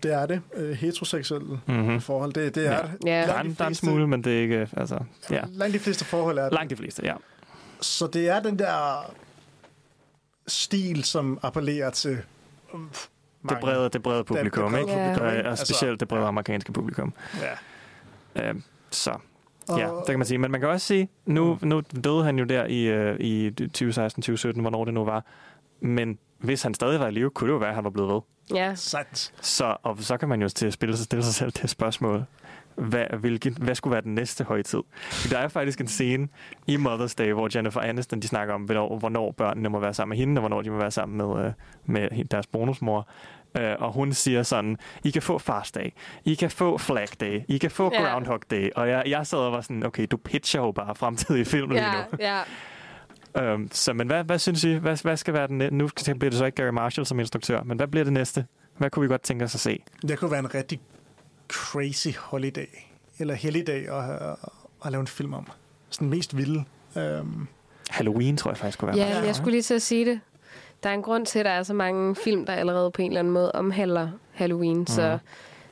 [SPEAKER 2] det er det, øh, heteroseksuelle
[SPEAKER 4] Mhm.
[SPEAKER 2] forhold. Det, det er
[SPEAKER 4] Ja.
[SPEAKER 2] det.
[SPEAKER 4] Der, er,
[SPEAKER 2] de
[SPEAKER 4] der er en
[SPEAKER 2] fleste-
[SPEAKER 4] smule, men det er ikke... Altså, ja.
[SPEAKER 2] Langt de fleste forhold er det.
[SPEAKER 4] Langt de fleste, ja.
[SPEAKER 2] Så det er den der stil, som appellerer til
[SPEAKER 4] Det brede, det brede publikum,
[SPEAKER 2] brede
[SPEAKER 4] ikke?
[SPEAKER 2] publikum,
[SPEAKER 4] Ja.
[SPEAKER 2] ikke?
[SPEAKER 4] Og
[SPEAKER 2] Altså-
[SPEAKER 4] specielt det brede amerikanske publikum.
[SPEAKER 2] Ja.
[SPEAKER 4] Øh, så, ja, det kan man sige. Men man kan også sige, nu, nu døde han jo der i, øh, i 2016-2017, hvornår det nu var. Men hvis han stadig var i live, kunne det jo være, at han var blevet ved.
[SPEAKER 3] Ja.
[SPEAKER 2] Sandt.
[SPEAKER 4] Så, og så kan man jo til at spille sig, stille sig selv det spørgsmål. Hvad, hvilken, hvad skulle være den næste højtid? Der er faktisk en scene i Mother's Day, hvor Jennifer Aniston de snakker om, hvornår, hvornår børnene må være sammen med hende, og hvornår de må være sammen med, øh, med deres bonusmor. Øh, og hun siger sådan, I kan få Fars Day, I kan få Flag Day, I kan få
[SPEAKER 3] Ja.
[SPEAKER 4] Groundhog Day. Og jeg, jeg sad og var sådan, okay, du pitcher jo bare fremtidige film lige
[SPEAKER 3] ja,
[SPEAKER 4] nu.
[SPEAKER 3] ja.
[SPEAKER 4] Øhm, så, men hvad, hvad synes I? Hvad, hvad skal være den næ- Nu bliver det så ikke Gary Marshall som instruktør, men hvad bliver det næste? Hvad kunne vi godt tænke os at se?
[SPEAKER 2] Det kunne være en rigtig crazy holiday, eller helligdag at, at, at lave en film om. Sådan mest vilde. Um,
[SPEAKER 4] Halloween, tror jeg faktisk kunne være meget
[SPEAKER 3] Ja,
[SPEAKER 4] sjovt,
[SPEAKER 3] jeg skulle lige til at sige det. Der er en grund til, at der er så mange film, der allerede på en eller anden måde omhandler Halloween. Mm. Så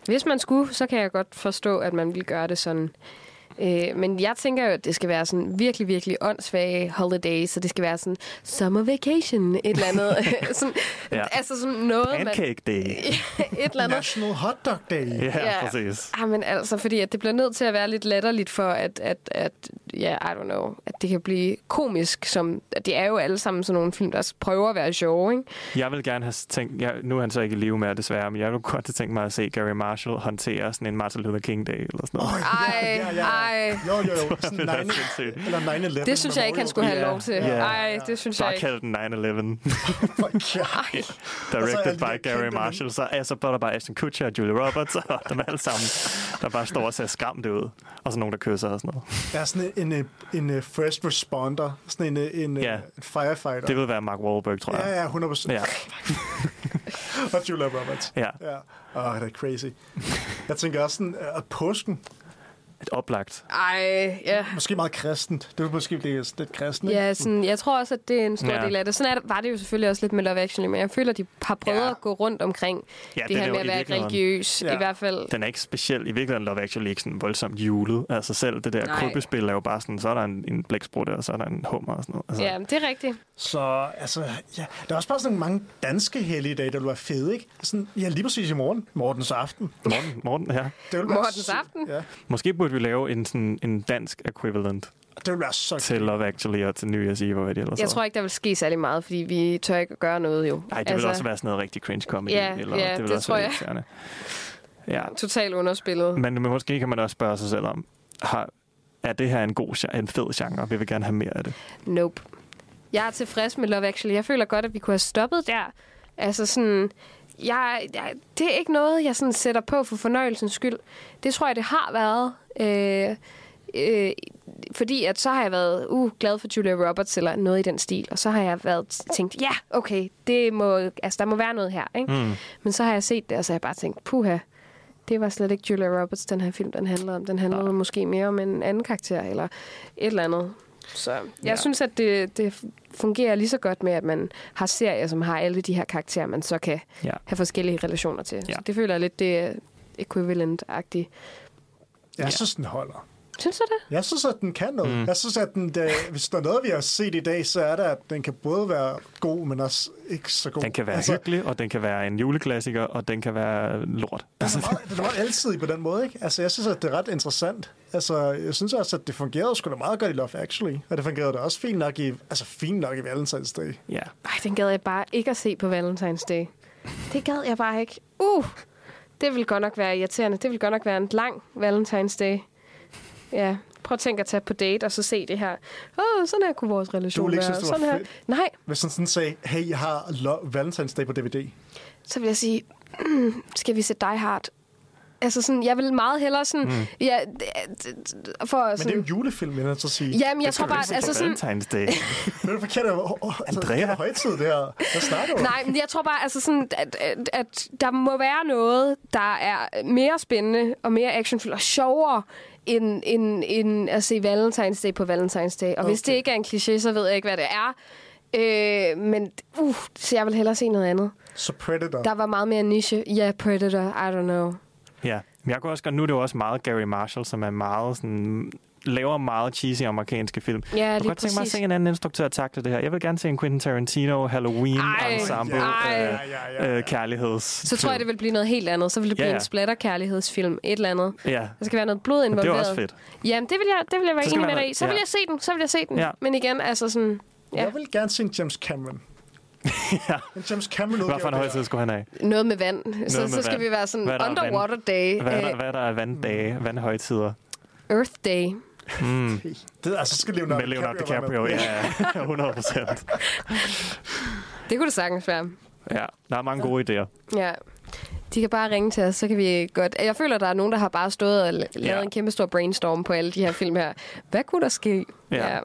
[SPEAKER 3] hvis man skulle, så kan jeg godt forstå, at man vil gøre det sådan. Øh, men jeg tænker jo, at det skal være sådan virkelig, virkelig åndssvage holiday, så det skal være sådan summer vacation, et eller andet. sådan,
[SPEAKER 4] Ja.
[SPEAKER 3] Altså sådan noget,
[SPEAKER 4] Pancake Day.
[SPEAKER 3] man... et eller andet.
[SPEAKER 2] National Hot Dog Day.
[SPEAKER 4] Ja, præcis.
[SPEAKER 3] Ja, men altså, fordi at det bliver nødt til at være lidt latterligt for, at, at, at ja, I don't know, at det kan blive komisk, som, at det er jo alle sammen sådan nogle film, der prøver at være sjove, ikke?
[SPEAKER 4] Jeg vil gerne have tænkt, jeg, nu er han så ikke i live mere desværre, men jeg vil godt have tænkt mig at se Gary Marshall håndtere sådan en Martin Luther King Day eller sådan noget.
[SPEAKER 3] Ej,
[SPEAKER 2] ja, ja.
[SPEAKER 3] ej.
[SPEAKER 2] Jo, jo, jo. Sådan
[SPEAKER 4] Det er
[SPEAKER 2] 9,
[SPEAKER 4] sindssygt.
[SPEAKER 2] eller 9-11.
[SPEAKER 3] Det synes jeg ikke, han skulle have lov til.
[SPEAKER 4] Ja.
[SPEAKER 3] Ej, det synes jeg
[SPEAKER 4] Bare
[SPEAKER 3] ikke.
[SPEAKER 4] kald den 9-11.
[SPEAKER 2] Fuck, ja.
[SPEAKER 4] Directed
[SPEAKER 2] de
[SPEAKER 4] by
[SPEAKER 2] der
[SPEAKER 4] Gary Marshall. Så, ja, så er der bare Ashton Kutcher og Julie Roberts og dem alle sammen, der bare står og ser skræmt ud. Og så nogen, der kysser og sådan noget.
[SPEAKER 2] Jeg er sådan en, en, en, first responder. Sådan en, en,
[SPEAKER 4] Ja.
[SPEAKER 2] en firefighter.
[SPEAKER 4] Det vil være Mark Wahlberg, tror jeg.
[SPEAKER 2] Ja, ja, 100 procent.
[SPEAKER 4] Ja.
[SPEAKER 2] og Julia Roberts.
[SPEAKER 4] Ja.
[SPEAKER 2] ja. Åh, det er crazy. Jeg tænker også sådan, at påsken,
[SPEAKER 4] Et oplagt.
[SPEAKER 3] Ej, ja.
[SPEAKER 2] måske meget kristent. Det vil måske blive lidt kristent?
[SPEAKER 3] Ja, sådan, jeg tror også, at det er en stor
[SPEAKER 4] Ja.
[SPEAKER 3] del af det. Sådan er det, var det jo selvfølgelig også lidt med Love Actually, men jeg føler, at de har prøvet
[SPEAKER 2] Ja.
[SPEAKER 3] at gå rundt omkring
[SPEAKER 4] Ja,
[SPEAKER 3] det
[SPEAKER 4] er
[SPEAKER 3] her
[SPEAKER 4] jo
[SPEAKER 3] med at
[SPEAKER 4] i
[SPEAKER 3] være religiøs.
[SPEAKER 2] Ja.
[SPEAKER 3] I hvert fald.
[SPEAKER 4] Den er ikke speciel. I virkeligheden Love Actually ikke sådan voldsomt julet. Altså selv det der
[SPEAKER 3] Nej.
[SPEAKER 4] krybbespil er jo bare sådan, så er der en, en blæksprutte, og så er der en hummer og sådan noget. Altså,
[SPEAKER 3] Ja, det er rigtigt.
[SPEAKER 2] Så altså, ja, der er også bare sådan mange danske helligdage, der vil være fede, ikke? Sådan, ja, lige præcis i morgen. Mortens aften.
[SPEAKER 4] Morten, Morten, ja.
[SPEAKER 2] Det vil
[SPEAKER 3] Mortens
[SPEAKER 2] så-
[SPEAKER 3] aften?
[SPEAKER 2] Ja,
[SPEAKER 4] Måske burde vi lave en, sådan, en dansk equivalent
[SPEAKER 2] det vil være så
[SPEAKER 4] til Love Actually og til New Year's Eve, og hvad det ellers
[SPEAKER 3] Jeg tror ikke, der vil ske særlig meget, fordi vi tør ikke gøre noget jo.
[SPEAKER 4] Nej, det altså, vil også være sådan noget rigtig cringe comedy.
[SPEAKER 3] Ja,
[SPEAKER 4] eller,
[SPEAKER 3] ja,
[SPEAKER 4] det, vil
[SPEAKER 3] det
[SPEAKER 4] også
[SPEAKER 3] tror
[SPEAKER 4] være
[SPEAKER 3] jeg.
[SPEAKER 4] Ja,
[SPEAKER 3] Totalt underspillet.
[SPEAKER 4] men, men måske kan man også spørge sig selv om, har, er det her en god, en fed genre? Vi vil gerne have mere af det.
[SPEAKER 3] Nope. Jeg er tilfreds med Love Actually. Jeg føler godt, at vi kunne have stoppet der. Altså sådan... Jeg, jeg, det er ikke noget, jeg sådan sætter på for fornøjelsens skyld. Det tror jeg, det har været. Øh, øh, fordi at så har jeg været uh, glad for Julia Roberts eller noget i den stil. Og så har jeg været tænkt, ja, okay, det må, altså, der må være noget her. Ikke?
[SPEAKER 4] Mm.
[SPEAKER 3] Men så har jeg set det, og så har jeg bare tænkt, puha, det var slet ikke Julia Roberts, den her film, den handlede om. Den handlede måske mere om en anden karakter, eller et eller andet. Så jeg
[SPEAKER 4] Ja.
[SPEAKER 3] ja. synes, at det, det fungerer lige så godt med, at man har serier, som har alle de her karakterer, man så kan
[SPEAKER 4] Ja.
[SPEAKER 3] have forskellige relationer til.
[SPEAKER 4] Ja.
[SPEAKER 3] Så det føler jeg lidt, det er equivalent-agtigt.
[SPEAKER 2] Jeg synes, den holder.
[SPEAKER 3] Synes du det?
[SPEAKER 2] Jeg synes, at den kan noget. Mm. Jeg synes, at den, det, hvis der er noget, vi har set i dag, så er det, at den kan både være god, men også ikke så god.
[SPEAKER 4] Den kan være altså, hyggelig, og den kan være en juleklassiker, og den kan være lort.
[SPEAKER 2] Den er meget, den er meget alsidig på den måde, ikke? Altså, jeg synes, at det er ret interessant. Altså, jeg synes også, at det fungerede sgu da meget godt i Love Actually. Og det fungerede da også fint nok i, altså, fint nok i Valentine's Day.
[SPEAKER 4] Ja.
[SPEAKER 3] Ej, den gad jeg bare ikke at se på Valentine's Day. Det gad jeg bare ikke. Uh! Det vil godt nok være irriterende. Det vil godt nok være en lang Valentine's Day. Ja, prøv at tænke at tage på date, og så se det her. Åh, sådan her kunne vores relation være.
[SPEAKER 2] synes,
[SPEAKER 3] sådan her. Nej,
[SPEAKER 2] Hvis den sådan sagde, hey, jeg har Valentine's Day på DVD.
[SPEAKER 3] så vil jeg sige, mm, skal vi se Die Hard? Altså sådan, jeg vil meget hellere sådan...
[SPEAKER 2] Mm.
[SPEAKER 3] Ja, for
[SPEAKER 2] Men det er
[SPEAKER 3] sådan,
[SPEAKER 2] jo en julefilm, jeg er at sige.
[SPEAKER 3] Jamen, jeg tror bare, altså sådan...
[SPEAKER 4] Valentine's Day.
[SPEAKER 2] Det er det forkerte. Altså, det højtid, det her. Hvad snakker du om?
[SPEAKER 3] Nej, men jeg tror bare, altså sådan, at, at, at der må være noget, der er mere spændende og mere actionfuldt og sjovere, end, end, end at se Valentine's Day på Valentine's Day. Og okay. hvis det ikke er en kliché, så ved jeg ikke, hvad det er. Øh, men uh, så jeg vil hellere se noget andet.
[SPEAKER 2] Så Predator.
[SPEAKER 3] Der var meget mere niche. Ja, Predator, I don't know.
[SPEAKER 4] Ja, men jeg kunne også godt, nu er det jo også meget Gary Marshall, som er meget sådan, laver meget cheesy amerikanske film.
[SPEAKER 3] Ja,
[SPEAKER 4] jeg kunne godt tænke mig at se en anden instruktør takle det her. Jeg vil gerne se en Quentin Tarantino Halloween
[SPEAKER 3] Ej,
[SPEAKER 4] ensemble
[SPEAKER 3] ej.
[SPEAKER 4] øh, øh, kærligheds.
[SPEAKER 3] Så tror jeg, det vil blive noget helt andet. Så vil det blive
[SPEAKER 4] Ja,
[SPEAKER 3] ja,
[SPEAKER 4] ja.
[SPEAKER 3] en splatter-kærlighedsfilm. Et eller andet.
[SPEAKER 4] Ja.
[SPEAKER 3] Der skal være noget blod
[SPEAKER 4] Men det er
[SPEAKER 3] involveret.
[SPEAKER 4] også fedt.
[SPEAKER 3] Jamen, det vil jeg, det vil jeg være enig med dig i. Så vil
[SPEAKER 4] ja.
[SPEAKER 3] jeg se den. Så vil jeg se den.
[SPEAKER 4] Ja.
[SPEAKER 3] Men igen, altså sådan... Ja.
[SPEAKER 2] Jeg vil gerne se en James Cameron.
[SPEAKER 4] ja.
[SPEAKER 2] En James Cameron
[SPEAKER 4] Hvad for en højtid skulle han have?
[SPEAKER 3] Noget med vand. så,
[SPEAKER 4] Noget
[SPEAKER 3] så
[SPEAKER 4] med
[SPEAKER 3] skal
[SPEAKER 4] vand.
[SPEAKER 3] vi være sådan
[SPEAKER 4] Hvad er
[SPEAKER 3] underwater
[SPEAKER 4] vand?
[SPEAKER 3] day.
[SPEAKER 4] Hvad er der,
[SPEAKER 3] øh,
[SPEAKER 4] hvad er der af vanddage, vandhøjtider?
[SPEAKER 3] Earth day.
[SPEAKER 4] Mm.
[SPEAKER 2] Det, altså, så skal Leonardo,
[SPEAKER 4] Med Leonardo DiCaprio, ja, 100 procent.
[SPEAKER 3] Det kunne det sagtens være.
[SPEAKER 4] Ja, der er mange gode idéer.
[SPEAKER 3] Ja. De kan bare ringe til os, så kan vi godt... Jeg føler, der er nogen, der har bare stået og la- lavet
[SPEAKER 4] Ja.
[SPEAKER 3] en kæmpe stor brainstorm på alle de her film her. Hvad kunne der ske?
[SPEAKER 4] Ja.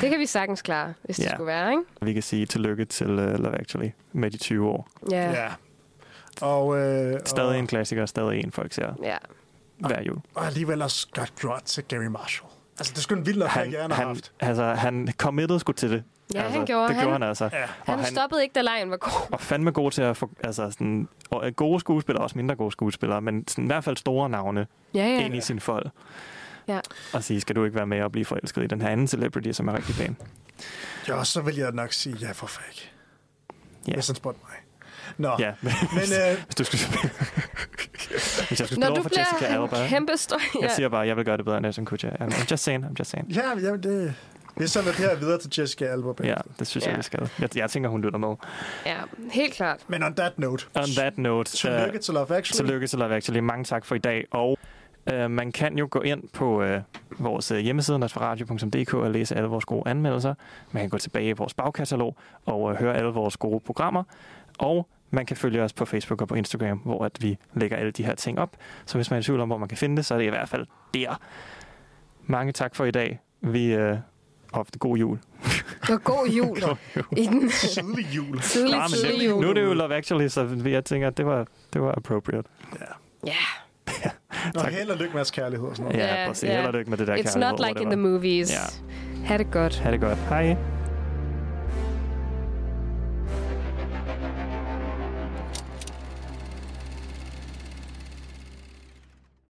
[SPEAKER 3] Det kan vi sagtens klare, hvis det
[SPEAKER 4] Ja.
[SPEAKER 3] skulle være, ikke?
[SPEAKER 4] Vi kan sige tillykke til uh, Love Actually med de 20 år.
[SPEAKER 3] Ja.
[SPEAKER 2] Ja. Og, øh,
[SPEAKER 4] Stadig en klassiker, stadig en folk ser
[SPEAKER 3] Ja.
[SPEAKER 4] hver jul.
[SPEAKER 2] og alligevel også godt gjort til Gary Marshall. Altså, det skulle en vild nok
[SPEAKER 4] Han,
[SPEAKER 2] han har
[SPEAKER 4] han,
[SPEAKER 2] haft.
[SPEAKER 4] altså, han committed sgu til det.
[SPEAKER 3] Ja,
[SPEAKER 4] altså,
[SPEAKER 3] han gjorde.
[SPEAKER 4] Det
[SPEAKER 3] Han-
[SPEAKER 4] gjorde han altså.
[SPEAKER 2] Ja.
[SPEAKER 4] Og
[SPEAKER 3] Han, han stoppede ikke, da lejen var god.
[SPEAKER 4] var fandme god til at få altså sådan, og øh, gode skuespillere, også mindre gode skuespillere, men sådan, i hvert fald store navne
[SPEAKER 3] Ja, ja.
[SPEAKER 4] ind i sin fold.
[SPEAKER 3] Ja.
[SPEAKER 4] Og sige, skal du ikke være med og blive forelsket i den her anden celebrity, som er rigtig pæn?
[SPEAKER 2] Ja, så vil jeg nok sige, ja, hvorfor ikke?
[SPEAKER 4] Ja.
[SPEAKER 2] Hvis han spurgte mig. Nå,
[SPEAKER 4] Ja, men,
[SPEAKER 2] men øh,
[SPEAKER 4] hvis du skulle hvis jeg skulle
[SPEAKER 3] Når du
[SPEAKER 4] for
[SPEAKER 3] bliver
[SPEAKER 4] Jessica
[SPEAKER 3] en
[SPEAKER 4] Alba.
[SPEAKER 3] kæmpe stor...
[SPEAKER 4] Jeg siger bare, at jeg vil gøre det bedre end Ashton Kutcher. I'm I'm just saying, I'm just saying.
[SPEAKER 2] ja, ja det, vi sender det her videre til Jessica Alba.
[SPEAKER 4] Ja, det synes jeg,
[SPEAKER 3] Ja.
[SPEAKER 4] vi skal. Jeg, jeg tænker, hun lytter med.
[SPEAKER 3] Ja, helt klart.
[SPEAKER 2] Men on that note,
[SPEAKER 4] On that note,
[SPEAKER 2] tillykke
[SPEAKER 4] øh,
[SPEAKER 2] til Love Actually.
[SPEAKER 4] Tillykke til Love Actually. Mange tak for i dag. Og øh, man kan jo gå ind på øh, vores øh, hjemmeside, nosferadio.dk, og læse alle vores gode anmeldelser. Man kan gå tilbage i vores bagkatalog og øh, høre alle vores gode programmer. Og man kan følge os på Facebook og på Instagram, hvor at vi lægger alle de her ting op. Så hvis man er i tvivl om, hvor man kan finde det, så er det i hvert fald der. Mange tak for i dag. Vi øh, ofte god jul.
[SPEAKER 3] Og god jul.
[SPEAKER 4] God jul.
[SPEAKER 3] I den
[SPEAKER 2] Tidlig jul.
[SPEAKER 4] det,
[SPEAKER 3] jul.
[SPEAKER 4] nu er det jo Love Actually, så jeg tænker, at det var, det var appropriate.
[SPEAKER 3] Ja.
[SPEAKER 2] Nå, held og lykke med jeres kærlighed og sådan noget.
[SPEAKER 4] Ja, præcis. Held og lykke med det der
[SPEAKER 3] It's
[SPEAKER 4] kærlighed,
[SPEAKER 3] not like in the movies.
[SPEAKER 4] Ja.
[SPEAKER 3] Ha' det godt.
[SPEAKER 4] Ha' det godt. Hej.